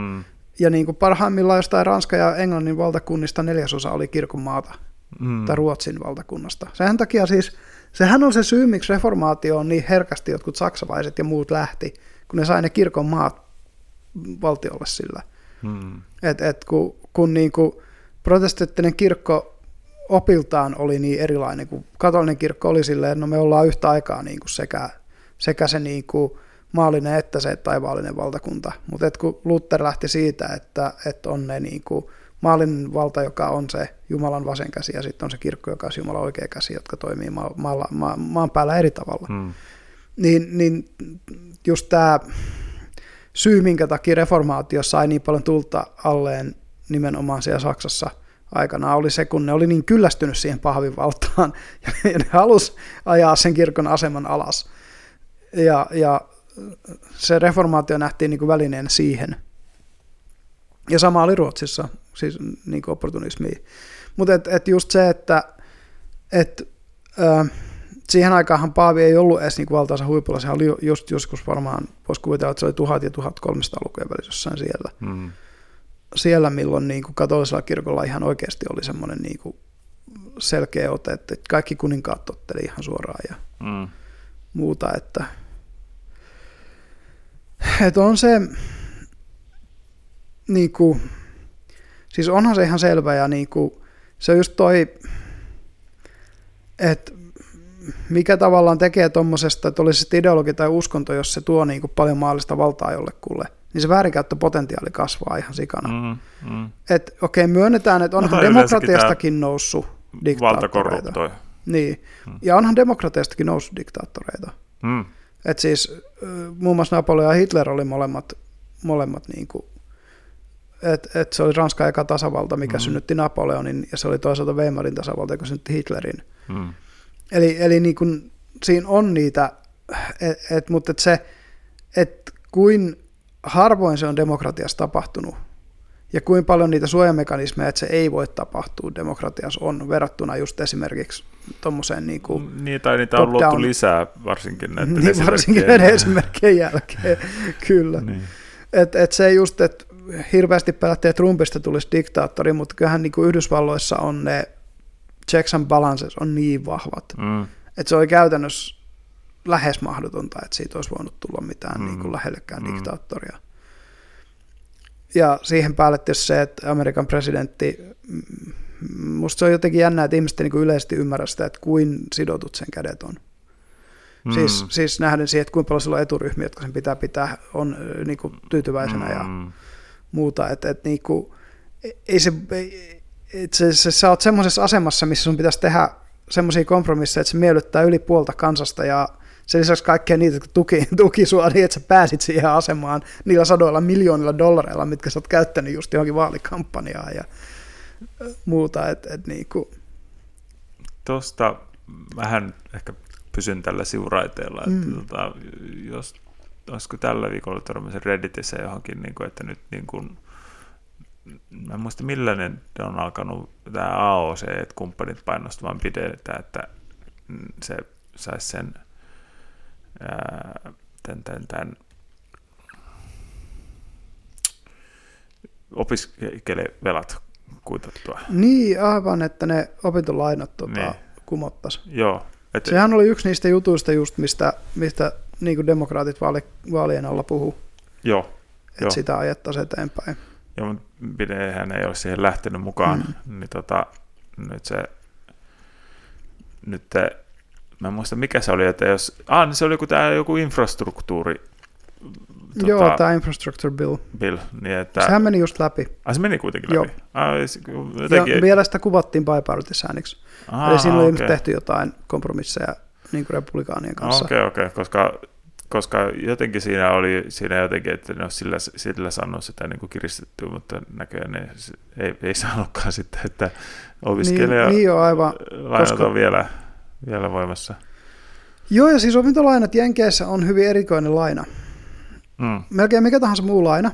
ja niin kuin parhaimmillaan jostain Ranska ja Englannin valtakunnista neljäsosa oli kirkon maata mm, tai Ruotsin valtakunnasta. Sen takia siis, sehän on se syy, miksi reformaatio on niin herkästi jotkut saksalaiset ja muut lähti, kun ne sai ne kirkon maat valtiolle sillä. mm, Et, et kun, kun niin kuin protestanttinen kirkko opiltaan oli niin erilainen, kuin katolinen kirkko oli silleen, että no me ollaan yhtä aikaa niin kuin sekä, sekä se niin kuin maallinen että se taivaallinen valtakunta. Mutta kun Luther lähti siitä, että, että on ne niin kuin maallinen valta, joka on se Jumalan vasen käsi, ja sitten on se kirkko, joka on se Jumalan oikea käsi, jotka toimii ma- maalla, ma- maan päällä eri tavalla mm, niin, niin just tämä syy, minkä takia reformaatio sai niin paljon tulta alleen nimenomaan siellä Saksassa aikana, oli se, kun ne oli niin kyllästynyt siihen pahvivaltaan, ja ne halusi ajaa sen kirkon aseman alas. Ja, ja se reformaatio nähtiin niin kuin välineen siihen. Ja sama oli Ruotsissa, siis niin kuin opportunismia. Mutta et, et just se, että et, ö, siihen aikaanhan Paavi ei ollut edes niin valtaansa huipulla, sehän oli just joskus varmaan, voisi kuvitella, että se oli 1000 ja 1300 lukujen välissä jossain siellä. mm, Siellä, milloin niin kuin katolisella kirkolla ihan oikeasti oli semmoinen niin kuin selkeä ote, että kaikki kuninkaat totteli ihan suoraan ja mm, muuta, että, että on se, niin kuin, siis onhan se ihan selvä ja niin kuin, se on just toi, että mikä tavallaan tekee tuommoisesta, että olisi sitten ideologi tai uskonto, jos se tuo niin kuin paljon maallista valtaa jollekulle, niin se väärinkäyttöpotentiaali kasvaa ihan sikana. Mm. mm, mm. Että okei, myönnetään, että onhan No demokratiastakin noussut diktaattoreita. Niin, ja onhan demokratiastakin noussut diktaattoreita. Mm, Et siis muun muassa Napoleon ja Hitler oli molemmat, molemmat niin kuin, et, et se oli Ranskan eka tasavalta, mikä Mm. mm. synnytti Napoleonin, ja se oli toisaalta Weimarin tasavalta, joka synnytti Hitlerin. mm, Eli, eli niin kuin, siinä on niitä, et, et, mutta et se, et kuin harvoin se on demokratiassa tapahtunut ja kuinka paljon niitä suojamekanismeja, että se ei voi tapahtua demokratiassa on verrattuna just esimerkiksi tuommoiseen niin kuin Niin, tai niitä on luotu lisää varsinkin näiden niin, varsinkin näiden esimerkkien jälkeen, kyllä. Niin. Et, et se just, että hirveästi pelättiin, että Trumpista tulisi diktaattori, mutta kyllähän niin kuin Yhdysvalloissa on ne checks and balances on niin vahvat, mm. että se oli käytännössä lähes mahdotonta, että siitä olisi voinut tulla mitään mm. niin kuin lähellekään mm. diktaattoria. Ja siihen päälle se, että Amerikan presidentti, musta se on jotenkin jännä, että ihmiset niin yleisesti ymmärrä sitä, että kuin sidotut sen kädet on. Mm. Siis, siis nähden siihen, että kuinka paljon sillä on eturyhmiä, jotka sen pitää pitää, on niin kuin, tyytyväisenä mm. ja muuta. Että et, niin kuin, ei se, ei, et se, se, sä oot semmoisessa asemassa, missä sun pitäisi tehdä semmoisia kompromisseja, että se miellyttää yli puolta kansasta ja sen lisäksi kaikkea niitä, jotka tuki, tuki sua niin, että sä pääsit siihen asemaan niillä sadoilla miljoonilla dollareilla, mitkä sä oot käyttänyt just johonkin vaalikampanjaan ja muuta. Et, et niin kuin. Tuosta vähän ehkä pysyn tällä siuraiteella, että mm. tota, jos olisiko tällä viikolla törmäsin Redditissä johonkin, niin kuin, että nyt niin kuin, mä en muista millainen on alkanut tämä AOC, että kumppanit painostamaan pidetään, että se saisi sen tämän, tämän, tämän opiskelevelat kuitattua. Niin, aivan, että ne opintolainat tota, niin. kumottaisiin. Joo. Et, Sehän oli yksi niistä jutuista just, mistä, mistä niin demokraatit vaali, vaalien alla puhuu. Joo. Että sitä ajettaisiin eteenpäin. Joo, mutta Bidehän ei ole siihen lähtenyt mukaan, mm. niin tota, nyt se nyt mä en muista mikä se oli, että jos, ah, niin se oli joku, tämä joku infrastruktuuri. Tota, Joo, tämä infrastructure bill. bill niin että, Sehän meni just läpi. Ah, se meni kuitenkin läpi? Joo. Ah, jotenkin... Ja vielä sitä kuvattiin bipartisääniksi. Ah, Eli siinä oli okay. tehty jotain kompromisseja niin kuin republikaanien kanssa. Okei, okay, okei, okay, koska, koska jotenkin siinä oli siinä jotenkin, että ne olisi sillä, sillä saanut sitä niin kuin kiristettyä, mutta näköjään ne ei, ei saanutkaan sitten, että opiskelija niin, niin jo, aivan, koska... vielä vielä voimassa. Joo, ja siis opintolainat Jenkeissä on hyvin erikoinen laina. Mm. Melkein mikä tahansa muu laina.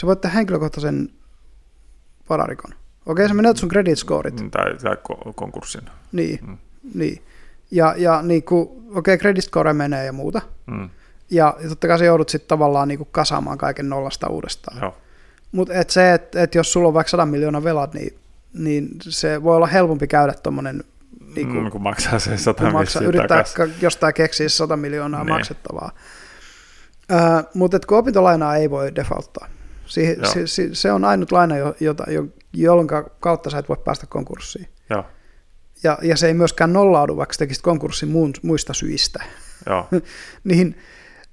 Sä voit tehdä henkilökohtaisen vararikon. Okei, sä menet sun credit scoret. Mm, tai, tai konkurssin. Niin, mm. niin. Ja, ja niin kuin, okei, credit score menee ja muuta. Mm. Ja, ja totta kai sä joudut sitten tavallaan niin kuin kasaamaan kaiken nollasta uudestaan. Mutta et se, että et jos sulla on vaikka 100 miljoonaa velat, niin, niin se voi olla helpompi käydä tuommoinen niin kuin, mm, kun maksaa se 100 maksaa, Yrittää takas. jostain keksiä 100 miljoonaa niin. maksettavaa. Uh, mutta kun opintolainaa ei voi defaulttaa. Siihen, se, se, se, on ainut laina, jota, jolloin kautta sä et voi päästä konkurssiin. Joo. Ja, ja se ei myöskään nollaudu, vaikka tekisit konkurssin muun, muista syistä. Joo. niin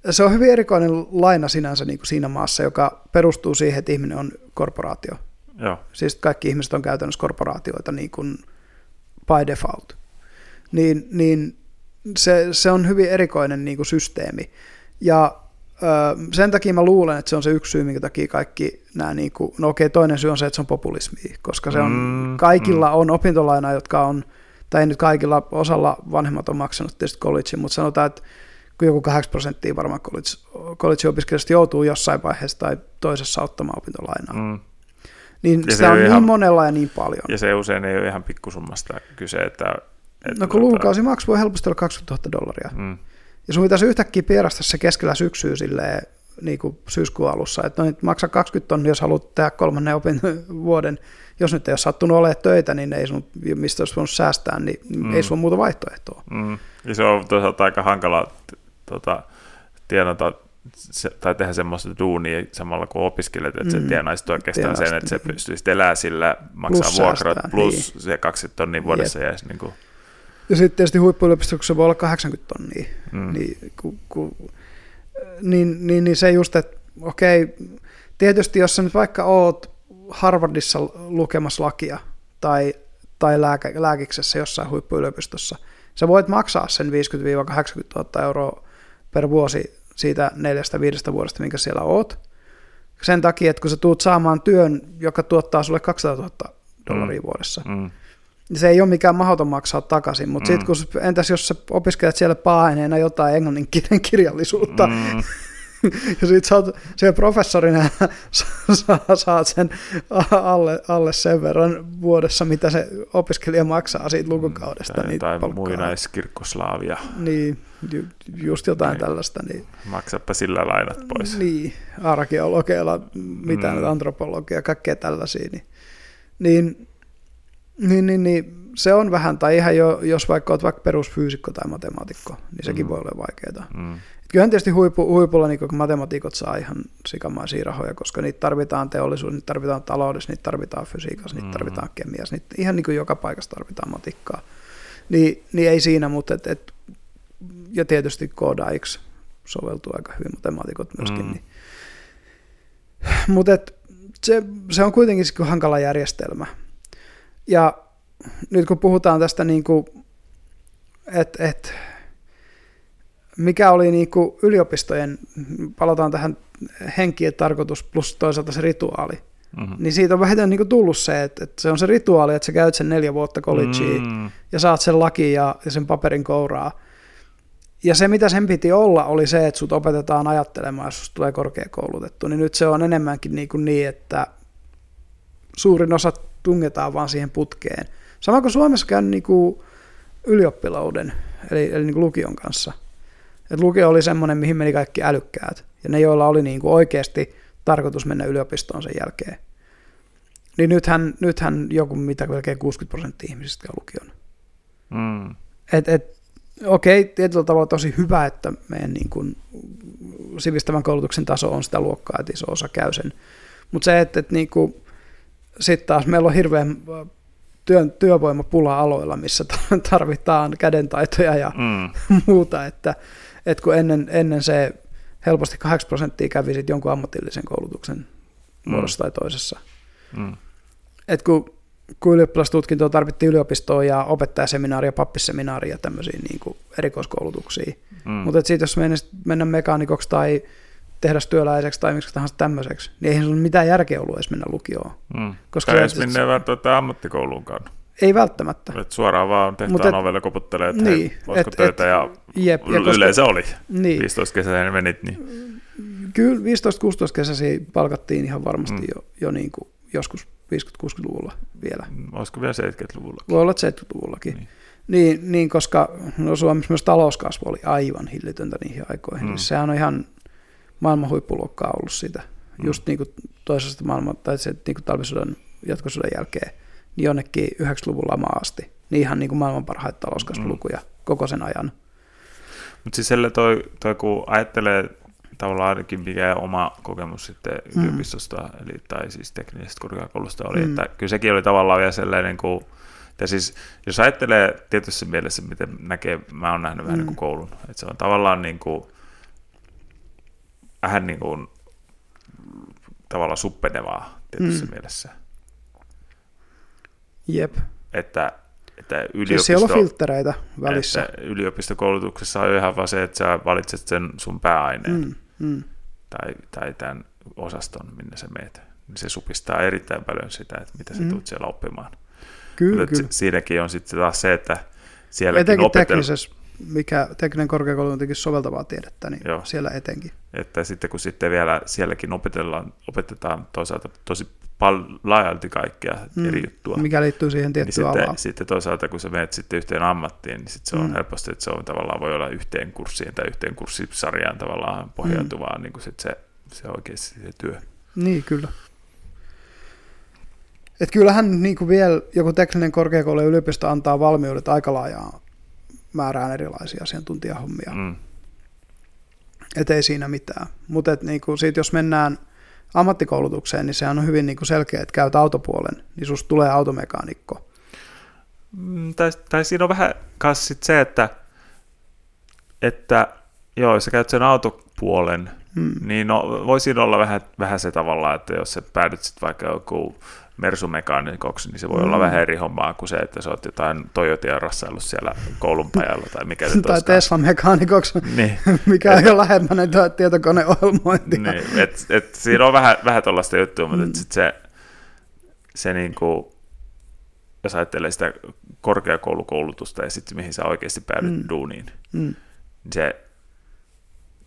se on hyvin erikoinen laina sinänsä niin kuin siinä maassa, joka perustuu siihen, että ihminen on korporaatio. Joo. Siis kaikki ihmiset on käytännössä korporaatioita niin kuin by default, niin, niin se, se on hyvin erikoinen niin kuin systeemi. Ja ö, sen takia mä luulen, että se on se yksi syy, minkä takia kaikki nämä, niin kuin, no okei, toinen syy on se, että se on populismi, koska se on, mm, kaikilla mm. on opintolaina, jotka on, tai ei nyt kaikilla, osalla vanhemmat on maksanut tietysti college, mutta sanotaan, että kun joku 8 prosenttia varmaan college, college-opiskelijoista joutuu jossain vaiheessa tai toisessa ottamaan opintolainaa. Mm. Niin ja sitä on niin ihan, monella ja niin paljon. Ja se usein ei ole ihan pikkusummasta kyse, että... että no kun lukukausi maksu voi helposti olla 20 000 dollaria. Mm. Ja sun pitäisi yhtäkkiä pierasta se keskellä syksyä silleen, niin kuin syyskuun alussa, että noin maksaa 20 tonnia, jos haluat tehdä kolmannen opin vuoden. Jos nyt ei ole sattunut olemaan töitä, niin ei sun, mistä olisi voinut säästää, niin mm. ei sun muuta vaihtoehtoa. Mm. Ja se on toisaalta aika hankala tota, tienata se, tai tehdä semmoista duunia samalla kun opiskelet, että mm. se tienaisit oikeastaan sen, että se pystyisi elää sillä, maksaa plus vuokrat, säästää, plus niin. se 20 tonnia vuodessa jäisi niin kuin... Ja sitten tietysti huippuyliopistossa voi olla 80 tonnia, mm. niin, ku, ku, niin, niin, niin se just, että okei, tietysti jos sä nyt vaikka oot Harvardissa lukemassa lakia tai, tai lääke, lääkiksessä jossain huippuyliopistossa, sä voit maksaa sen 50-80 000 euroa per vuosi siitä neljästä viidestä vuodesta, minkä siellä oot. Sen takia, että kun sä tuut saamaan työn, joka tuottaa sulle 200 000 dollaria mm. vuodessa, mm. niin se ei ole mikään mahdoton maksaa takaisin. Mutta mm. sitten kun entäs jos sä opiskelet siellä paa-aineena jotain englanninkielen kirjallisuutta, mm. ja sit sä oot siellä professorina saat sen alle, alle sen verran vuodessa, mitä se opiskelija maksaa siitä lukukaudesta. Tai niin jotain palkkaa. muinaiskirkkoslaavia. Niin, just jotain Niin. tällaista. Niin, Maksappa sillä lainat pois. niin arkeologeilla, mitä Mm. mm. antropologia, kaikkea tällaisia. Niin, niin, niin, niin, niin, se on vähän, tai ihan jo, jos vaikka olet vaikka perusfyysikko tai matemaatikko, niin sekin Mm. voi olla vaikeaa. Mm. Kyllähän tietysti huipu, huipulla niin matematiikot saa ihan sikamaisia rahoja, koska niitä tarvitaan teollisuudessa, niitä tarvitaan taloudessa, niitä tarvitaan fysiikassa, niitä Mm. tarvitaan kemiassa, niitä, ihan niin kuin joka paikassa tarvitaan matikkaa. Niin, niin ei siinä, mutta et, et, ja tietysti koodaiksi soveltuu aika hyvin matemaatikot myöskin. Mm. Niin. Mutta et, se, se on kuitenkin hankala järjestelmä. Ja nyt kun puhutaan tästä, niin kuin, että et, mikä oli niin kuin yliopistojen, palataan tähän henki ja tarkoitus plus toisaalta se rituaali, Mm. niin siitä on vähintään niin kuin tullut se, että, että se on se rituaali, että sä käyt sen neljä vuotta collegea Mm. ja saat sen laki ja, ja sen paperin kouraa. Ja se, mitä sen piti olla, oli se, että sut opetetaan ajattelemaan, jos tulee korkeakoulutettu. Niin nyt se on enemmänkin niin, kuin niin että suurin osa tungetaan vaan siihen putkeen. Sama kuin Suomessa käyn niin kuin ylioppilauden, eli, eli niin kuin lukion kanssa. Et lukio oli semmoinen, mihin meni kaikki älykkäät. Ja ne, joilla oli niin kuin oikeasti tarkoitus mennä yliopistoon sen jälkeen. Niin nythän, nythän joku mitä melkein 60 prosenttia ihmisistä käy lukion. Mm. Et, et, okei, tietyllä tavalla tosi hyvä, että meidän niin kuin, sivistävän koulutuksen taso on sitä luokkaa, että iso osa käy sen. Mutta se, että, että niin kuin, sitten taas meillä on hirveän äh, työn, työvoimapula aloilla, missä tarvitaan kädentaitoja ja Mm. muuta, että, että kun ennen, ennen se helposti 8 prosenttia kävi sit jonkun ammatillisen koulutuksen muodossa tai toisessa. Mm. Et kun, kun ylioppilastutkintoa tarvittiin yliopistoon ja opettajaseminaaria, pappisseminaaria ja tämmöisiä niin kuin erikoiskoulutuksia. Mm. Mutta sitten jos mennä, mennä mekaanikoksi tai tehdastyöläiseksi tai miksi tahansa tämmöiseksi, niin eihän sun mitään järkeä ollut edes mennä lukioon. Mm. koska tai edes minne välttämättä ammattikouluunkaan. Ei välttämättä. Et suoraan vaan tehtaan et- ovelle koputtelee, että Niin, voisiko et- töitä et- ja, Jep, ja koska- yleensä oli. Niin, 15 kesäinen menit, niin kyllä 15-16 kesäisiä palkattiin ihan varmasti Mm. jo, jo niin kuin joskus 50-60-luvulla vielä. mm, olisiko vielä 70-luvulla. Voi olla, että 70-luvullakin. Niin. Niin, niin, koska no Suomessa myös talouskasvu oli aivan hillitöntä niihin aikoihin. Mm. Sehän on ihan maailman huippuluokkaa ollut sitä. Mm. Just niin kuin toisesta maailman, tai se niin kuin talvisodan jatkosodan jälkeen, niin jonnekin 90-luvun lamaan asti. Niin ihan niin kuin maailman parhaita talouskasvulukuja mm. koko sen ajan. Mutta siis toi, toi, kun ajattelee tavallaan ainakin mikä oma kokemus sitten Mm. yliopistosta, eli, tai siis teknisestä korkeakoulusta oli, Mm. että kyllä sekin oli tavallaan vielä sellainen kuin, ja siis jos ajattelee tietyssä mielessä, miten näkee, mä oon nähnyt vähän Mm. niin kuin koulun, että se on tavallaan niin kuin, vähän niin kuin tavallaan suppenevaa tietyssä Mm. mielessä, Jep. että, että Siis yliopisto, siellä on filtreitä välissä. että yliopistokoulutuksessa on ihan vaan se, että sä valitset sen sun pääaineen Mm, mm. tai, tai tämän osaston, minne sä meet. Niin se supistaa erittäin paljon sitä, että mitä sä Mm. tulet siellä oppimaan. Kyllä, Mutta kyllä. si- siinäkin on sitten taas se, että sielläkin Etenkin opetel- teknisessä, mikä tekninen korkeakoulu on soveltavaa tiedettä, niin Joo. Siellä etenkin. että sitten kun sitten vielä sielläkin opetellaan, opetetaan toisaalta tosi paljon laajalti kaikkea mm. eri juttua. Mikä liittyy siihen Niin tiettyyn alaan. sitten, sitten toisaalta, kun sä menet sitten yhteen ammattiin, niin sitten se on Mm. helposti, että se on tavallaan voi olla yhteen kurssiin tai yhteen kurssisarjaan tavallaan pohjautuvaa, mm. niin kuin sit se, se oikeasti se työ. Niin, kyllä. Et kyllähän niin kuin vielä joku tekninen korkeakoulu ja yliopisto antaa valmiudet aika laajaa määrään erilaisia asiantuntijahommia. Mm. Mm. Et ei siinä mitään. Mutta niin siitä jos mennään ammattikoulutukseen, niin sehän on hyvin niin kuin selkeä, että käyt autopuolen, niin susta tulee automekaanikko. Mm, Tai, tai siinä on vähän kanssa sit se, että, että joo, jos sä käyt sen autopuolen, Hmm. niin no, voi siinä olla vähän, vähän se tavallaan, että jos sä päädyt sitten vaikka joku mersumekaanikoksi, niin se voi mm. olla vähän eri hommaa kuin se, että sä oot jotain Toyotia rassaillut siellä koulun pajalla tai mikä se tai. Tesla-mekaanikoksi, Niin, mikä on jo lähemmän näitä tietokoneohjelmointia. niin et, et siinä on vähän, vähän tuollaista juttua, mutta Mm. sit se, se niinku, jos ajattelee sitä korkeakoulukoulutusta ja sitten mihin sä oikeasti päädyt Mm. duuniin, Mm. niin se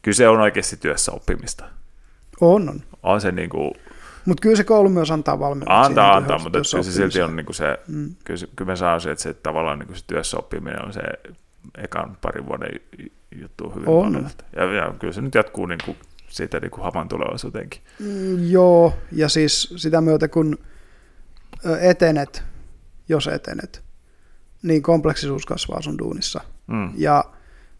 kyllä se on oikeasti työssä oppimista. On, on. On se niin kuin, Mutta kyllä se koulu myös antaa valmiudet. antaa, siihen antaa, mutta kyllä se silti on niin kuin se, Mm. kyllä, se, kyllä mä sanoisin, että se tavallaan niin kuin se työssä oppiminen on se ekan parin vuoden juttu hyvin On. paljon. Ja, ja kyllä se nyt jatkuu niin kuin siitä niin kuin havan tulevaisuuteenkin. Mm, Joo, ja siis sitä myötä kun etenet, jos etenet, niin kompleksisuus kasvaa sun duunissa. Mm. Ja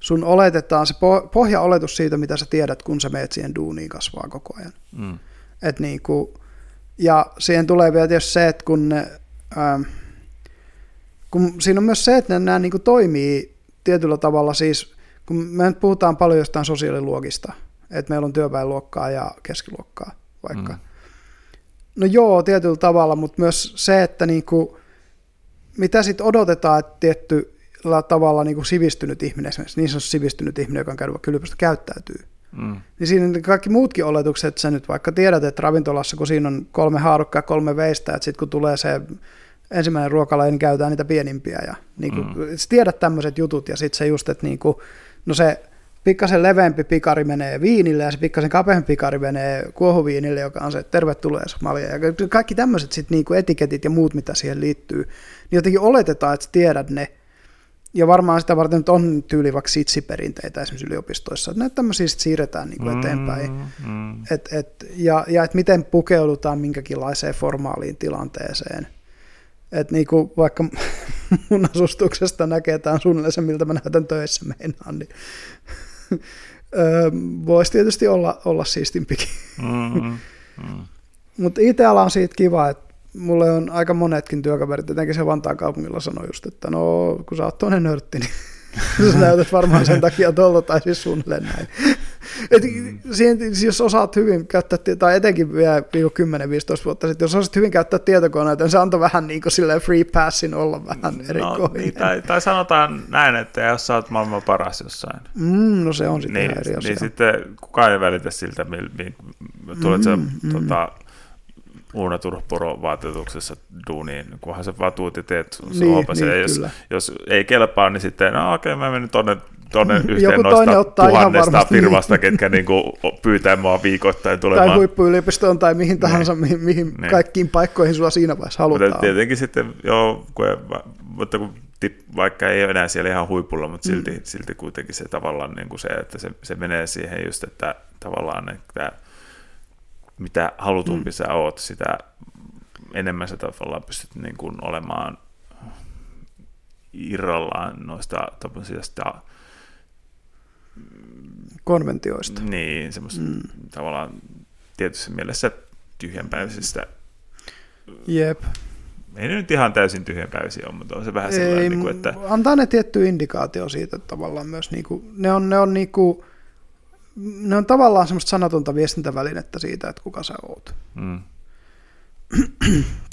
sun oletetaan, se po- pohjaoletus siitä, mitä sä tiedät, kun sä meet siihen duuniin, kasvaa koko ajan. Mm. Et niinku, ja siihen tulee vielä tietysti se, että kun, ne, ähm, kun siinä on myös se, että nämä niinku toimii tietyllä tavalla siis, kun me nyt puhutaan paljon jostain sosiaaliluokista, että meillä on työväenluokkaa ja keskiluokkaa vaikka. Mm. No joo, tietyllä tavalla, mutta myös se, että niinku, mitä sitten odotetaan, että tietyllä tavalla niinku sivistynyt ihminen, esimerkiksi niin sanotusti sivistynyt ihminen, joka on käynyt vaikka yliopisto, käyttäytyy. Mm. Niin siinä kaikki muutkin oletukset, että sä nyt vaikka tiedät, että ravintolassa, kun siinä on kolme haarukkaa ja kolme veistä, että sitten kun tulee se ensimmäinen ruokalaji, niin käytetään niitä pienimpiä. Ja niin kuin, mm. sä tiedät tämmöiset jutut ja sitten se just, että niin kuin, no se pikkasen leveämpi pikari menee viinille ja se pikkasen kapeampi pikari menee kuohuviinille, joka on se tervetuloa malja. Ja kaikki tämmöiset sitten niin etiketit ja muut, mitä siihen liittyy, niin jotenkin oletetaan, että sä tiedät ne. Ja varmaan sitä varten nyt on tyyli vaikka sitsiperinteitä esimerkiksi yliopistoissa, että näitä tämmöisiä siirretään niin kuin eteenpäin. Mm. Et, et, ja, ja että miten pukeudutaan minkäkinlaiseen formaaliin tilanteeseen. Et niin kuin vaikka mun asustuksesta näkee, että on suunnilleen se, miltä mä näytän töissä meinaan, niin voisi tietysti olla, olla siistimpikin. Mm. Mm. Mutta IT-ala on siitä kiva, että mulle on aika monetkin työkaverit, etenkin se Vantaan kaupungilla sanoi just, että no kun sä oot toinen nörtti, niin sä näytät varmaan sen takia tuolta tai siis suunnilleen näin. Et siihen, siis jos osaat hyvin käyttää, tai etenkin vielä 10-15 vuotta sitten, jos osaat hyvin käyttää tietokoneita, niin se antoi vähän niin kuin silleen free passin olla vähän No, erikoinen. niin, tai, tai sanotaan näin, että jos sä oot maailman paras jossain, Mm, no se on sitten niin, eri asia. niin sitten kukaan ei välitä siltä, mil, mil, tulet sä Mm, mm. tota, Uuna vaatetuksessa duuniin, kunhan sä vaan tuut ja teet sun Niin, niin, niin, jos, kyllä. jos ei kelpaa, niin sitten, no okei, okay, mä menen tonne, tonne Joku yhteen toinen noista ottaa tuhannesta firmasta, ketkä niinku pyytää mua viikoittain tai tulemaan. huippuyliopistoon tai mihin tahansa, mihin, mihin Niin. kaikkiin paikkoihin sua siinä vaiheessa halutaan. Mutta tietenkin sitten, joo, kun, mutta kun vaikka ei ole enää siellä ihan huipulla, mutta silti, mm. silti kuitenkin se tavallaan niin kuin se, että se, se menee siihen just, että tavallaan, että mitä halutumpi mm. sä oot, sitä enemmän sä tavallaan pystyt niin kuin olemaan irrallaan noista tämmöisistä Konventioista. niin, semmoista mm. tavallaan tietyssä mielessä tyhjänpäiväisistä Jep. ei ne nyt ihan täysin tyhjänpäiväisiä ole, mutta on se vähän Ei, sellainen, niin kuin, että Antaa ne tietty indikaatio siitä että tavallaan myös, niinku, ne on, ne on niinku, ne on tavallaan semmoista sanatonta viestintävälinettä siitä, että kuka sä oot. mm,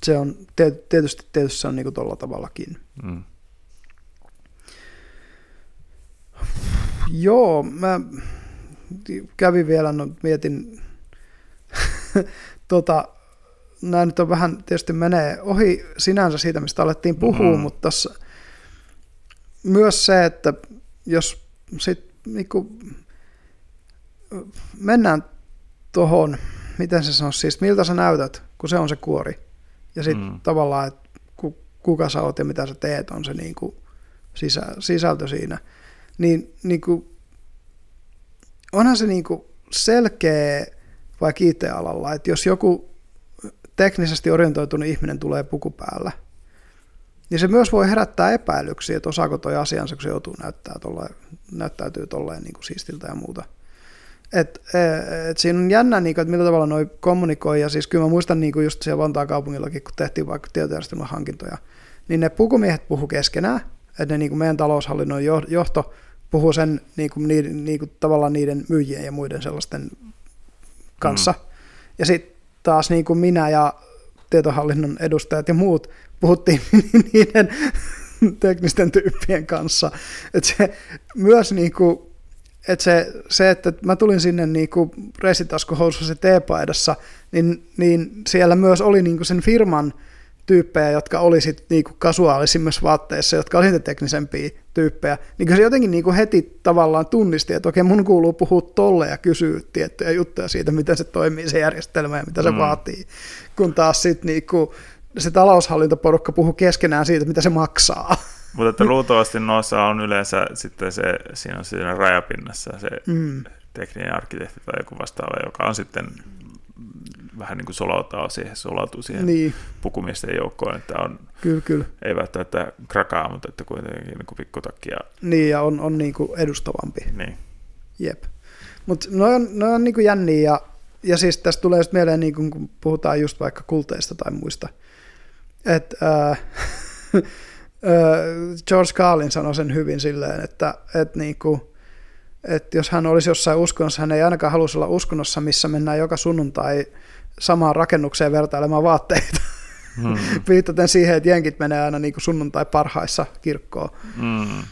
Se on tiety- tietysti, tietysti se on niinku tolla tavallakin. mm, Joo, mä kävin vielä, no mietin, tota, nämä nyt on vähän, tietysti menee ohi sinänsä siitä, mistä alettiin puhua, Mhm. mutta tässä myös se, että jos sit niinku, mennään tuohon, miten se sanoisi, siis miltä sä näytät, kun se on se kuori, ja sitten Mm. tavallaan, että ku, kuka sä oot ja mitä sä teet, on se niinku sisä, sisältö siinä, niin niinku, onhan se niinku selkeä vaikka IT-alalla, että jos joku teknisesti orientoitunut ihminen tulee puku päällä, niin se myös voi herättää epäilyksiä, että osaako toi asiansa, kun se joutuu näyttää tolleen, näyttäytyy tolleen niin kuin siistiltä ja muuta. Et, e, et siinä on jännä, niin kuin, että millä tavalla noi kommunikoi, ja siis kyllä mä muistan niin kuin just siellä Vantaan kaupungillakin, kun tehtiin vaikka tietojärjestelmän hankintoja, niin ne pukumiehet puhu keskenään, että ne niin kuin meidän taloushallinnon jo- johto puhuu sen niin kuin, niiden, niin kuin, tavallaan niiden myyjien ja muiden sellaisten kanssa. Mm. Ja sitten taas niin kuin minä ja tietohallinnon edustajat ja muut puhuttiin niiden teknisten tyyppien kanssa. Että se myös niin kuin, että se, se, että mä tulin sinne niin reisitaskuhousussa teepaidassa, niin, niin siellä myös oli niin kuin sen firman tyyppejä, jotka oli sitten niinku kasuaalisimmassa vaatteissa, jotka oli niitä teknisempiä tyyppejä, niin kyllä se jotenkin niinku heti tavallaan tunnisti, että okei, mun kuuluu puhua tolle ja kysyä tiettyjä juttuja siitä, miten se toimii se järjestelmä ja mitä se mm. vaatii, kun taas sitten niinku, se taloushallintoporukka puhuu keskenään siitä, mitä se maksaa. Mutta että luultavasti noissa on yleensä sitten se, siinä on siinä rajapinnassa se mm. tekninen arkkitehti tai joku vastaava, joka on sitten vähän niin kuin solautaa siihen, solautuu siihen niin. pukumiesten joukkoon, että on, kyllä, kyllä. ei välttämättä krakaa, mutta että kuitenkin niin kuin pikkutakki. Ja... Niin, ja on, on niin kuin edustavampi. Niin. Jep. Mutta ne on, ne on niin kuin jänniä, ja, ja siis tästä tulee just mieleen, niin kuin, kun puhutaan just vaikka kulteista tai muista, että äh, George Carlin sanoi sen hyvin silleen, että, että niin kuin, että jos hän olisi jossain uskonnossa, hän ei ainakaan halusi olla uskonnossa, missä mennään joka sunnuntai samaan rakennukseen vertailemaan vaatteita. Hmm. Viitaten siihen, että jenkit menee aina niin kuin sunnuntai parhaissa kirkkoon. Hmm.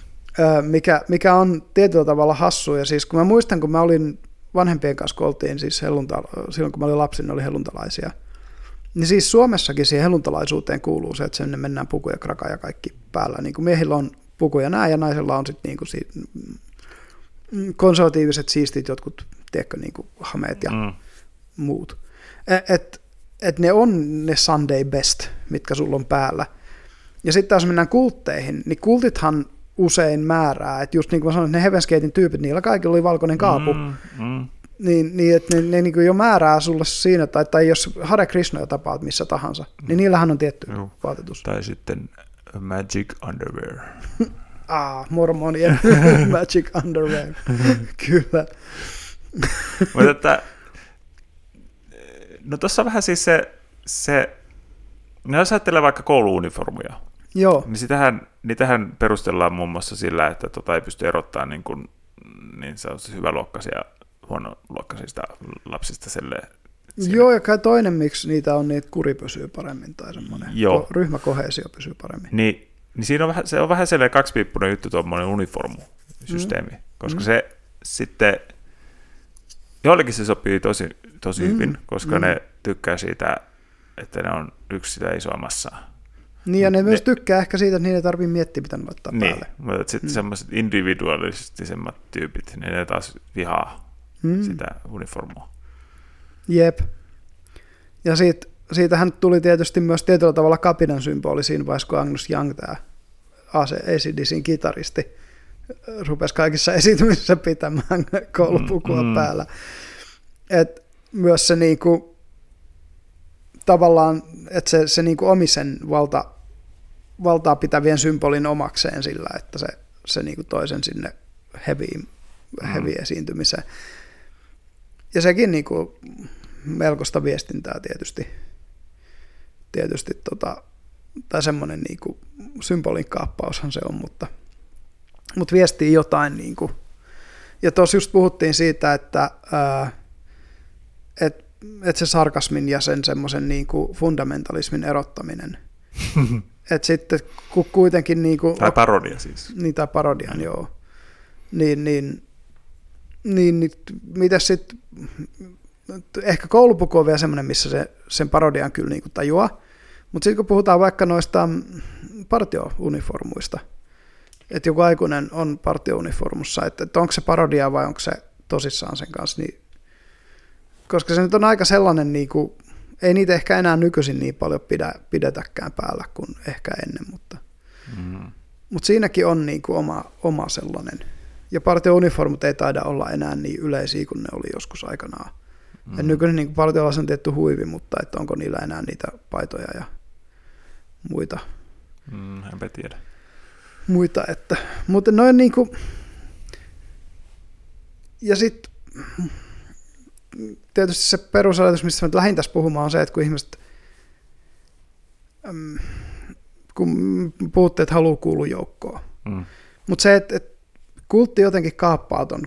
Mikä, mikä on tietyllä tavalla hassu. Ja siis kun mä muistan, kun mä olin vanhempien kanssa, kun oltiin siis hellunta, silloin kun mä olin lapsi, ne oli helluntalaisia. Niin siis Suomessakin siihen helluntalaisuuteen kuuluu se, että sinne mennään puku ja kraka ja kaikki päällä. Niin kuin miehillä on pukuja näin ja naisella on sitten niin kuin si- konservatiiviset siistit jotkut, tiedätkö, niin kuin hameet ja mm. muut. E, et, et ne on ne Sunday best, mitkä sulla on päällä. Ja sitten taas mennään kultteihin, niin kultithan usein määrää, että just niin kuin mä sanoin, että ne Heaven's Gatein tyypit, niillä kaikilla oli valkoinen kaapu, mm, mm. Niin, niin että ne, ne niin jo määrää sulle siinä, tai, tai jos Hare Krishna tapaat missä tahansa, mm. niin niillähän on tietty Joo. vaatetus. Tai sitten Magic Underwear. ah, mormonien Magic Underwear, kyllä. Mutta että No tuossa on vähän siis se, se no jos ajattelee vaikka kouluuniformuja, Joo. niin sitähän, niitähän perustellaan muun muassa sillä, että tota ei pysty erottamaan niin, kuin, niin se on hyväluokkaisia huonoluokkaisista lapsista sille. Joo, ja kai toinen, miksi niitä on, niin kuri pysyy paremmin tai semmoinen Joo. ryhmäkohesio pysyy paremmin. Niin, niin siinä on vähän, se on vähän sellainen kaksipiippunen juttu tuommoinen uniformusysteemi, mm. koska mm. se sitten, joillekin se sopii tosi tosi mm. hyvin, koska mm. ne tykkää siitä, että ne on yksi sitä isoa massaa. Niin, ja ne, ne myös tykkää ehkä siitä, että niiden ei tarvitse miettiä, mitä ne laittaa niin, päälle. mutta sitten mm. semmoiset individualistisemmat tyypit, niin ne taas vihaa mm. sitä uniformua. Jep. Ja siitä, siitähän tuli tietysti myös tietyllä tavalla kapinan symboli siinä vaiheessa, kun Agnus Young, tämä ACDCin kitaristi, rupesi kaikissa esiintymisissä pitämään koulupukua mm, mm. päällä. Et myös se niinku, tavallaan, että se, se niinku omi sen valta, valtaa pitävien symbolin omakseen sillä, että se, se niinku toisen sinne heavy, heavy mm. esiintymiseen. Ja sekin niinku melkoista viestintää tietysti, tietysti tota, tai semmoinen niinku symbolin kaappaushan se on, mutta, mutta viestii jotain. Niinku. Ja tuossa just puhuttiin siitä, että ää, että et se sarkasmin ja sen semmoisen niin fundamentalismin erottaminen. Et sitten kun kuitenkin... Niin kuin, tai parodia siis. Niin, tai parodian, joo. Niin, niin, niin, niin mitä sitten... Ehkä koulupuku on vielä semmoinen, missä se, sen parodian kyllä niin kuin tajuaa. Mutta sitten kun puhutaan vaikka noista partiouniformuista, että joku aikuinen on partiouniformussa, että, että onko se parodia vai onko se tosissaan sen kanssa, niin koska se nyt on aika sellainen, niin kuin, ei niitä ehkä enää nykyisin niin paljon pidä, pidetäkään päällä kuin ehkä ennen, mutta, mm. mutta siinäkin on niin kuin oma, oma sellainen. Ja partiouniformut ei taida olla enää niin yleisiä kuin ne oli joskus aikanaan. Mm. Ja nykyisin niin partiolaisen on tietty huivi, mutta että onko niillä enää niitä paitoja ja muita. Mm, enpä tiedä. Muita, että, mutta noin niin kuin, ja sitten tietysti se perusajatus, mistä mä lähdin tässä puhumaan, on se, että kun ihmiset, kun puhutte, että haluaa kuulua joukkoon. Mm. Mutta se, että, että kultti jotenkin kaappaa ton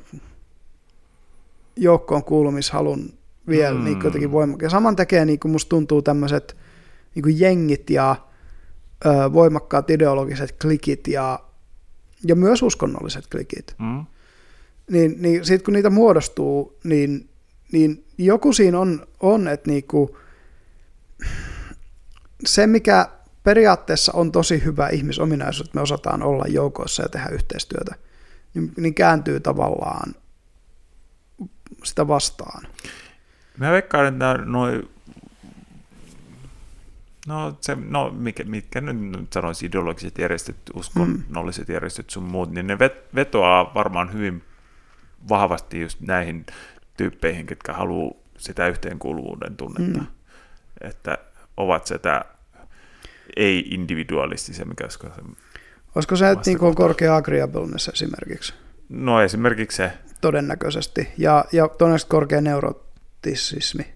joukkoon kuulumishalun vielä mm. niin jotenkin voimakkaasti. Ja saman tekee, niin kuin musta tuntuu tämmöiset niin jengit ja ö, voimakkaat ideologiset klikit ja, ja myös uskonnolliset klikit. Mm. Niin, niin sitten kun niitä muodostuu, niin niin joku siinä on, on että niinku, se, mikä periaatteessa on tosi hyvä ihmisominaisuus, että me osataan olla joukoissa ja tehdä yhteistyötä, niin, niin kääntyy tavallaan sitä vastaan. Mä veikkaan, että noin No, se, no mikä, mitkä nyt sanoisi ideologiset järjestöt, uskonnolliset mm. järjestöt sun muut, niin ne vet, vetoaa varmaan hyvin vahvasti just näihin tyyppeihin, ketkä haluaa sitä yhteenkuuluvuuden tunnetta. Mm. Että ovat sitä ei-individualistisia, mikä se Olisiko se, että niin on korkea agreeableness esimerkiksi? No esimerkiksi se. Todennäköisesti. Ja, ja todennäköisesti korkea neurotisismi.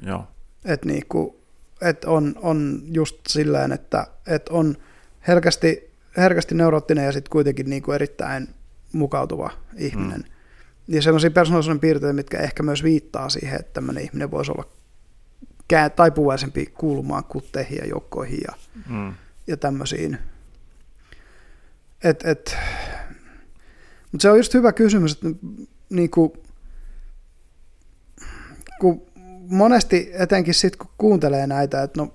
Joo. Että niin kuin, että on, on just silleen, että, että on herkästi, herkästi neuroottinen ja sitten kuitenkin niin kuin erittäin mukautuva ihminen. Mm. Ja sellaisia persoonallisuuden piirteitä, mitkä ehkä myös viittaa siihen, että tämmöinen ihminen voisi olla taipuvaisempi kuulumaan kutteihin ja joukkoihin ja, mm. ja tämmöisiin. Et, et, mutta se on just hyvä kysymys, että niin kuin, kun monesti etenkin sitten kun kuuntelee näitä, että no,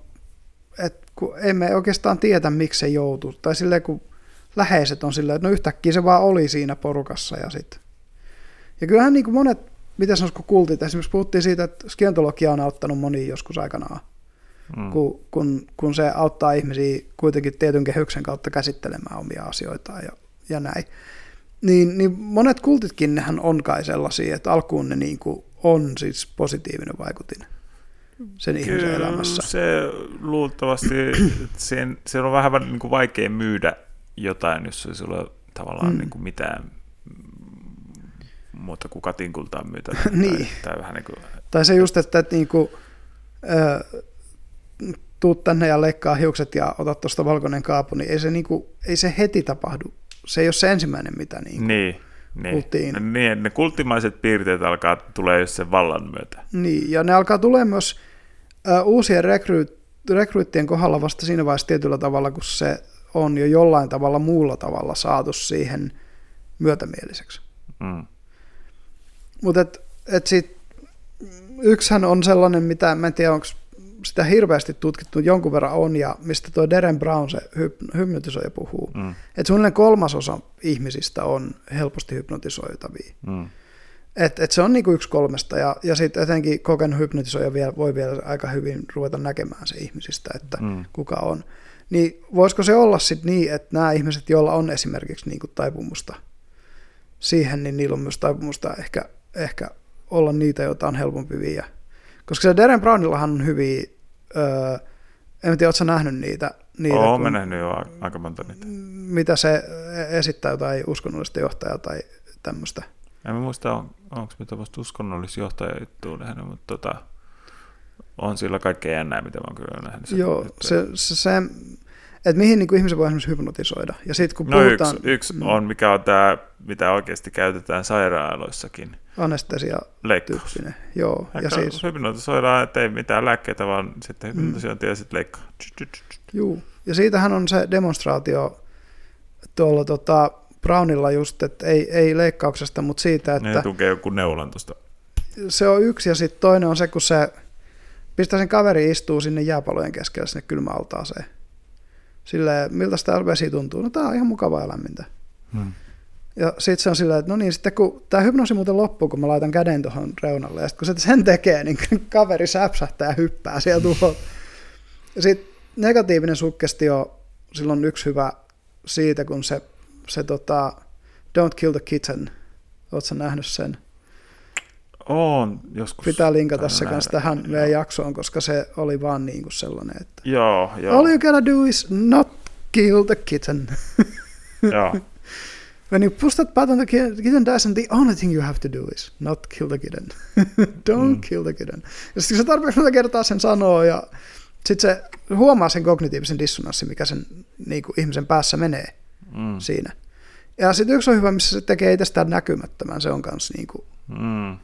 et kun emme oikeastaan tiedä, miksi se joutuu, tai silleen kun läheiset on silleen, että no yhtäkkiä se vaan oli siinä porukassa ja sitten. Ja kyllähän niin monet, miten sanoisiko kultit, esimerkiksi puhuttiin siitä, että skientologia on auttanut moni joskus aikanaan, mm. kun, kun, kun, se auttaa ihmisiä kuitenkin tietyn kehyksen kautta käsittelemään omia asioitaan ja, ja näin. Niin, niin monet kultitkin nehän on kai sellaisia, että alkuun ne niin kuin on siis positiivinen vaikutin sen ihmisen Kyllä, elämässä. se luultavasti, sen, se on vähän niin kuin vaikea myydä jotain, jos ei sulla tavallaan mm. niin kuin mitään muuta kuin katinkultaa myytä. niin. tai, tai, vähän niin kuin, tai se just, että, että niin kuin, tuut tänne ja leikkaa hiukset ja otat tuosta valkoinen kaapu, niin ei se, niin kuin, ei se heti tapahdu. Se ei ole se ensimmäinen, mitä niin kuin, niin. Niin. Kulttiin. Niin, ne kulttimaiset piirteet alkaa tulee just sen vallan myötä. Niin, ja ne alkaa tulee myös uh, uusien rekryyt, rekryyttien kohdalla vasta siinä vaiheessa tietyllä tavalla, kun se on jo jollain tavalla muulla tavalla saatu siihen myötämieliseksi. Mm. Mutta et, et sit, yksihän on sellainen, mitä mä en tiedä, onko sitä hirveästi tutkittu jonkun verran on, ja mistä tuo Deren Brown, se hyp- hypnotisoija, puhuu. Mm. Että suunnilleen kolmasosa ihmisistä on helposti hypnotisoitavia. Mm. Et, et se on niinku yksi kolmesta, ja, ja sitten etenkin kokenut hypnotisoija vielä, voi vielä aika hyvin ruveta näkemään se ihmisistä, että mm. kuka on. Niin voisiko se olla sitten niin, että nämä ihmiset, joilla on esimerkiksi niinku taipumusta siihen, niin niillä on myös taipumusta ehkä, ehkä olla niitä, joita on helpompi viiä koska se Darren Brownillahan on hyviä, öö, en tiedä, ootko nähnyt niitä? niitä Oon kun, nähnyt jo aika monta niitä. Mitä se esittää jotain uskonnollista johtajaa tai tämmöistä. En muista, on, onko mitä vasta uskonnollista johtajajuttua nähnyt, mutta tota, on sillä kaikkea jännää, mitä mä oon kyllä nähnyt. Joo, se, se, se, että mihin niin kuin ihmisen voi esimerkiksi hypnotisoida. Ja sit, kun no puhutaan, yksi, yksi mm. on, mikä on tämä, mitä oikeasti käytetään sairaaloissakin. Anestesia tyyppinen. Joo. ja siis... hypnotisoidaan, että ei mitään lääkkeitä, vaan sitten hypnotisointia mm. ja sitten leikkaa. Joo. Ja siitähän on se demonstraatio tuolla tota, Brownilla just, että ei, ei leikkauksesta, mutta siitä, että... Ne tukee joku neulan tuosta. Se on yksi, ja sitten toinen on se, kun se pistää sen kaveri istuu sinne jääpalojen keskellä sinne kylmäaltaaseen silleen, miltä tämä vesi tuntuu? No tämä on ihan mukavaa ja lämmintä. Hmm. Ja sitten se on silleen, että no niin, sitten kun tämä hypnoosi muuten loppuu, kun mä laitan käden tuohon reunalle, ja sitten kun se sen tekee, niin kaveri säpsähtää ja hyppää sieltä tuohon. Sitten negatiivinen sukkestio, silloin yksi hyvä siitä, kun se, se tota, Don't Kill the Kitten, ootko nähnyt sen? On joskus. Pitää linkata se kanssa tähän meidän jaksoon, koska se oli vaan niin kuin sellainen, että joo, joo. all you gotta do is not kill the kitten. joo. When you push that button, the kitten dies, and the only thing you have to do is not kill the kitten. Don't mm. kill the kitten. Ja sitten se tarpeeksi monta kertaa sen sanoo, ja sitten se huomaa sen kognitiivisen dissonanssin, mikä sen niin kuin ihmisen päässä menee mm. siinä. Ja sitten yksi on hyvä, missä se tekee itsestään näkymättömän, se on kanssa niin kuin, mm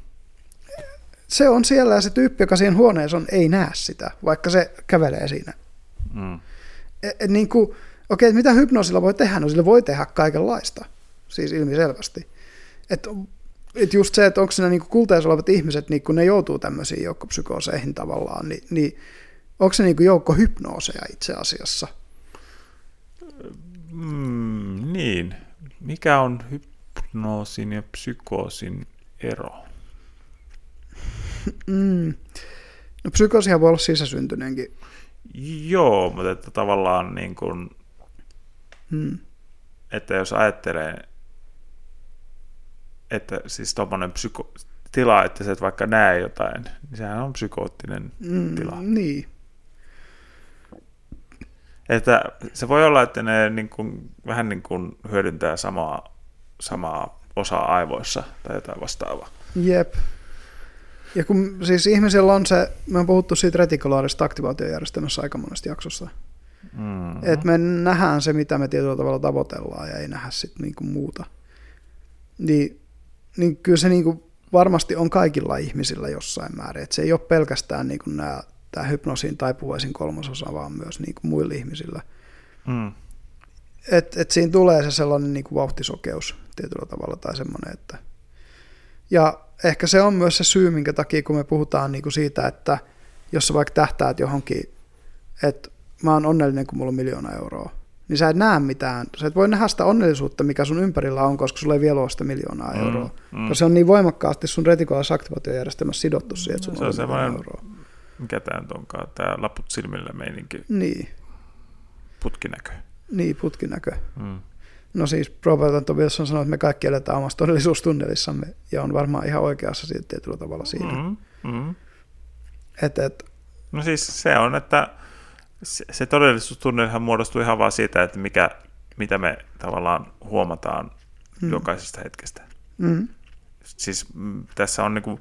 se on siellä ja se tyyppi, joka siinä huoneessa on, ei näe sitä, vaikka se kävelee siinä. Mm. Et, et niin kuin, okei, mitä hypnoosilla voi tehdä? No sillä voi tehdä kaikenlaista, siis ilmiselvästi. Et, et just se, että onko siinä niin kulteessa olevat ihmiset, niin kun ne joutuu tämmöisiin joukkopsykooseihin tavallaan, niin, niin onko se niin joukko hypnooseja itse asiassa? Mm, niin. Mikä on hypnoosin ja psykoosin ero? Mm. No psykoosihan voi olla sisäsyntyneenkin. Joo, mutta että tavallaan niin kuin, Mm. että jos ajattelee, että siis tuommoinen psyko, tila, että sä et vaikka näe jotain, niin sehän on psykoottinen Mm. tila. Niin. Että se voi olla, että ne niin kuin, vähän niin kuin hyödyntää samaa, samaa osaa aivoissa tai jotain vastaavaa. Jep. Ja kun siis ihmisellä on se, me on puhuttu siitä retikulaarista aktivaatiojärjestelmässä aika monesta jaksossa, Mm. mm-hmm. että me nähdään se, mitä me tietyllä tavalla tavoitellaan ja ei nähdä sitten niinku muuta. Niin, niin kyllä se niinku varmasti on kaikilla ihmisillä jossain määrin, että se ei ole pelkästään niinku nämä, tämä hypnosiin taipuvaisen kolmasosa, vaan myös niinku muilla ihmisillä. Mm. Et, et siinä tulee se sellainen niinku vauhtisokeus tietyllä tavalla tai semmoinen, että ja ehkä se on myös se syy, minkä takia kun me puhutaan niinku siitä, että jos sä vaikka tähtäät johonkin, että mä oon onnellinen, kun mulla on miljoona euroa, niin sä et näe mitään. Sä et voi nähdä sitä onnellisuutta, mikä sun ympärillä on, koska sulla ei vielä ole sitä miljoonaa Mm, euroa. mm. Se on niin voimakkaasti sun retikulaalisessa aktivaatiojärjestelmässä sidottu siihen, että sulla se on on miljoona euroa. Mikä tämä nyt onkaan? Tämä laput silmillä meininki, Niin, putkinäkö. niin putkinäkö. Mm. No siis Robert Anton Wilson sanoi, että me kaikki eletään omassa todellisuustunnelissamme ja on varmaan ihan oikeassa siitä tietyllä tavalla siinä. Mm. Mm. Mm. Et, et, No siis se on, että se, se todellisuustunnelhan muodostuu ihan vaan siitä, että mikä, mitä me tavallaan huomataan mm. jokaisesta hetkestä. mm, Siis tässä on niinku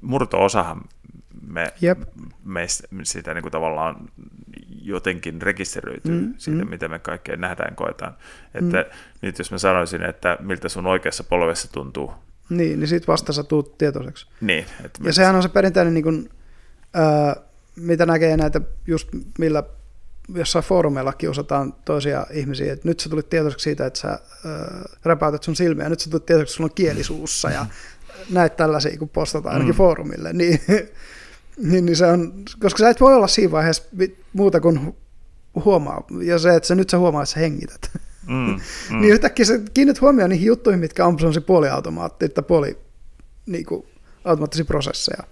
murto-osahan me, Jep. meistä sitä niinku tavallaan jotenkin rekisteröityy Mm, siitä, mm. mitä me kaikkea nähdään koetaan. Että mm. nyt jos mä sanoisin, että miltä sun oikeassa polvessa tuntuu, niin, niin sit vasta sä tuut tietoiseksi. niin. Että Ja sehän on se perinteinen, niin kuin, ää, mitä näkee näitä just millä jossain foorumeilla kiusataan toisia ihmisiä, että nyt sä tulit tietoiseksi siitä, että sä ää, räpäytät sun silmiä, nyt sä tulit tietoiseksi, että sulla on kieli suussa ja näitä tällaisia, kun postataan ainakin Mm. foorumille, niin, niin, niin se on, koska sä et voi olla siinä vaiheessa muuta kuin hu- huomaa, ja se, että sä nyt sä huomaat, että sä hengität. Mm, mm. Niin yhtäkkiä sä kiinnit huomioon niihin juttuihin, mitkä on sellaisia puoliautomaatti, tai puoli niin kuin, automaattisia prosesseja.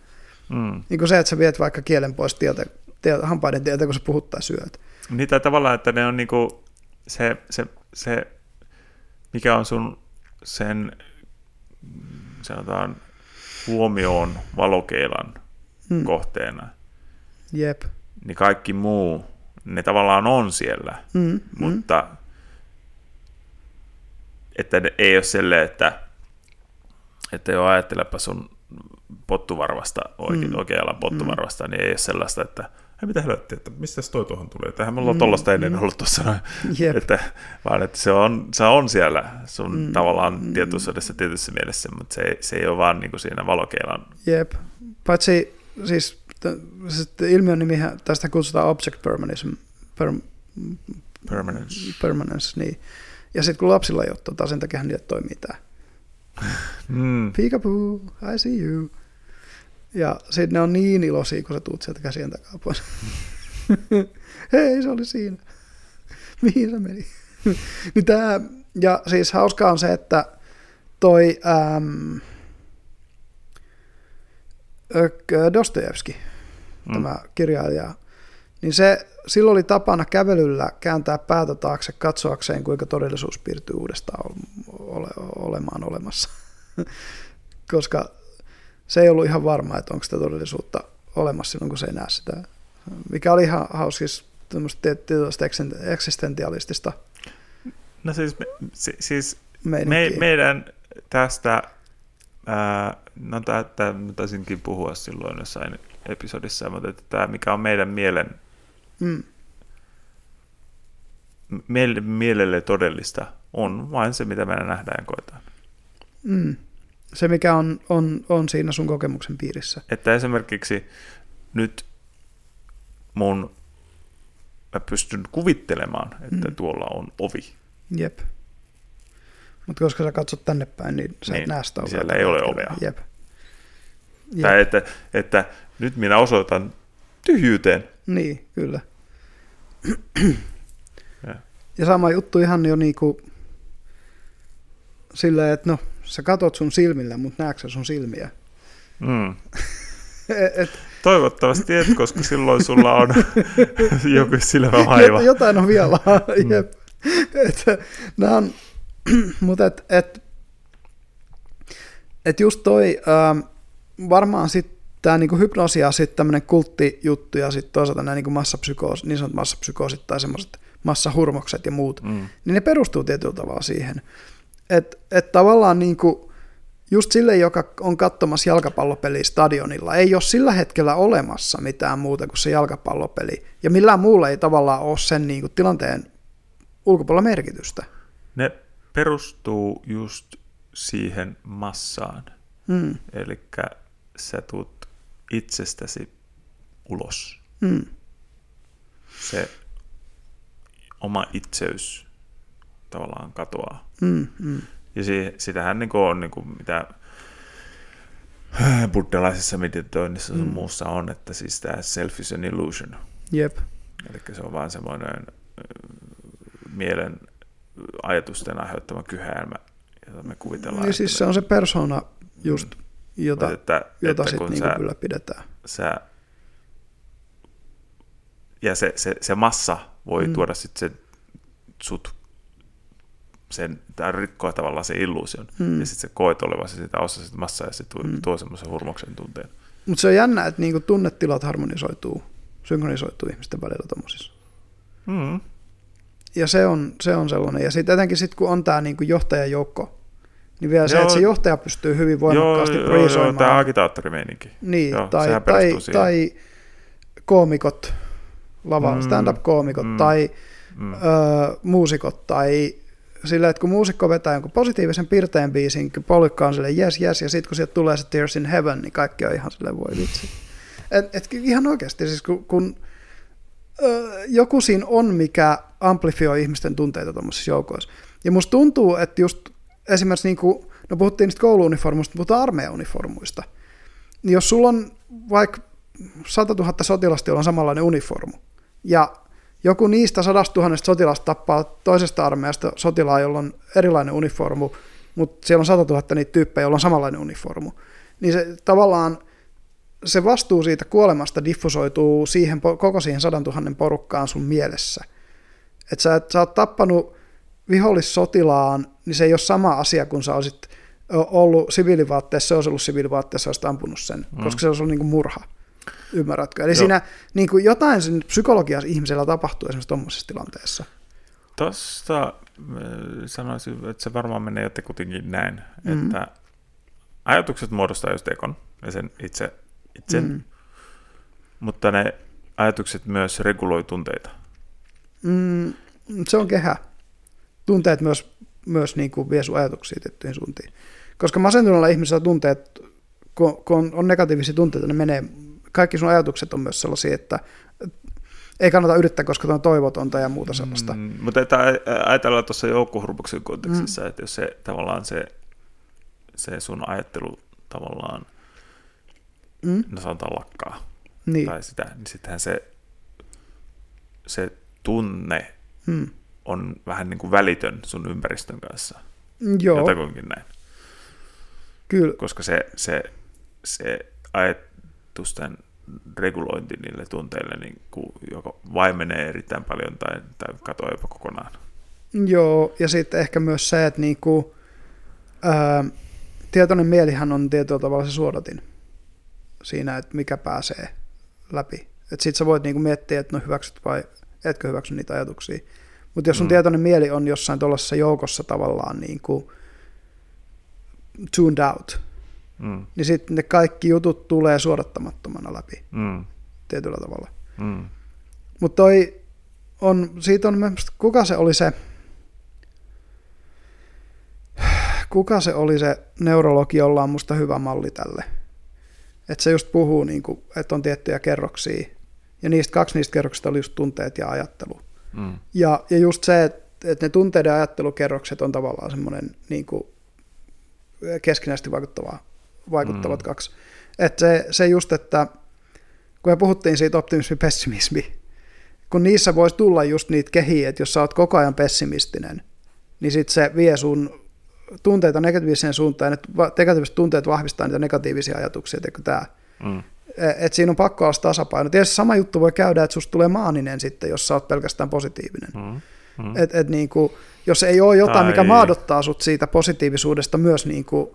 Mm. Niin kuin se, että sä viet vaikka kielen pois tieltä, tieltä, hampaiden tieltä, kun sä puhut tai syöt. Niin tai tavallaan, että ne on niinku se, se, se, mikä on sun sen, sanotaan, huomioon valokeilan. Mm. kohteena, Jep. niin kaikki muu, ne tavallaan on siellä, Mm, mm. mutta että ne ei ole silleen, että, että joo, ajattelepa sun pottuvarvasta, oike, Mm. mm. oikealla pottuvarvasta, niin ei ole sellaista, että ei mitä helvettiä, että mistä toi tuohon tulee, että eihän mulla Mm, mm. tollasta ennen mm. ollut tuossa noin, Jep. että, vaan että se on, se on siellä sun Mm, mm. tavallaan mm. tietoisuudessa tietyssä mielessä, mutta se, ei- se ei ole vaan niin kuin siinä valokeilan, Jep. Paitsi siis t- sit ilmiön nimihän, tästä kutsutaan object permanence, per, permanence. permanence niin. Ja sitten kun lapsilla ei ole tota, sen takia niille toimii tämä. Mm. Peekaboo, I see you. Ja sitten ne on niin iloisia, kun sä tuut sieltä käsien takaa pois. Hei, se oli siinä. Mihin se meni? niin tää, ja siis hauskaa on se, että toi ö, Dostojevski, Mm. tämä kirjailija, niin se silloin oli tapana kävelyllä kääntää päätä taakse katsoakseen, kuinka todellisuus piirtyy uudestaan ole, olemaan olemassa. Koska se ei ollut ihan varma, että onko sitä todellisuutta olemassa silloin, kun se ei näe sitä. Mikä oli ihan hauskis tämmöistä tietynlaista eksistentialistista No siis, me, si, siis me, meidän tästä, ää, no tää, mä taisinkin puhua silloin jossain episodissa, mutta että tämä mikä on meidän mielen, Mm, mielelle todellista, on vain se, mitä me nähdään ja koetaan. mm. Se, mikä on, on, on siinä sun kokemuksen piirissä. Että esimerkiksi nyt mun, mä pystyn kuvittelemaan, että Mm. tuolla on ovi. Jep. Mutta koska sä katsot tänne päin, niin sä et Niin, näe sitä niin ovea siellä ei ole ovea. Jep. Jep. Tai että, että nyt minä osoitan tyhjyyteen. Niin, kyllä. Ja. Ja sama juttu ihan jo niinku silleen, että no, sä katot sun silmillä, mutta näetkö sun silmiä? Mm. Et, Toivottavasti et, koska silloin sulla on joku silmävaiva. Jotain on vielä. Mm. Jep. Et, nämä on, mutta et, et, et just toi, ähm, varmaan sitten tämä niinku hypnoosi ja sitten tämmöinen kulttijuttu ja sitten toisaalta nämä niinku massapsykoosi, niin sanotut massapsykoosit tai semmoiset massahurmokset ja muut, mm. niin ne perustuu tietyllä tavalla siihen. Että et tavallaan niinku, just sille, joka on katsomassa jalkapallopeliä stadionilla, ei ole sillä hetkellä olemassa mitään muuta kuin se jalkapallopeli. Ja millään muulla ei tavallaan ole sen niinku tilanteen ulkopuolella merkitystä. Ne perustuu just siihen massaan. Mm. Eli sä tuut itsestäsi ulos. Mm. Se oma itseys tavallaan katoaa. Mm, mm. Ja si, sitähän niin on, niin kuin mitä buddhalaisessa meditoinnissa mm. muussa on, että siis tämä self is an illusion. Jep. Eli se on vaan semmoinen mielen ajatusten aiheuttama kyhäelmä, jota me kuvitellaan. Niin siis se on se persona just, mm. jota, että, jota että sitten niin ylläpidetään. Sä, ja se, se, se massa voi mm. tuoda sitten sen sut sen, tai rikkoa tavallaan se illuusion. Mm. Ja sitten se koet olevasi sitä osa sitä massaa ja se tuo, mm. tuo semmoisen hurmoksen tunteen. Mutta se on jännä, että niinku tunnetilat harmonisoituu, synkronisoituu ihmisten välillä tommosissa. Mm. Ja se on, se on sellainen. Ja sitten etenkin sit, kun on tämä niinku johtajajoukko, niin vielä joo, se, että se johtaja pystyy hyvin voimakkaasti joo, priisoimaan. Joo, tämä agitaattorimeininki. Niin, joo, tai, tai, tai koomikot, lava, mm, stand-up-koomikot, mm, tai mm. Ö, muusikot, tai sillä, että kun muusikko vetää jonkun positiivisen pirteen biisin, polykka on silleen yes, yes, ja sitten kun sieltä tulee se Tears in Heaven, niin kaikki on ihan silleen voi vitsi. Et, et ihan oikeasti, siis kun, kun joku siinä on, mikä amplifioi ihmisten tunteita tuommoisissa joukoissa. Ja musta tuntuu, että just esimerkiksi niin kuin, no puhuttiin niistä kouluuniformuista, puhutaan armeijauniformuista. Niin jos sulla on vaikka 100 000 sotilasta, jolla on samanlainen uniformu, ja joku niistä sadasta tuhannesta sotilasta tappaa toisesta armeijasta sotilaa, jolla on erilainen uniformu, mutta siellä on 100 000 niitä tyyppejä, joilla on samanlainen uniformu. Niin se tavallaan se vastuu siitä kuolemasta diffusoituu siihen, koko siihen sadan tuhannen porukkaan sun mielessä. Että sä, et, sä oot tappanut vihollissotilaan, niin se ei ole sama asia kuin sä olisit ollut siviilivaatteessa, se olisi ollut siviilivaatteessa, olisit ampunut sen, mm. koska se olisi ollut niin kuin murha. Ymmärrätkö? Eli Joo. siinä niin kuin jotain sen psykologiassa ihmisellä tapahtuu esimerkiksi tuommoisessa tilanteessa. Tuosta sanoisin, että se varmaan menee jotenkin näin, mm. että ajatukset muodostaa just ekon ja sen itse, itsen, mm. mutta ne ajatukset myös reguloi tunteita. Mm, se on kehä. Tunteet myös, myös niin kuin vie sun ajatuksia tiettyihin suuntiin. Koska masentuneella ihmisellä tunteet, kun, on negatiivisia tunteita, ne menee kaikki sun ajatukset on myös sellaisia, että ei kannata yrittää, koska on toivotonta ja muuta sellaista. Mm, mutta että ajatellaan tuossa joukkohurmuksen kontekstissa, mm. että jos se tavallaan se, se sun ajattelu tavallaan, mm. no sanotaan lakkaa, niin. tai sitä, niin sittenhän se, se tunne mm. on vähän niin kuin välitön sun ympäristön kanssa. Joo. Jotakuinkin näin. Kyllä. Koska se, se, se ajat, ajatusten regulointi niille tunteille niin kuin joko vaimenee erittäin paljon tai, tai katoaa jopa kokonaan. Joo, ja sitten ehkä myös se, että niinku, ää, tietoinen mielihän on tietyllä tavalla se suodatin siinä, että mikä pääsee läpi. Että sit sä voit niinku miettiä, että no hyväksyt vai etkö hyväksy niitä ajatuksia. Mutta jos sun mm. tietoinen mieli on jossain tuollaisessa joukossa tavallaan niinku tuned out, mm. niin sitten ne kaikki jutut tulee suodattamattomana läpi mm. tietyllä tavalla. Mm. Mutta toi on, siitä on, kuka se oli se, kuka se oli se neurologi, jolla on musta hyvä malli tälle. Että se just puhuu, niin kuin, että on tiettyjä kerroksia, ja niistä kaksi niistä kerroksista oli just tunteet ja ajattelu. Mm. Ja, ja just se, että, että ne tunteiden ja ajattelukerrokset on tavallaan semmoinen niin kuin keskinäisesti vaikuttavaa vaikuttavat mm. kaksi. Että se, se just, että kun me puhuttiin siitä optimismi-pessimismi kun niissä voisi tulla just niitä kehiä, että jos sä oot koko ajan pessimistinen, niin sit se vie sun tunteita negatiiviseen suuntaan, että negatiiviset tunteet vahvistaa niitä negatiivisia ajatuksia, että tämä. Mm. Et siinä on pakko olla tasapaino. Tietysti sama juttu voi käydä, että susta tulee maaninen sitten, jos sä oot pelkästään positiivinen. Mm. Mm. Et, et niin kuin, jos ei ole jotain, tai... mikä maadottaa sut siitä positiivisuudesta myös niin kuin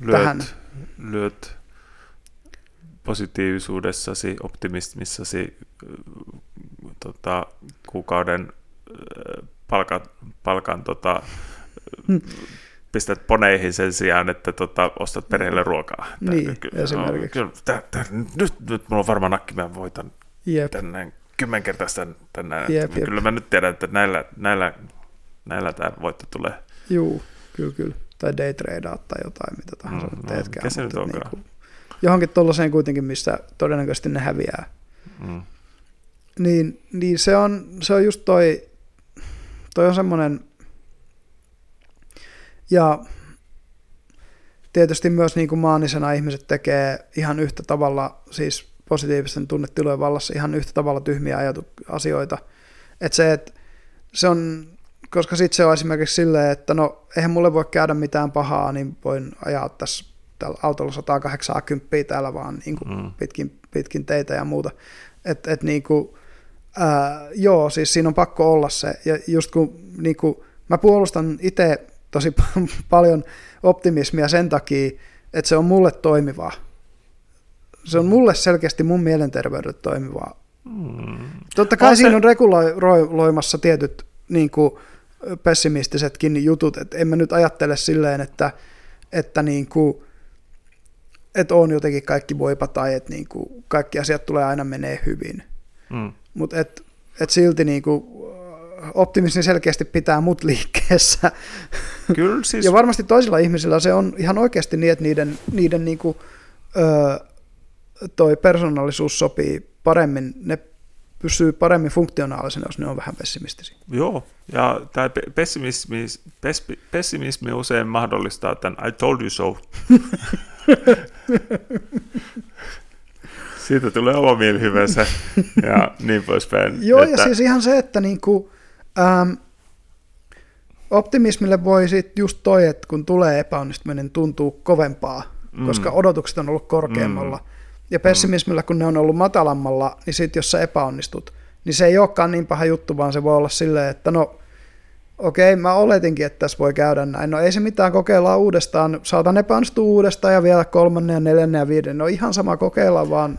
lyöt, tähän. Lyöt positiivisuudessasi, optimismissasi tota, kuukauden palkan, palkan tota. Pistät poneihin sen sijaan, että tota, ostat perheelle ruokaa. Niin, kyllä, esimerkiksi. No, kyllä, tää, nyt, nyt mulla on varmaan nakki, mä voitan Jep. tänne kymmenkertaista tänään. Jep, jep. Kyllä mä nyt tiedän, että näillä, näillä, näillä tämä voitto tulee. Juu, kyllä, kyllä. Tai daytradeat tai jotain, mitä tahansa mm, no, teetkään. se nyt onkaan? Niin kuin, johonkin tuollaiseen kuitenkin, missä todennäköisesti ne häviää. Mm. Niin, niin se, on, se on just toi, toi on semmoinen, ja tietysti myös niin kuin maanisena ihmiset tekee ihan yhtä tavalla, siis positiivisten tunnetilojen vallassa ihan yhtä tavalla tyhmiä ajatu- asioita. Että se, että se on, koska sitten se on esimerkiksi silleen, että no eihän mulle voi käydä mitään pahaa, niin voin ajaa tässä tällä autolla 180 täällä vaan niin kuin mm. pitkin, pitkin teitä ja muuta. Että et niin kuin, ää, joo, siis siinä on pakko olla se. Ja just kun niin kuin, mä puolustan itse tosi paljon optimismia sen takia, että se on mulle toimivaa. Se on mulle selkeästi mun mielenterveydelle toimivaa. Mm. Totta kai on siinä se... on reguloimassa tietyt niin kuin, pessimistisetkin jutut, että en mä nyt ajattele silleen, että, että niin kuin, että on jotenkin kaikki voipa tai että niin kuin kaikki asiat tulee aina menee hyvin. Mm. Mutta et, et silti niin kuin optimismi selkeästi pitää mut liikkeessä. Kyllä, siis... ja varmasti toisilla ihmisillä se on ihan oikeasti niin, että niiden, niiden niin kuin, ö, toi persoonallisuus sopii paremmin, ne pysyy paremmin funktionaalisena, jos ne on vähän pessimistisiä. Joo, ja tämä pessimismi, pessimismi usein mahdollistaa tämän I told you so Siitä tulee oma mielihyvänsä ja niin poispäin. Joo, että... ja siis ihan se, että niinku, ähm, optimismille voi sitten just toi, että kun tulee epäonnistuminen, tuntuu kovempaa, mm. koska odotukset on ollut korkeammalla. Mm. Ja pessimismillä, kun ne on ollut matalammalla, niin sitten jos sä epäonnistut, niin se ei olekaan niin paha juttu, vaan se voi olla silleen, että no okei, mä oletinkin, että tässä voi käydä näin. No ei se mitään, kokeillaan uudestaan. Saatan epäonnistua uudestaan ja vielä kolmannen ja neljännen ja viiden. No ihan sama kokeilla vaan.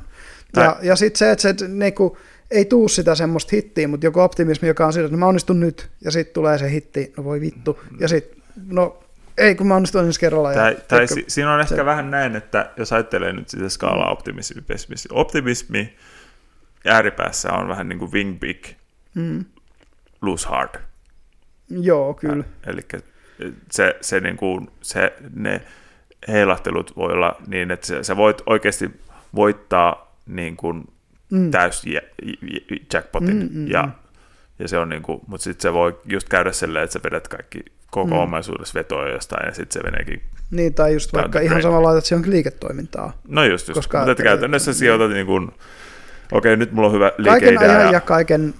Ja, ja sitten se, että se niinku, ei tuu sitä semmoista hittiä, mutta joku optimismi, joka on sillä, että mä onnistun nyt, ja sitten tulee se hitti, no voi vittu, ja sitten, no ei kun mä onnistun ensi kerralla. Tai, ja, tai si- siinä on ehkä se. vähän näin, että jos ajattelee nyt sitä skaalaa optimismi, pessimismi, optimismi ääripäässä on vähän niin kuin wing big, mm. lose hard. Joo, kyllä. Eli se, se, niin kuin, se, ne heilahtelut voi olla niin, että sä, sä voit oikeasti voittaa niin kuin mm. täys jackpotin, mm, mm, ja, mm. ja se on niin kuin, mutta sitten se voi just käydä silleen, että sä vedät kaikki koko mm. omaisuudessa vetoja jostain, ja sitten se meneekin Niin, tai just vaikka ihan samalla laitat siihen liiketoimintaa. No just, just. Koska, mutta käytännössä sijoitat niin kuin, okei, okay, nyt mulla on hyvä liikeidea. Kaiken ajan ja, ja kaiken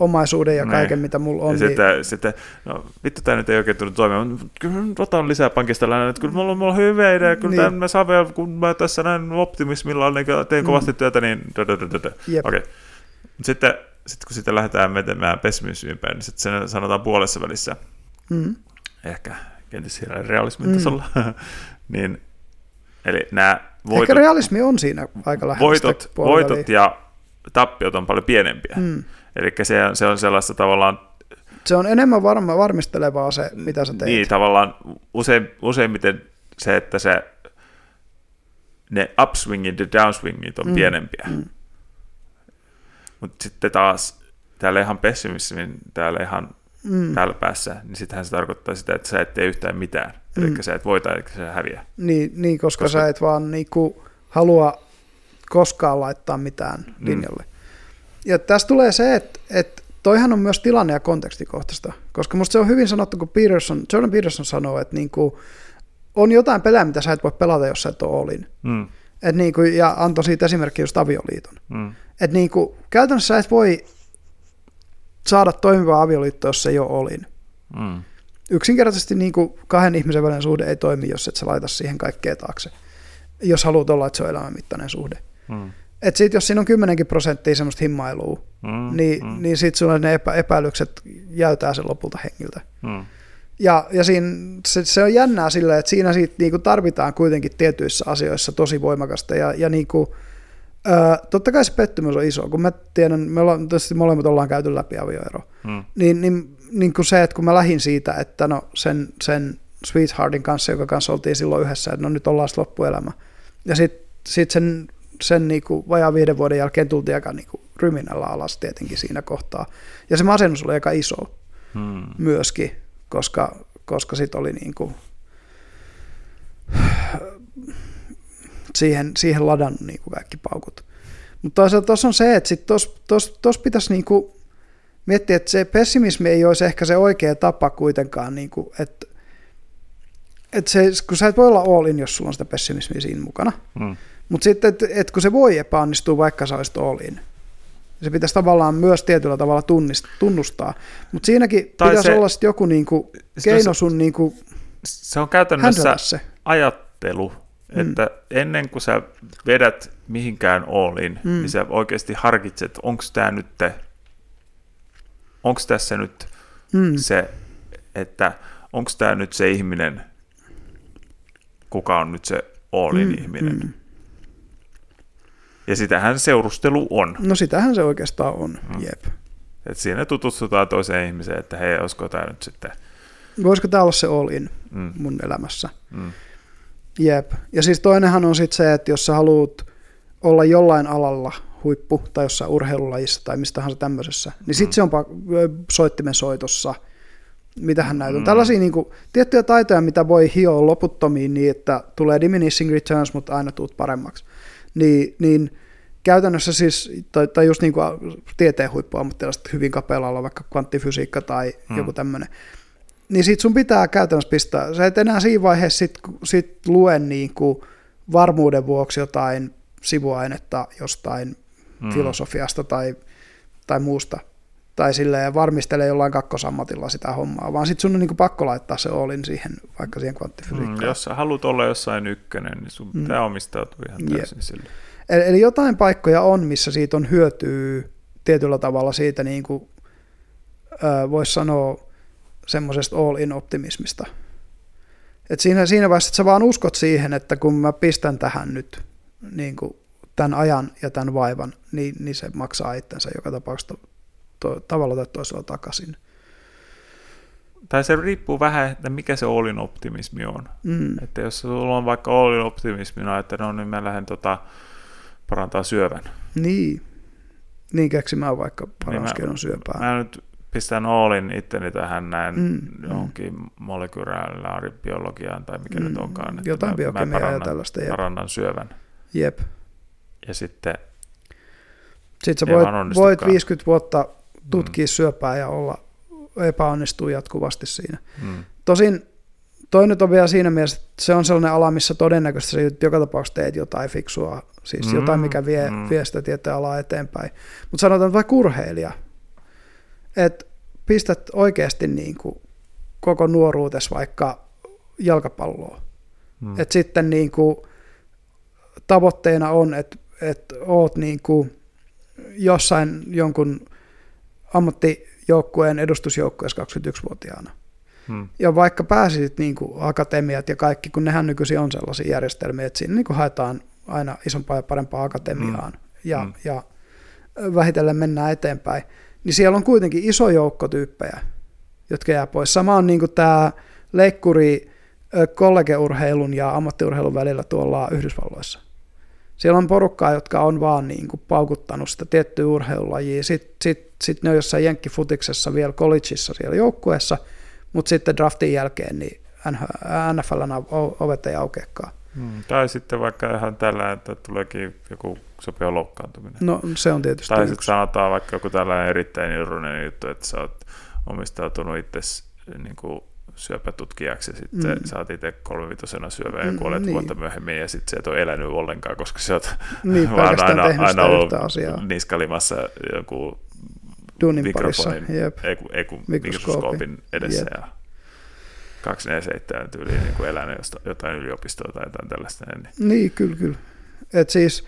omaisuuden ja niin. kaiken, mitä mulla on. Ja niin... sitten, sitten, no vittu, tämä nyt ei oikein tullut toimimaan. Kyllä otan lisää pankista lainaa, että kyllä mulla, mulla on hyvä idea, kyllä niin. tämän mä saan vielä, kun mä tässä näin optimismilla niin teen mm. kovasti työtä, niin okei. Okay. Sitten, sitten kun sitten lähdetään menemään pessimismiin päin, niin sitten sen sanotaan puolessa välissä, mm. ehkä kenties siellä realismin mm. tasolla, niin eli nämä voitot, Ehkä realismi on siinä aika lähellä voitot, voitot ja tappiot on paljon pienempiä. Mm. Eli se, se on sellaista tavallaan... Se on enemmän varma, varmistelevaa se, mitä sä teet. Niin, tavallaan usein, useimmiten se, että se, ne upswingit ja downswingit on mm. pienempiä. Mm. Mutta sitten taas täällä ihan pessimismin, täällä ihan mm. täällä päässä, niin sittenhän se tarkoittaa sitä, että sä et tee yhtään mitään. Mm. Eli sä et voita, eli sä häviä. Niin, niin koska, koska sä et vaan niinku halua koskaan laittaa mitään mm. linjalle. Mm. Ja tässä tulee se, että, että toihan on myös tilanne- ja kontekstikohtaista, koska musta se on hyvin sanottu, kun Peterson, Jordan Peterson sanoo, että niin kuin, on jotain pelejä, mitä sä et voi pelata, jos sä et ole olin. Mm. Et niin kuin, ja antoi siitä esimerkki just avioliiton. Mm. Et niin kuin, käytännössä sä et voi saada toimivaa avioliittoa, jos se ei ole olin. Mm. Yksinkertaisesti niin kuin kahden ihmisen välinen suhde ei toimi, jos et sä laita siihen kaikkea taakse. Jos haluat olla, että se on elämänmittainen suhde. Mm. Et sit, jos siinä on kymmenenkin prosenttia semmoista himmailua, Mm. niin, mm. niin sitten sulle ne epä, epäilykset jäytää sen lopulta hengiltä. Mm. Ja, ja siinä, se, se on jännää silleen, että siinä siitä niinku tarvitaan kuitenkin tietyissä asioissa tosi voimakasta. Ja, ja niinku, ää, totta kai se pettymys on iso, kun mä tiedän, me ollaan, tietysti molemmat ollaan käyty läpi avioero. Mm. Niin, niin, niin kuin se, että kun mä lähdin siitä, että no sen, sen Sweetheartin kanssa, joka kanssa oltiin silloin yhdessä, että no nyt ollaan sitten loppuelämä. Ja sitten sit sen, sen niinku vajaan viiden vuoden jälkeen tultiin aika niinku ryminällä alas tietenkin siinä kohtaa. Ja se masennus oli aika iso Mm. myöskin, koska, koska sit oli niinku siihen, siihen ladannut niinku kaikki paukut. Mutta toisaalta tuossa on se, että sit tos, tos, tos pitäisi niinku miettiä, että se pessimismi ei olisi ehkä se oikea tapa kuitenkaan, niinku, että et se, kun sä et voi olla all in, jos sulla on sitä pessimismiä siinä mukana. Mm. Mutta sitten, että et kun se voi epäonnistua, vaikka sä olisit all in, se pitäisi tavallaan myös tietyllä tavalla tunnist, tunnustaa. Mutta siinäkin Tai pitäisi se- olla sit joku niinku Se- keino se- sun niinku Se on käytännössä se. ajattelu, että ennen kuin sä vedät mihinkään olin, Mm. mm. niin sä oikeasti harkitset, onko tämä nyt, onko tässä nyt Mm. se, että onko tämä nyt se ihminen, kuka on nyt se olin Mm, ihminen. mm. Ja sitähän seurustelu on. No sitähän se oikeastaan on, Mm. jep. Et siinä tutustutaan toiseen ihmiseen, että hei, olisiko tämä nyt sitten... Voisiko tämä olla se all in Mm, mun elämässä? mm, Jep. Ja siis toinenhan on sitten se, että jos sä haluat olla jollain alalla huippu tai jossain urheilulajissa tai mistä tahansa tämmöisessä, niin sitten Mm. se on soittimen soitossa, mitähän näitä on. Mm. Tällaisia niin kuin, tiettyjä taitoja, mitä voi hioa loputtomiin niin, että tulee diminishing returns, mutta aina tuut paremmaksi. Niin, niin käytännössä siis, tai, tai just niin kuin tieteen huippuammattilaiset hyvin kapealla olla vaikka kvanttifysiikka tai Mm. mm. joku tämmöinen, niin sit sun pitää käytännössä pistää, sä et enää siinä vaiheessa sit, sit lue niin kuin varmuuden vuoksi jotain sivuainetta jostain mm. mm. filosofiasta tai, tai muusta, tai silleen varmistele jollain kakkosammatilla sitä hommaa, vaan sit sun on niin kuin pakko laittaa se olin siihen, vaikka siihen Mm, kvanttifysiikkaan. jos sä haluat olla jossain ykkönen, niin sun Mm. pitää omistautua ihan täysin sille. Eli, eli jotain paikkoja on, missä siitä on hyötyä tietyllä tavalla siitä, niin kuin, voisi sanoa, semmoisesta all-in optimismista. Et siinä, siinä vaiheessa, että sä vaan uskot siihen, että kun mä pistän tähän nyt niin kuin tämän ajan ja tämän vaivan, niin, niin se maksaa itsensä joka tapauksessa to, tavalla tai toisella takaisin. Tai se riippuu vähän, että mikä se olin optimismi on. Mm. Että jos sulla on vaikka olin optimismina, että no niin mä lähden tota, parantaa syövän. Niin. Niin keksimään vaikka paras mä- keinon syöpää. Mä nyt pistän olin itteni tähän näin Mm, mm, johonkin molekyylaaribiologiaan tai mikä mm, nyt onkaan. että Jotain mä- mä biokemiaa ja parannan- tällaista. Jep. Parannan syövän. jep. Ja sitten, Sitten sä voit, voit 50 vuotta tutkia mm. syöpää ja olla epäonnistuu jatkuvasti siinä. mm, Tosin toi nyt on vielä siinä mielessä, että se on sellainen ala, missä todennäköisesti sä joka tapauksessa teet jotain fiksua, siis Mm, jotain, mikä vie, mm. vie sitä tieteen alaa eteenpäin. Mutta sanotaan että vaikka urheilija, että pistät oikeasti niin kuin koko nuoruutes vaikka jalkapalloa. mm, Et sitten niin kuin tavoitteena on, että, että oot niin kuin jossain jonkun ammattijoukkueen edustusjoukkueessa 21-vuotiaana. mm, Ja vaikka pääsisit niin kuin akatemiat ja kaikki, kun nehän nykyisin on sellaisia järjestelmiä, että siinä niin kuin haetaan aina isompaa ja parempaa akatemiaan mm. Ja, Mm. ja vähitellen mennään eteenpäin, niin siellä on kuitenkin iso joukko tyyppejä, jotka jää pois. Sama on niin kuin tämä leikkuri kollegeurheilun ja ammattiurheilun välillä tuolla Yhdysvalloissa. Siellä on porukkaa, jotka on vaan niin kuin paukuttanut sitä tiettyä urheilulajia. Sitten sit, sit ne on jossain jenkkifutiksessa vielä collegeissa siellä joukkueessa, mutta sitten draftin jälkeen niin NFLn ovet ei aukeakaan. mm. Tai sitten vaikka ihan tällä, että tuleekin joku sopia loukkaantuminen. No se on tietysti Tai sitten sanotaan vaikka joku tällainen erittäin ironinen juttu, että sä oot omistautunut itse niin kuin syöpätutkijaksi ja sitten Mm. sä oot itse kolmevitosena syövä ja Mm, kuolet niin. vuotta myöhemmin ja sitten sä et ole elänyt ollenkaan, koska sä oot Niin, vaan aina, aina ollut asiaa niskalimassa joku parissa. mikrofonin, Jep. ei, kun- ei kun mikroskoopin edessä Jep. ja 247 tyyliin niin kuin elänyt josta- jotain yliopistoa tai jotain tällaista. Niin. Niin, kyllä, kyllä. Et siis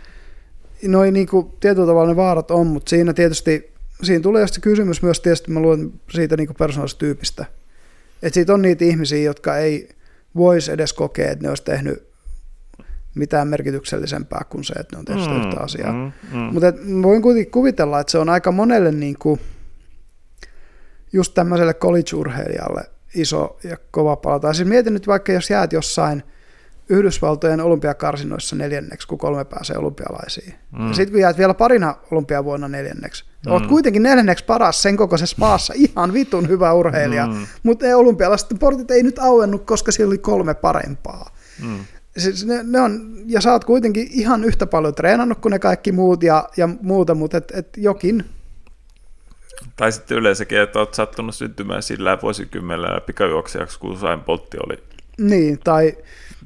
noin niinku tietyllä tavalla ne vaarat on, mutta siinä tietysti, siinä tulee se kysymys myös tietysti, mä luulen siitä niinku persoonallisesta tyypistä. Että siitä on niitä ihmisiä, jotka ei voisi edes kokea, että ne olisi tehnyt mitään merkityksellisempää kuin se, että ne on tehnyt sitä yhtä asiaa. Mm, mm. Mutta voin kuitenkin kuvitella, että se on aika monelle niin kuin, just tämmöiselle college-urheilijalle iso ja kova pala. Tai siis mietin nyt vaikka, jos jäät jossain Yhdysvaltojen olympiakarsinoissa neljänneksi, kun kolme pääsee olympialaisiin. Mm. Mm. Ja sitten kun jäät vielä parina olympiavuonna neljänneksi, mm. oot Mm. kuitenkin neljänneksi paras sen kokoisessa maassa, ihan vitun hyvä urheilija. Mm. Mm. Mutta ne olympialaiset portit ei nyt auennut, koska siellä oli kolme parempaa. Mm. Siis ne, ne on, ja sä oot kuitenkin ihan yhtä paljon treenannut kuin ne kaikki muut ja, ja muuta, mutta et, et jokin, Tai sitten yleensäkin, että olet sattunut syntymään sillä vuosikymmenellä pikajuoksijaksi, kun Usain Boltti oli niin, tai,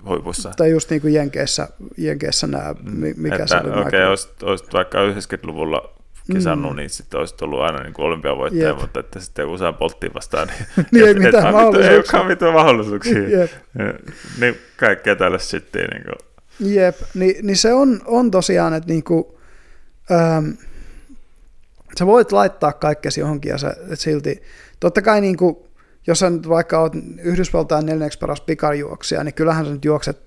huipussa. tai just niin kuin Jenkeissä, Jenkeissä nämä, mi- mikä että, se oli. okei, Michael- olisit, olisit vaikka 90-luvulla kisannut, Mm. niin sitten olisit ollut aina niin kuin olympiavoittaja, Jep. mutta että sitten Usain Bolttiin vastaan, niin, Niin ei et- et mitään vaan mitään- Ei mahdollisuuksia. olekaan mitään mahdollisuuksia. Jep. niin kaikkea tällaista sitten. Niin kuin, Jep, niin, niin se on, on tosiaan, että niinku, ähm, sä voit laittaa kaikkesi johonkin ja sä, et silti, totta kai niinku, jos sä nyt vaikka oot Yhdysvaltain neljänneksi paras pikajuoksija, niin kyllähän sä nyt juokset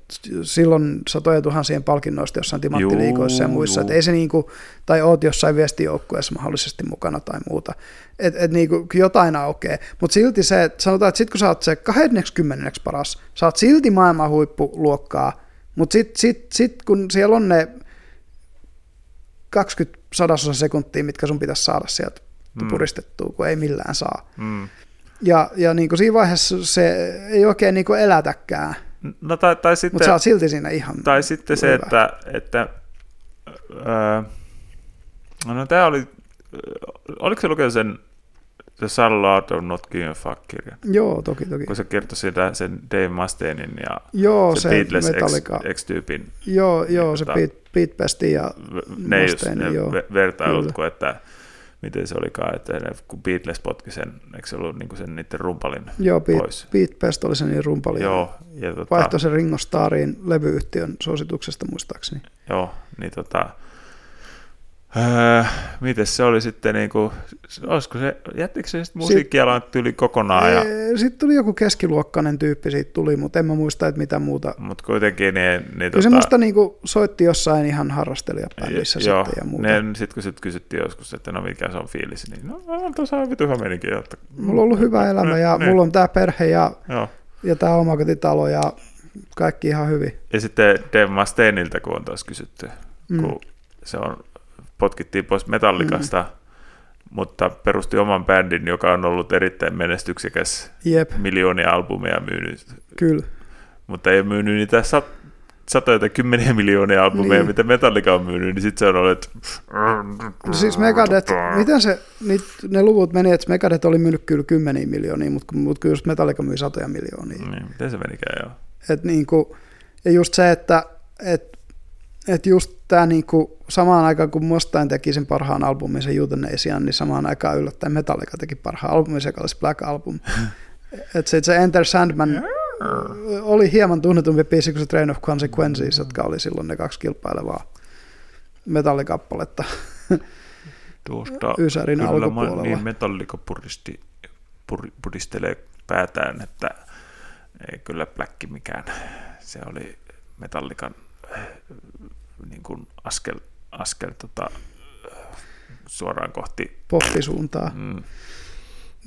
silloin satoja tuhansien palkinnoista jossain timanttiliikoissa ja muissa, että ei se niinku, tai oot jossain viestijoukkueessa mahdollisesti mukana tai muuta, että et niinku, jotain aukeaa, mutta silti se, että sanotaan, että sit kun sä oot se 20 paras, sä oot silti maailman huippuluokkaa, mutta sitten sit, sit, kun siellä on ne 20 sadasosa sekuntia, mitkä sun pitäisi saada sieltä Mm. puristettua, kun ei millään saa. mm. Ja, ja niin kuin siinä vaiheessa se ei oikein niin kuin elätäkään, No tai, tai sitten... mutta sä oot silti siinä ihan Tai sitten se, hyvä. että, että öö, no tämä oli, oliko se lukenut sen The Art of Not Giving a Fuck-kirjan, Joo, toki, toki. kun se kertoi sitä sen Dave Mustainein ja Joo, se, se, Beatles. X, X-tyypin Joo, joo, niin se tota- Pete, ja ne, just, Mustaine, ne joo. ve- vertailut, kun että miten se olikaan, että ne, kun Beatles potki sen, eikö se ollut niin sen niiden rumpalin joo, Pete, pois? Pete Best oli se niin rumpali. Joo, ja tota, Vaihtoi se Ringo Starriin levyyhtiön suosituksesta muistaakseni. Joo, niin tota, öö, miten se oli sitten, niin kuin, olisiko se, jättikö se sitten musiikkialan tyyli kokonaan, ja, Sitten tuli joku keskiluokkainen tyyppi, siitä tuli, mutta en mä muista, että mitä muuta. mutta kuitenkin niin, niin Kyllä se musta niinku soitti jossain ihan harrastelijabändissä sitten ja muuta. sitten kun sit kysyttiin joskus, että no mikä se on fiilis, niin no on tuossa on vitu meininki, että, Mulla on ollut hyvä elämä ja Niin. mulla on tää perhe ja, Joo. ja tää omakotitalo ja kaikki ihan hyvin. Ja sitten Dave Mustaineilta, kun on taas kysytty, Mm. kun se on, potkittiin pois Metallikasta, mm. mutta perusti oman bändin, joka on ollut erittäin menestyksekäs, Jep, miljoonia albumeja myynyt, kyllä. mutta ei myynyt niitä sat, satoja tai kymmeniä miljoonia albumeja, Niin. niin. mitä Metallica on myynyt, niin sitten se on ollut, että Siis Megadeth, miten se, niit, ne luvut meni, että Megadeth oli myynyt kyllä kymmeniä miljoonia, mutta mut kyllä just Metallica myi satoja miljoonia. Niin, miten se menikään, joo. Et niinku, ja just se, että et, et just tämä niinku, samaan aikaan kun Mustaine teki sen parhaan albumin, sen Euthanasian, niin samaan aikaan yllättäen Metallica teki parhaan albumin, se oli se Black Album. Et se, se Enter Sandman oli hieman tunnetumpi biisi kuin se Train of Consequences, jotka oli silloin ne kaksi kilpailevaa metallikappaletta. Tuosta Ysärin kyllä alkupuolella. niin Metallica puristi, pur, puristelee päätään, että ei kyllä Black mikään. Se oli Metallican äh, niin kuin askel, askel tota, suoraan kohti. Poppisuuntaa. Mm.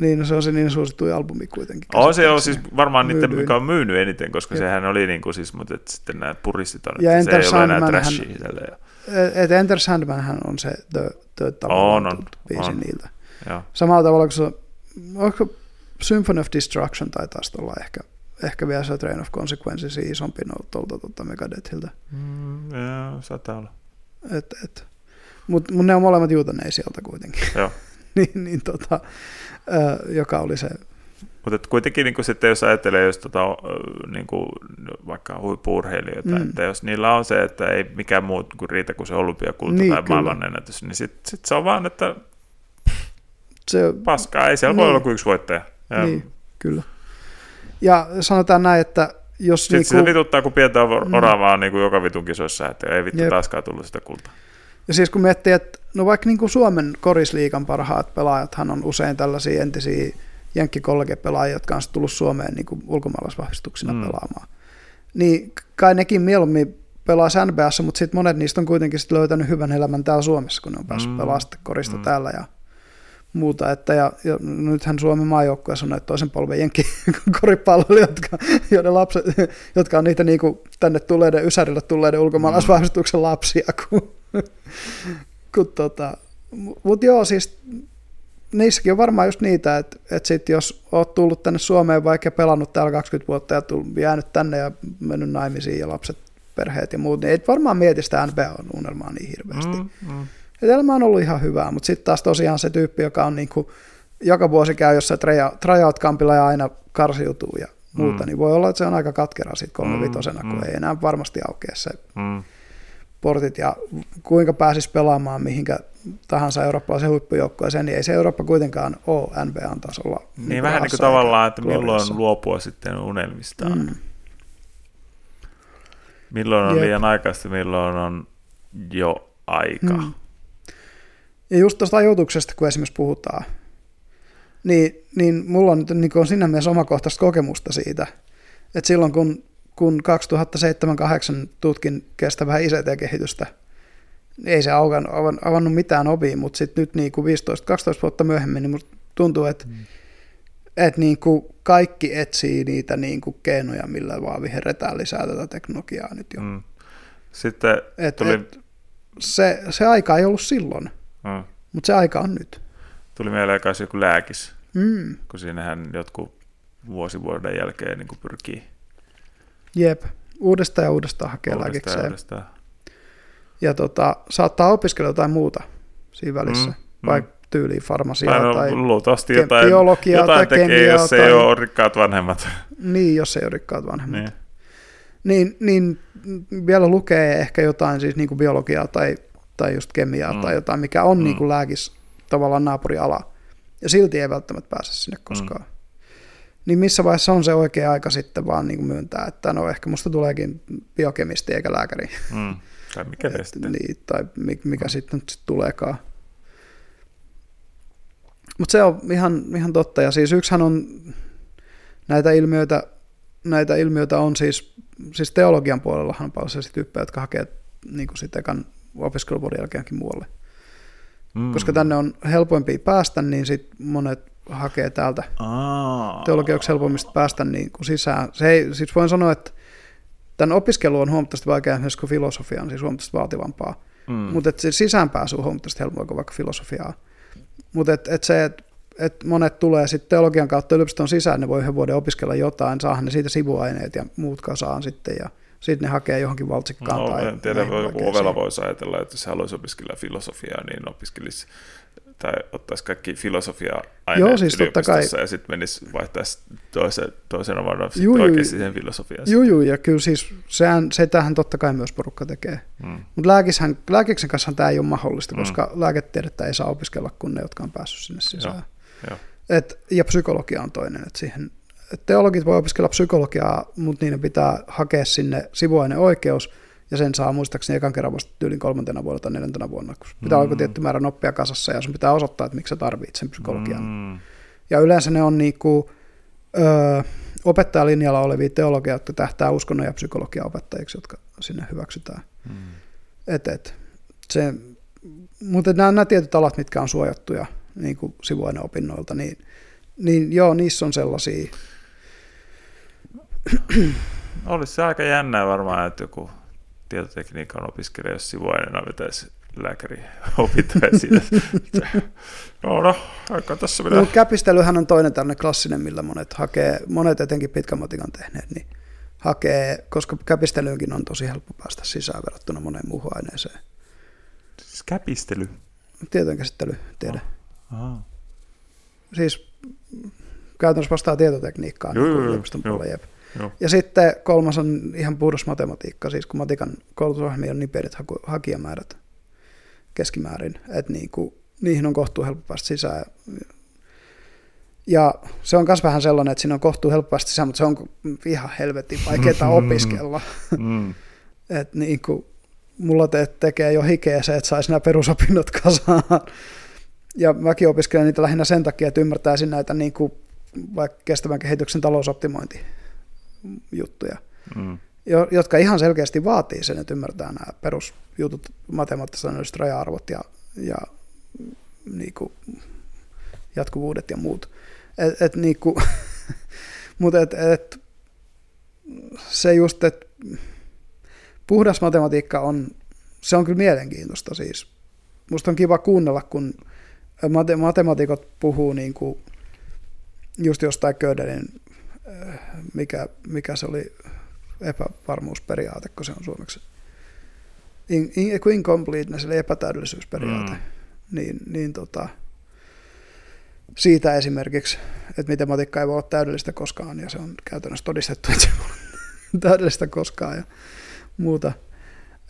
Niin, no se on se niin suosittu albumi kuitenkin. On se on siis varmaan Myydyin. mikä on myynyt eniten, koska Jep. sehän oli niin kuin siis, mutta et sitten nämä puristit on, Ja että se Enter ei ole enää trashia. hän- tälleen. Et Enter Sandmanhän on se the, the On, on, biisi on. niiltä. Joo. Samalla tavalla kuin se, onko Symphony of Destruction taitaa olla ehkä, ehkä vielä se Train of Consequences isompi no, tuolta tuolta Megadethiltä. Mm, joo, saattaa olla. Et, et. Mutta mut ne on molemmat juutaneet sieltä kuitenkin. Joo. niin, niin tota, ö, joka oli se Mutta kuitenkin niin sitten jos ajattelee jos tota, niin kuin, vaikka huippuurheilijoita, mm. että jos niillä on se, että ei mikään muu kuin riitä kuin se olympiakulta niin, tai maailmanennätys, niin sitten sit se on vaan, että se, paskaa, ei siellä niin. voi olla kuin yksi voittaja. Ja, niin, kyllä. Ja sanotaan näin, että jos... Sitten niinku, se vituttaa, kun pientä oravaa mm. niin kuin joka vitun kisoissa, että ei vittu Jep. taaskaan tullut sitä kultaa. Ja siis kun miettii, että no vaikka niin kuin Suomen korisliikan parhaat pelaajathan on usein tällaisia entisiä jenkkikollegepelaajia, jotka on tullut Suomeen niin kuin ulkomaalaisvahvistuksina mm. pelaamaan. Niin kai nekin mieluummin pelaa NBAssa, mutta sitten monet niistä on kuitenkin sit löytänyt hyvän elämän täällä Suomessa, kun ne on päässyt mm. pelaamaan korista mm. täällä ja muuta. Että ja, ja nythän Suomen maajoukkueessa on näitä toisen polven jenki jotka, joiden lapset, jotka on niitä niin kuin tänne tulleiden, Ysärille tulleiden ulkomaalaisvahvistuksen lapsia. Kun, kun tota, mutta joo, siis niissäkin on varmaan just niitä, että, että sit jos oot tullut tänne Suomeen vaikka pelannut täällä 20 vuotta ja tullut, jäänyt tänne ja mennyt naimisiin ja lapset, perheet ja muut, niin ei varmaan mieti sitä NBA-unelmaa niin hirveästi. Mm, mm. Et elämä on ollut ihan hyvää, mutta sitten taas tosiaan se tyyppi, joka on niin kuin, joka vuosi käy jossain tryout-kampilla ja aina karsiutuu ja muuta, mm. niin voi olla, että se on aika katkera sitten kolmevitosena, mm, kun mm. ei enää varmasti aukea se mm. portit ja kuinka pääsis pelaamaan mihinkä tahansa eurooppalaisen huippujoukkueeseen, niin ei se Eurooppa kuitenkaan ole NBAn tasolla. Niin, niin vähän niin kuin tavallaan, että milloin luopua sitten unelmistaan. Mm. Milloin on Jep. liian aikaista, milloin on jo aika. Mm. Ja just tuosta ajoituksesta, kun esimerkiksi puhutaan, niin, niin mulla on, niin on sinne mielessä omakohtaista kokemusta siitä, että silloin kun, kun 2007-2008 tutkin kestävää ICT-kehitystä, niin ei se avannut mitään ovia, mutta sitten nyt niin kuin 15-12 vuotta myöhemmin, niin musta tuntuu, että mm. et niin kuin kaikki etsii niitä niin kuin keinoja, millä vaan viherretään lisää tätä teknologiaa nyt jo. Mm. Sitten et, tuli... et, se, se aika ei ollut silloin. Mm. Mutta se aika on nyt. Tuli mieleen myös joku lääkis, mm. kun siinähän jotkut vuosivuoden jälkeen niin kuin pyrkii. Jep, uudestaan ja uudestaan hakee uudestaan lääkikseen. Ja, uudestaan. ja tota, saattaa opiskella jotain muuta siinä välissä, mm. vaikka mm. tyyliin farmasiaa tai, tai luultavasti jotain, biologiaa jotain tai tekee, kemiaa, jos tai... ei ole rikkaat vanhemmat. Niin, jos ei ole rikkaat vanhemmat. Niin. Niin, niin vielä lukee ehkä jotain siis niin kuin biologiaa tai tai just kemiaa mm. tai jotain, mikä on mm. niin kuin lääkis tavallaan naapuriala. Ja silti ei välttämättä pääse sinne koskaan. Mm. Niin missä vaiheessa on se oikea aika sitten vaan niin kuin myöntää, että no ehkä musta tuleekin biokemisti eikä lääkäri. Mm. Tai mikä Et, sitten. Niin, tai mikä mm. sitten sit tuleekaan. Mutta se on ihan, ihan totta. Ja siis yksihän on näitä ilmiöitä, näitä ilmiöitä on siis, siis teologian puolellahan on paljon sellaisia tyyppejä, jotka hakee niin kuin sit ekan opiskeluvuoden jälkeenkin muualle. Mm. Koska tänne on helpoimpi päästä, niin sit monet hakee täältä Aa. teologiaksi helpommista päästä niin kuin sisään. Se ei, siis voin sanoa, että tämän opiskelu on huomattavasti vaikeaa myös kuin filosofia on siis huomattavasti vaativampaa. Mm. Mutta se sisäänpääsy on huomattavasti helpompaa kuin vaikka filosofiaa. Mutta et, et se, että et monet tulee sitten teologian kautta yliopiston sisään, ne voi yhden vuoden opiskella jotain, saahan ne siitä sivuaineet ja muut kasaan sitten ja sitten ne hakee johonkin valtsikkaan. No, tai en tiedä, joku ovella voisi ajatella, että jos haluaisi opiskella filosofiaa, niin opiskelisi tai ottaisi kaikki filosofia-aineet Joo, siis totta kai. ja sitten menisi vaihtaisi toisen, toisen avana oikeasti siihen filosofiaan. Joo, joo, ja kyllä siis sehän, se tähän totta kai myös porukka tekee. Mm. Mutta lääkiksen kanssa tämä ei ole mahdollista, mm. koska lääketiedettä ei saa opiskella kuin ne, jotka on päässyt sinne sisään. Joo, joo. Et, ja psykologia on toinen, että siihen teologit voi opiskella psykologiaa, mutta niiden pitää hakea sinne sivuaineoikeus, ja sen saa muistaakseni ekan kerran vasta tyylin kolmantena vuonna tai neljäntenä vuonna, kun pitää mm. olla tietty määrä oppia kasassa, ja sun pitää osoittaa, että miksi sä tarvitset sen psykologian. Mm. Ja yleensä ne on niinku, ö, opettajalinjalla olevia teologia, jotka tähtää uskonnon ja psykologian opettajiksi, jotka sinne hyväksytään. Mm. Et, et, se, mutta nämä, nämä tietyt alat, mitkä on suojattuja niin kuin sivuaineopinnoilta, niin, niin joo, niissä on sellaisia Olisi se aika jännää varmaan, että joku tietotekniikan opiskelija, jos sivuaineena vetäisi lääkäri opintoja siitä. no, no, aika tässä vielä. No, käpistelyhän on toinen tämmöinen klassinen, millä monet hakee, monet etenkin pitkän matikan tehneet, niin hakee, koska käpistelyynkin on tosi helppo päästä sisään verrattuna moneen muuhun aineeseen. Siis käpistely? Tietojenkäsittely, tiede. Oh. Siis käytännössä vastaa tietotekniikkaa Joo, niin joo, joo, yliopiston joo. puolella, jep. Joo. Ja sitten kolmas on ihan puhdas matematiikka, siis kun matikan koulutusohjelmia on niin pienet haku- hakijamäärät keskimäärin, että niin kuin, niihin on kohtuu helppo päästä sisään. Ja se on myös vähän sellainen, että siinä on kohtuu helppo päästä sisään, mutta se on ihan helvetin vaikeaa opiskella. Mm. että niin kuin, mulla te, tekee jo hikeä se, että saisi nämä perusopinnot kasaan. Ja mäkin opiskelen niitä lähinnä sen takia, että ymmärtäisin näitä niin kuin, vaikka kestävän kehityksen talousoptimointijuttuja, Mm. jo- jotka ihan selkeästi vaatii sen, että ymmärtää nämä perusjutut, matemaattiset raja-arvot ja, ja niin kuin, jatkuvuudet ja muut. Et, et, niin kuin, mutta et, et, se just, että puhdas matematiikka on, se on kyllä mielenkiintoista siis. Musta on kiva kuunnella, kun mate- matemaatikot puhuu niin kuin just jostain Gödelin, mikä, mikä se oli epävarmuusperiaate, kun se on suomeksi. In, in, kun incompleteness, eli epätäydellisyysperiaate. Mm. Niin, niin tota, siitä esimerkiksi, että matematiikka ei voi olla täydellistä koskaan, ja se on käytännössä todistettu, että se olla täydellistä koskaan ja muuta.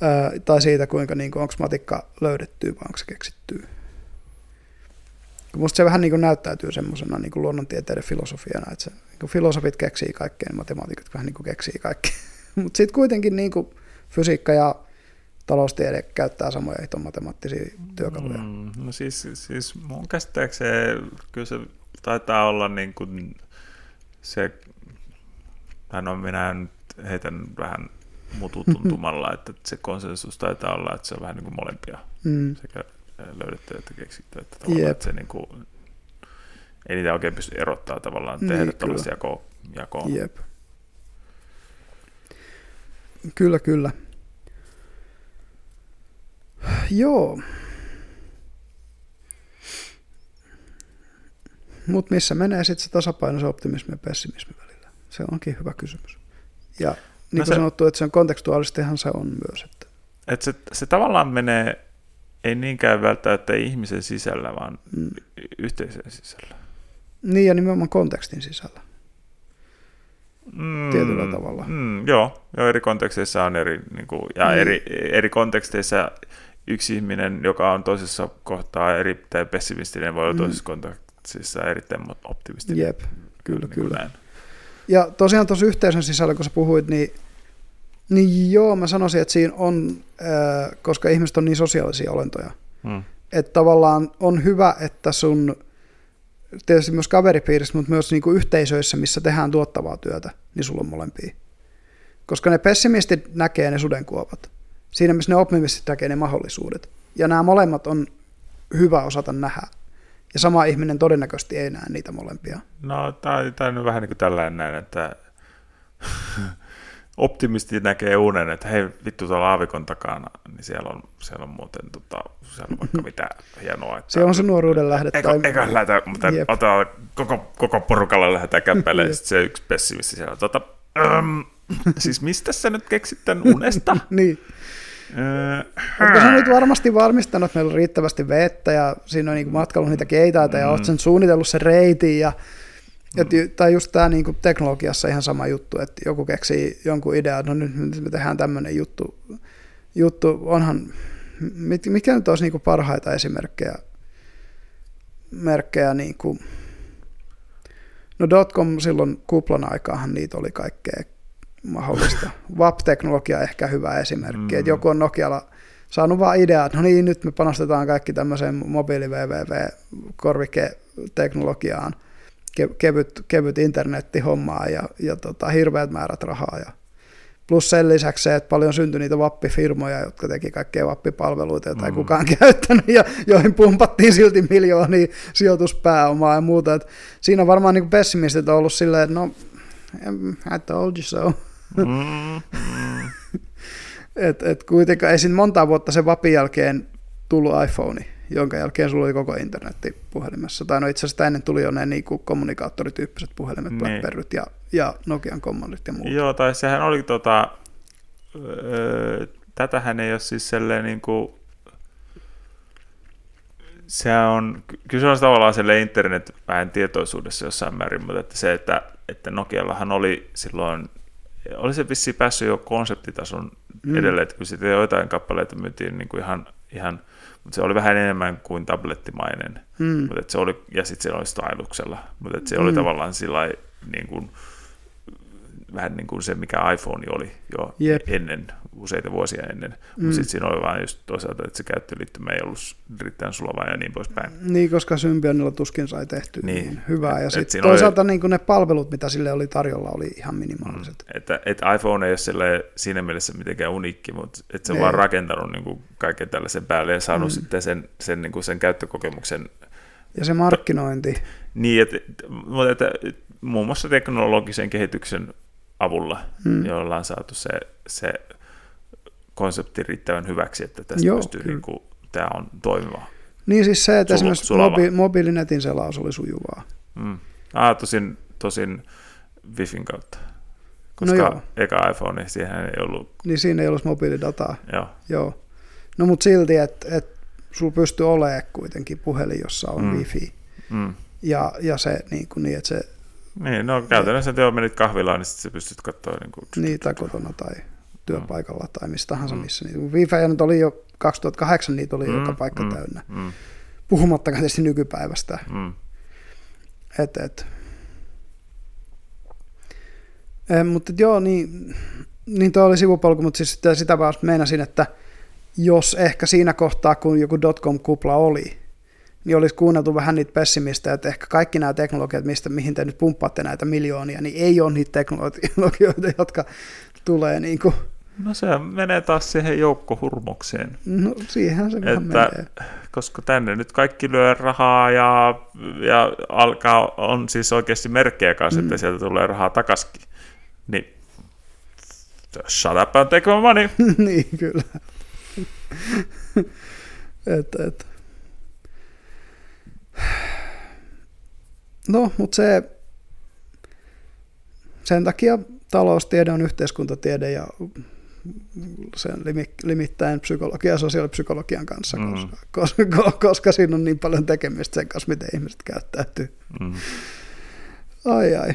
Ää, tai siitä, kuinka niin onko matikka löydetty vai onko se keksitty. Musta se vähän niin kuin näyttäytyy semmoisena niin kuin luonnontieteiden filosofiana, että se, niin kuin filosofit keksii kaikkea, niin matemaatikot vähän niin kuin keksii kaikkea. Mutta sitten kuitenkin niin kuin fysiikka ja taloustiede käyttää samoja hiton matemaattisia työkaluja. Mm, no siis, siis mun käsittääkseen kyllä se taitaa olla niin kuin se, tai no minä nyt heitän vähän mututuntumalla, että se konsensus taitaa olla, että se on vähän niin kuin molempia Mm. sekä löydetty että keksitty, että, tavallaan, että se niin kuin, ei niitä oikein pysty erottaa tavallaan, Niin, tehdä kyllä. tällaisia jakoa. jakoa. Jep. Kyllä, kyllä. Joo. Mutta missä menee sitten se tasapaino se optimismi ja pessimismi välillä? Se onkin hyvä kysymys. Ja niin No kuin se- sanottu, että se on kontekstuaalistihan se on myös. Että, Et se, se tavallaan menee, ei niinkään välttämättä ihmisen sisällä, vaan mm. yhteisön sisällä. Niin ja nimenomaan kontekstin sisällä. Mm, Tietyllä tavalla. Mm, joo, joo, eri konteksteissa on eri, niin kuin, ja Niin. eri, eri konteksteissa yksi ihminen, joka on toisessa kohtaa erittäin pessimistinen, voi olla Mm. toisessa kontekstissa erittäin optimistinen. Jep, kyllä, Niin kyllä. näin. Ja tosiaan tuossa yhteisön sisällä, kun sä puhuit, niin, niin joo, mä sanoisin, että siinä on, ää, koska ihmiset on niin sosiaalisia olentoja, Mm. että tavallaan on hyvä, että sun, tietysti myös kaveripiirissä, mutta myös niinku yhteisöissä, missä tehdään tuottavaa työtä, niin sulla on molempia. Koska ne pessimistit näkee ne sudenkuopat. Siinä, missä ne optimistit näkee ne mahdollisuudet. Ja nämä molemmat on hyvä osata nähdä. Ja sama ihminen todennäköisesti ei näe niitä molempia. No, tämä on vähän niin kuin tällainen että optimisti näkee unen, että hei vittu tuolla aavikon takana, niin siellä on, siellä on muuten tota, siellä on vaikka mitä hienoa. Että Se on se nuoruuden lähde. Eikö, tai- eikö lähdetä, mutta Jep. otetaan koko, koko porukalla lähdetään kämpäille, ja sitten se yksi pessimisti siellä. Tota, äm, siis mistä sä nyt keksit tämän unesta? niin. Öö, Oletko sä nyt varmasti varmistanut, että meillä on riittävästi vettä ja siinä on niin matkailu niitä keitaita ja Mm. olet sen suunnitellut sen reitin ja et, tai just tämä niin teknologiassa ihan sama juttu, että joku keksii jonkun idean, no nyt me tehdään tämmöinen juttu, juttu onhan, mit- mikä nyt olisi niin parhaita esimerkkejä, merkkejä niin kuin, no dotcom silloin kuplan aikaahan niitä oli kaikkea mahdollista. WAP-teknologia ehkä hyvä esimerkki, Mm. että joku on Nokialla saanut vaan idea, että no niin, nyt me panostetaan kaikki tämmöiseen mobiili teknologiaan ke- kevyt, kevyt internettihommaa ja, ja tota, hirveät määrät rahaa. Ja plus sen lisäksi se, että paljon syntyi niitä vappifirmoja, jotka teki kaikkea vappipalveluita, joita ei Mm. kukaan käyttänyt ja joihin pumpattiin silti miljoonia sijoituspääomaa ja muuta. Et siinä varmaan niin pessimistit on ollut silleen, että no, I told you so. mm, mm. Et, et kuitenkaan ei siinä monta vuotta sen vapin jälkeen tullut iPhone, jonka jälkeen sulla oli koko internetti puhelimessa. Tai no itse asiassa ennen tuli jo ne niinku kommunikaattorityyppiset puhelimet, Niin. Blackberryt ja, ja Nokian kommandit ja muut. Joo, tai sehän oli tota, öö, tätähän ei ole siis selleen niin kuin, se on, kyllä se on tavallaan selle internet vähän tietoisuudessa jossain määrin, mutta että se, että, että Nokiallahan oli silloin, oli se vissiin päässyt jo konseptitason mm. edelleen, että kun sitten joitain kappaleita myytiin niin kuin ihan, ihan, mutta se oli vähän enemmän kuin tablettimainen, mm. mutta se oli, ja sitten se oli styluksella, mutta se mm. oli tavallaan sillä niin kuin, vähän niin kuin se, mikä iPhone oli jo Jep. ennen, useita vuosia ennen. Mm. Mutta sitten siinä oli vain just toisaalta, että se käyttöliittymä ei ollut riittävän sulava ja niin poispäin. Niin, koska Symbionilla tuskin sai tehty niin, niin hyvää. Ja sitten toisaalta oli... niin kuin ne palvelut, mitä sille oli tarjolla, oli ihan minimaaliset. Mm. Että, että iPhone ei ole siinä mielessä mitenkään uniikki, mutta että se on vaan rakentanut niin kuin kaiken tällaisen päälle ja saanut mm. sitten sen, sen, niin kuin sen käyttökokemuksen. Ja se markkinointi. Niin, että, mutta että, muun muassa teknologisen kehityksen avulla, mm. jolla on saatu se, se konsepti riittävän hyväksi, että tästä Joo, pystyy, niin kuin, tämä on toimiva. Niin siis se, että Sul, esimerkiksi mobi, mobiilinetin selaus oli sujuvaa. Mm. Ah, tosin, tosin Wifin kautta. Koska no joo. eka iPhone, siihen ei ollut... Niin siinä ei ollut mobiilidataa. Joo. joo. No mutta silti, että et, sulla pystyy olemaan kuitenkin puhelin, jossa on mm. wifi. Mm. Ja, ja se niin, kuin niin että se niin, no käytännössä te menit kahvilaan, niin sitten sä pystyt katsoa. Niin, kuin... niin tai kotona tai työpaikalla mm. tai missä tahansa, mm. missä. Niin, Wi-Fi nyt oli jo 2008, niitä oli mm. joka paikka mm. täynnä. Mm. Puhumattakaan tietysti nykypäivästä. Mm. Et, et. Eh, mutta joo, niin, niin tuo oli sivupolku, mutta siis sitä, sitä vaan meinasin, että jos ehkä siinä kohtaa, kun joku dotcom-kupla oli, niin olisi kuunneltu vähän niitä pessimistä, että ehkä kaikki nämä teknologiat, mistä, mihin te nyt pumppaatte näitä miljoonia, niin ei ole niitä teknologioita, jotka tulee niin kuin No se menee taas siihen joukkohurmokseen. No siihen se että, menee. Koska tänne nyt kaikki lyö rahaa ja, ja alkaa, on siis oikeasti merkkejä kanssa, mm. että sieltä tulee rahaa takaskin. Niin shut up and take my money. niin, kyllä. et, et. No, mutta se, sen takia taloustiede on yhteiskuntatiede ja sen limittäin psykologia ja sosiaalipsykologian kanssa, mm. koska, koska, koska siinä on niin paljon tekemistä sen kanssa, miten ihmiset käyttäytyy. Mm. Ai ai.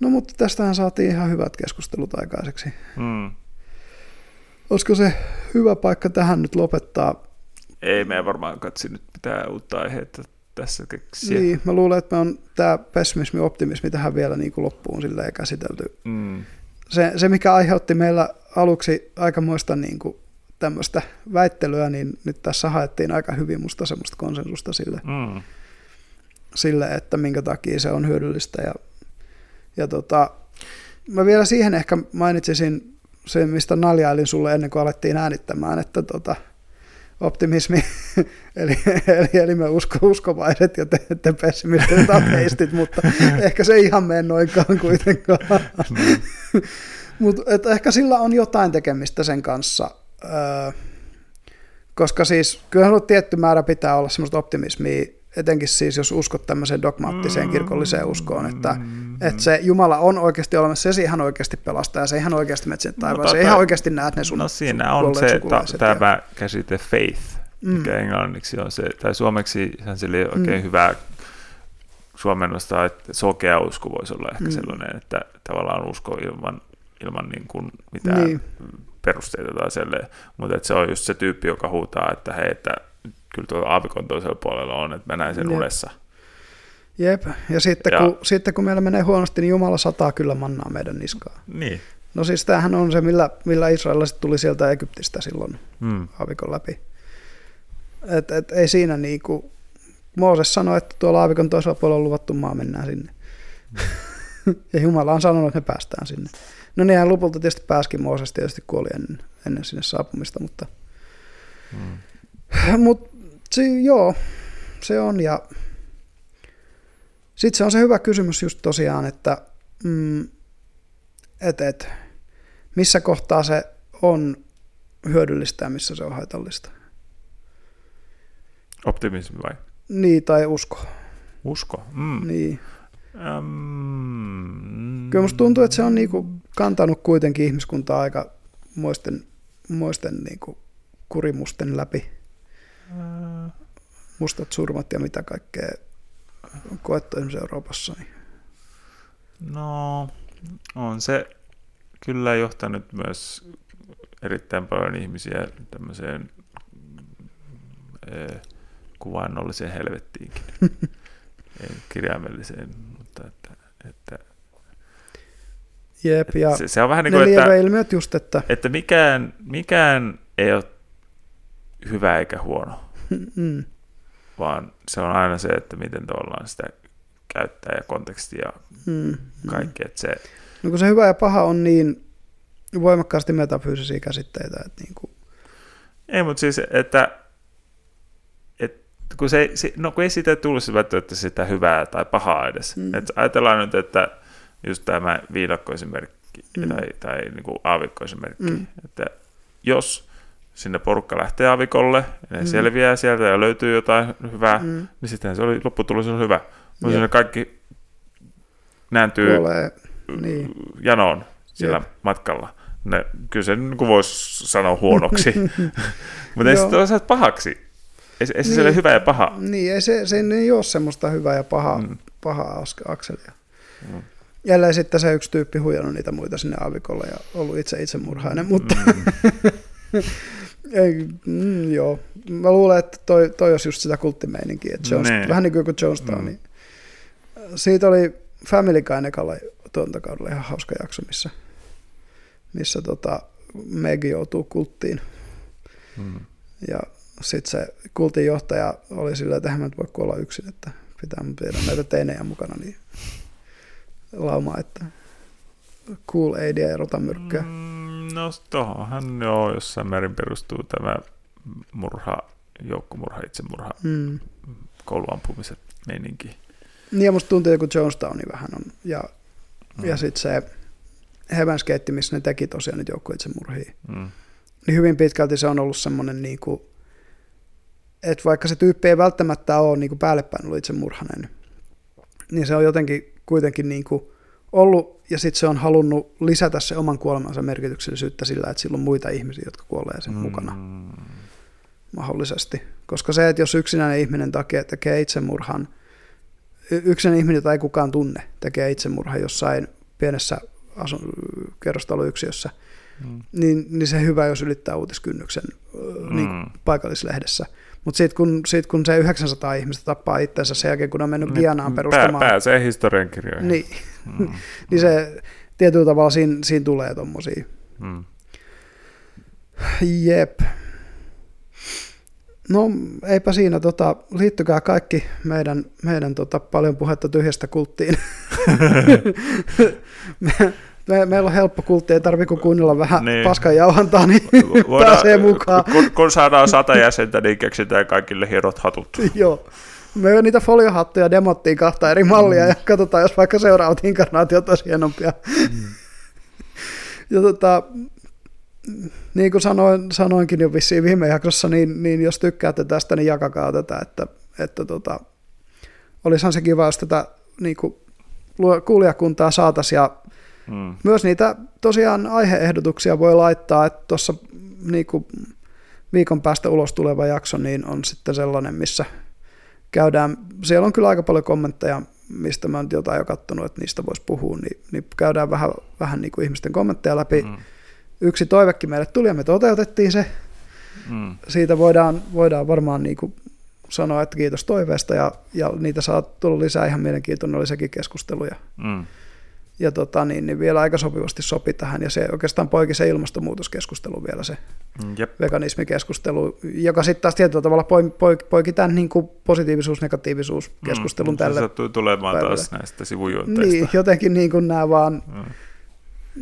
No mutta tästähän saatiin ihan hyvät keskustelut aikaiseksi. Mm. Olisiko se hyvä paikka tähän nyt lopettaa? Ei me varmaan katsi nyt pitää uutta aihetta tässä keksiä. Niin, mä luulen, että me on tämä pessimismi optimismi tähän vielä niin kuin loppuun silleen käsitelty. Mm. Se, se, mikä aiheutti meillä aluksi aikamoista niin kuin tämmöistä väittelyä, niin nyt tässä haettiin aika hyvin musta semmoista konsensusta sille, mm. sille että minkä takia se on hyödyllistä. Ja, ja tota, mä vielä siihen ehkä mainitsisin sen, mistä naljailin sulle ennen kuin alettiin äänittämään, että tota, optimismi, eli, eli, eli me usko, uskovaiset ja te, te pessimistit ateistit, mutta ehkä se ei ihan mene noinkaan kuitenkaan. Mm. mutta ehkä sillä on jotain tekemistä sen kanssa, öö, koska siis kyllähän tietty määrä pitää olla semmoista optimismia, etenkin siis jos uskot tämmöiseen dogmaattiseen kirkolliseen uskoon, että, että se Jumala on oikeasti olemassa, se ihan oikeasti pelastaa, ja se ihan oikeasti metsin taivaan, no, se ihan oikeasti näet ne sun No siinä on se ta- tämä käsite faith, mikä mm. englanniksi on se, tai suomeksi se oli oikein mm. hyvä suomennosta, että sokea usko voisi olla ehkä mm. sellainen, että tavallaan usko ilman, ilman niin kuin mitään niin. perusteita tai selleen, mutta että se on just se tyyppi, joka huutaa, että hei, että kyllä tuo aavikon toisella puolella on, että mä näen sen Jep. unessa. Jep, ja sitten, ja kun, sitten kun meillä menee huonosti, niin Jumala sataa kyllä mannaa meidän niskaa. Niin. No siis tämähän on se, millä, millä Israelilaiset tuli sieltä Egyptistä silloin hmm. aavikon läpi. Et, et, ei siinä niin kuin, Mooses sanoi, että tuolla aavikon toisella puolella on luvattu maa, mennään sinne. Hmm. ja Jumala on sanonut, että me päästään sinne. No niin, lopulta tietysti pääskin, Mooses tietysti kuoli ennen, ennen sinne saapumista, mutta... Hmm. Mutta se, joo, se on. Ja sitten se on se hyvä kysymys just tosiaan, että mm, et, et, missä kohtaa se on hyödyllistä ja missä se on haitallista. Optimismi vai? Niin, tai usko. Usko? Mm. Niin. Um, Kyllä musta tuntuu, että se on niinku kantanut kuitenkin ihmiskuntaa aika moisten, moisten niinku kurimusten läpi. Mustat surmat ja mitä kaikkea on koettu esimerkiksi Euroopassa. Niin. No, on se kyllä johtanut myös erittäin paljon ihmisiä tämmöiseen eh, kuvannolliseen helvettiinkin. Ei kirjaimelliseen, mutta että, että Jep, ja se, se on vähän niin kuin, että, ilmiöt just, että että mikään, mikään ei ole hyvä eikä huono, mm, vaan se on aina se, että miten tavallaan sitä käyttää ja konteksti ja mm, kaikki. Että se, No kun se hyvä ja paha on niin voimakkaasti metafyysisiä käsitteitä, että niin kuin, ei, mutta siis, että, että kun, se, se, no kun ei siitä tulisi välttämättä sitä hyvää tai pahaa edes. Mm. Että ajatellaan nyt, että just tämä viidakkoesimerkki Mm. tai, tai niin kuin aavikkoesimerkki, mm. että jos sinne porukka lähtee aavikolle ja ne Mm. selviää sieltä ja löytyy jotain hyvää, mm. niin sittenhän se oli, lopputulos on hyvä. Mutta ne kaikki nääntyy kuolee. Niin. janoon sillä Jep. matkalla. Ne, kyllä se niin voisi sanoa huonoksi, mutta ei se toisaalta pahaksi. Ei, se- ei se Niin. niin. hyvä ja paha. Niin, ei se, se ei ole semmoista hyvää ja pahaa, mm. Pahaa akselia. Mm. Jälleen sitten se yksi tyyppi huijannut niitä muita sinne aavikolle ja ollut itse itsemurhainen, mutta Mm. ei, mm, joo. Mä luulen, että toi, toi olisi just sitä kulttimeininkiä, että Jones, Nee. vähän niin kuin Jonestown. Mm. Niin. Siitä oli Family Guy ekalla tuontakaudella ihan hauska jakso, missä, missä tota Meg joutuu kulttiin Mm. ja sitten se kultin johtaja oli silleen, että mä voi kuolla yksin, että pitää viedä näitä teinejä mukana, niin lauma, että cool aid ja erota myrkkyä. Mm, No tohonhan joo, jossain määrin perustuu tämä murha, joukkomurha, itsemurha, Mm. kouluampumiset meininki. Niin ja musta tuntuu, että Jonestowni vähän on. Ja, mm. Ja sitten se Heaven's Gate, missä ne teki tosiaan niitä joukkueitsemurhia. Mm. Niin hyvin pitkälti se on ollut semmoinen, niin kuin, että vaikka se tyyppi ei välttämättä ole niin päällepäin ollut itsemurhainen, niin se on jotenkin kuitenkin niin kuin ollut, ja sitten se on halunnut lisätä se oman kuolemansa merkityksellisyyttä sillä, että sillä on muita ihmisiä, jotka kuolee sen mm. mukana mahdollisesti. Koska se, että jos yksinäinen ihminen tekee, tekee itsemurhan, yksinäinen ihminen, jota ei kukaan tunne, tekee itsemurhan jossain pienessä asu- kerrostaloyksiössä, Mm. niin, niin se hyvä, jos ylittää uutiskynnyksen mm. niin Mm. paikallislehdessä. Mutta sitten kun, sit kun se 900 ihmistä tappaa itsensä sen jälkeen, kun on mennyt Gianaan Pää, perustamaan, pääsee historiankirjoihin. niin, Mm. niin se tietyllä tavalla siinä, siinä tulee tommosia. Mm. Jep. No eipä siinä, tota, liittykää kaikki meidän, meidän tota, paljon puhetta tyhjästä kulttiin. me, me, meillä on helppo kultti, ei tarvitse kuin kuunnella vähän niin. Paskan jauhantaa, niin Voidaan- pääsee mukaan. Kun, kun saadaan sata jäsentä, niin keksitään kaikille hienot hatut. Joo. Me niitä foliohattuja demottiin kahta eri mallia mm. ja katsotaan, jos vaikka seuraavat inkarnaatiot olisi hienompia. Mm. ja tota, niin kuin sanoin, sanoinkin jo vissiin viime jaksossa, niin, niin jos tykkäätte tästä, niin jakakaa tätä, että, että tota, olisihan se kiva, jos tätä niin kuin, kuulijakuntaa saataisiin ja Mm. myös niitä tosiaan aiheehdotuksia voi laittaa, että tuossa niin viikon päästä ulos tuleva jakso niin on sitten sellainen, missä käydään, siellä on kyllä aika paljon kommentteja, mistä mä oon jotain jo kattonut, että niistä voisi puhua, niin, niin käydään vähän, vähän niin kuin ihmisten kommentteja läpi. Mm. Yksi toivekin meille tuli ja me toteutettiin se. Mm. Siitä voidaan, voidaan varmaan niin kuin sanoa, että kiitos toiveesta ja, ja niitä saa tulla lisää ihan mielenkiintoinen oli sekin keskustelu. Ja, Mm. Ja tota, niin, niin vielä aika sopivasti sopi tähän ja se oikeastaan poiki se ilmastonmuutoskeskustelu vielä se Jep. veganismikeskustelu, joka sitten taas tietyllä tavalla poiki, poiki, poiki tämän niin kuin positiivisuus-negatiivisuus keskustelun mm. tälle. Se tulemaan päivälle. taas näistä sivujuonteista. Niin, jotenkin niin kuin nämä vaan, Mm.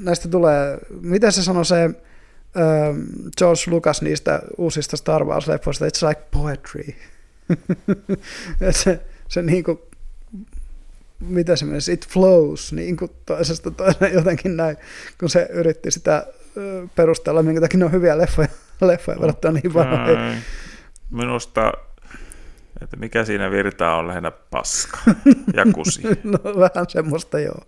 näistä tulee, miten se sanoi se ähm, George Lucas niistä uusista Star Wars-leffoista, it's like poetry. Et se, se niin kuin, mitä se menisi, it flows niin kuin toisesta toiseen jotenkin näin, kun se yritti sitä perustella, minkä takia ne on hyviä leffoja, leffoja verrattuna niin vanhoihin. Ai. Minusta, että mikä siinä virtaa on lähinnä paska ja kusi. No vähän semmoista joo.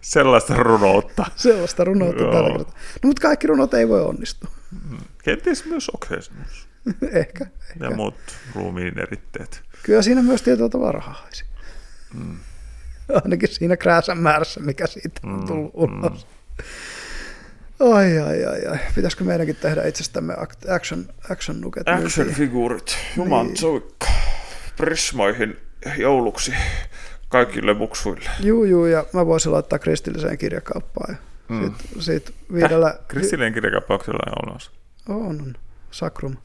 Sellaista runoutta. Sellaista runoutta Joo. tällä kertaa. No mutta kaikki runot ei voi onnistua. Kenties myös okseismus. ehkä, ja ehkä. muut ruumiin eritteet. Kyllä siinä myös tietyllä tavalla rahaa. Mm. Ainakin siinä krääsän määrässä, mikä siitä on Mm, tullut mm. ulos. Ai, ai, ai, ai. Pitäisikö meidänkin tehdä itsestämme act- action, action nuket myyntiin? Action-figuurit, juman Niin. soikka, prismoihin jouluksi kaikille muksuille. Juu, juu, ja mä voisin laittaa kristilliseen kirjakauppaan. Ja Mm. sit, sit viidellä... Kristillinen kirjakauppauksella on olemassa. On, on. Sakrum.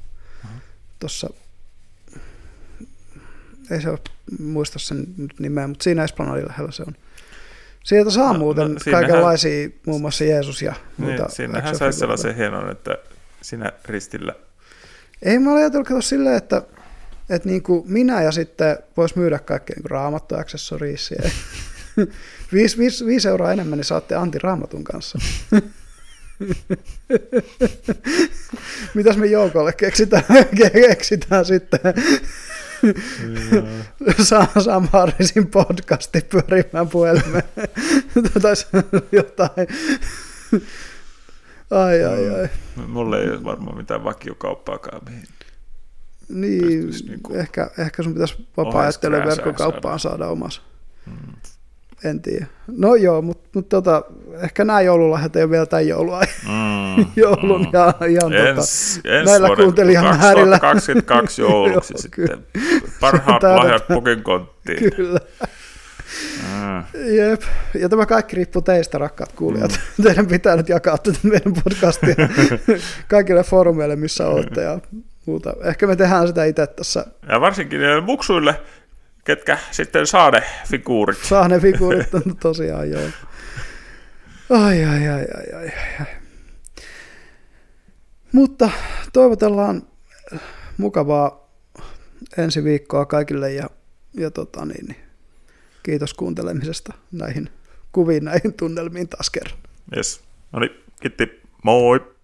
Tuossa, ei se ole, muista sen nyt nimeä, mutta siinä Esplanadin lähellä se on. Sieltä saa No, muuten no, siinähän- kaikenlaisia, muun muassa Jeesus ja muita. Niin, siinähän saisi sellaisen hienon, että sinä ristillä. Ei mä olen ajatellut silleen, että, että niin kuin minä ja sitten voisi myydä kaikki niin raamattoaksessorisia. viisi, viisi, viisi euroa enemmän, niin saatte Antti Raamatun kanssa. Mitäs me joukolle keksitään, keksitään sitten? Saa Sam Harrisin podcasti pyörimään puhelimeen. tai jotain. Ai, ai, ai. Mulla ei ole varmaan mitään vakiokauppaakaan, mihin Niin, pystyisi niinku ehkä, ehkä sun pitäisi oheiskrääsää verkkokauppaan saada omas. Mm. En tiedä. No joo, mutta mut tota, ehkä nämä joululahjat ei ole vielä tämän joulua. Mm, Joulun mm. ja ihan tota, Ens, näillä kuuntelijamäärillä. 2022 jouluksi Joo, sitten. kyllä. Parhaat Tää- lahjat pukin konttiin. kyllä. Mm. Jep. Ja tämä kaikki riippuu teistä, rakkaat kuulijat. Mm. Teidän pitää nyt jakaa tätä meidän podcastia kaikille foorumeille, missä olette ja muuta. Ehkä me tehdään sitä itse tässä. Ja varsinkin muksuille, ketkä sitten saa ne figuurit. Saa ne figuurit on tosiaan joo. Ai, ai, ai, ai, ai, ai. Mutta toivotellaan mukavaa ensi viikkoa kaikille ja, ja tota niin, niin, kiitos kuuntelemisesta näihin kuviin, näihin tunnelmiin taas kerran. Yes. No niin, kiitti. Moi.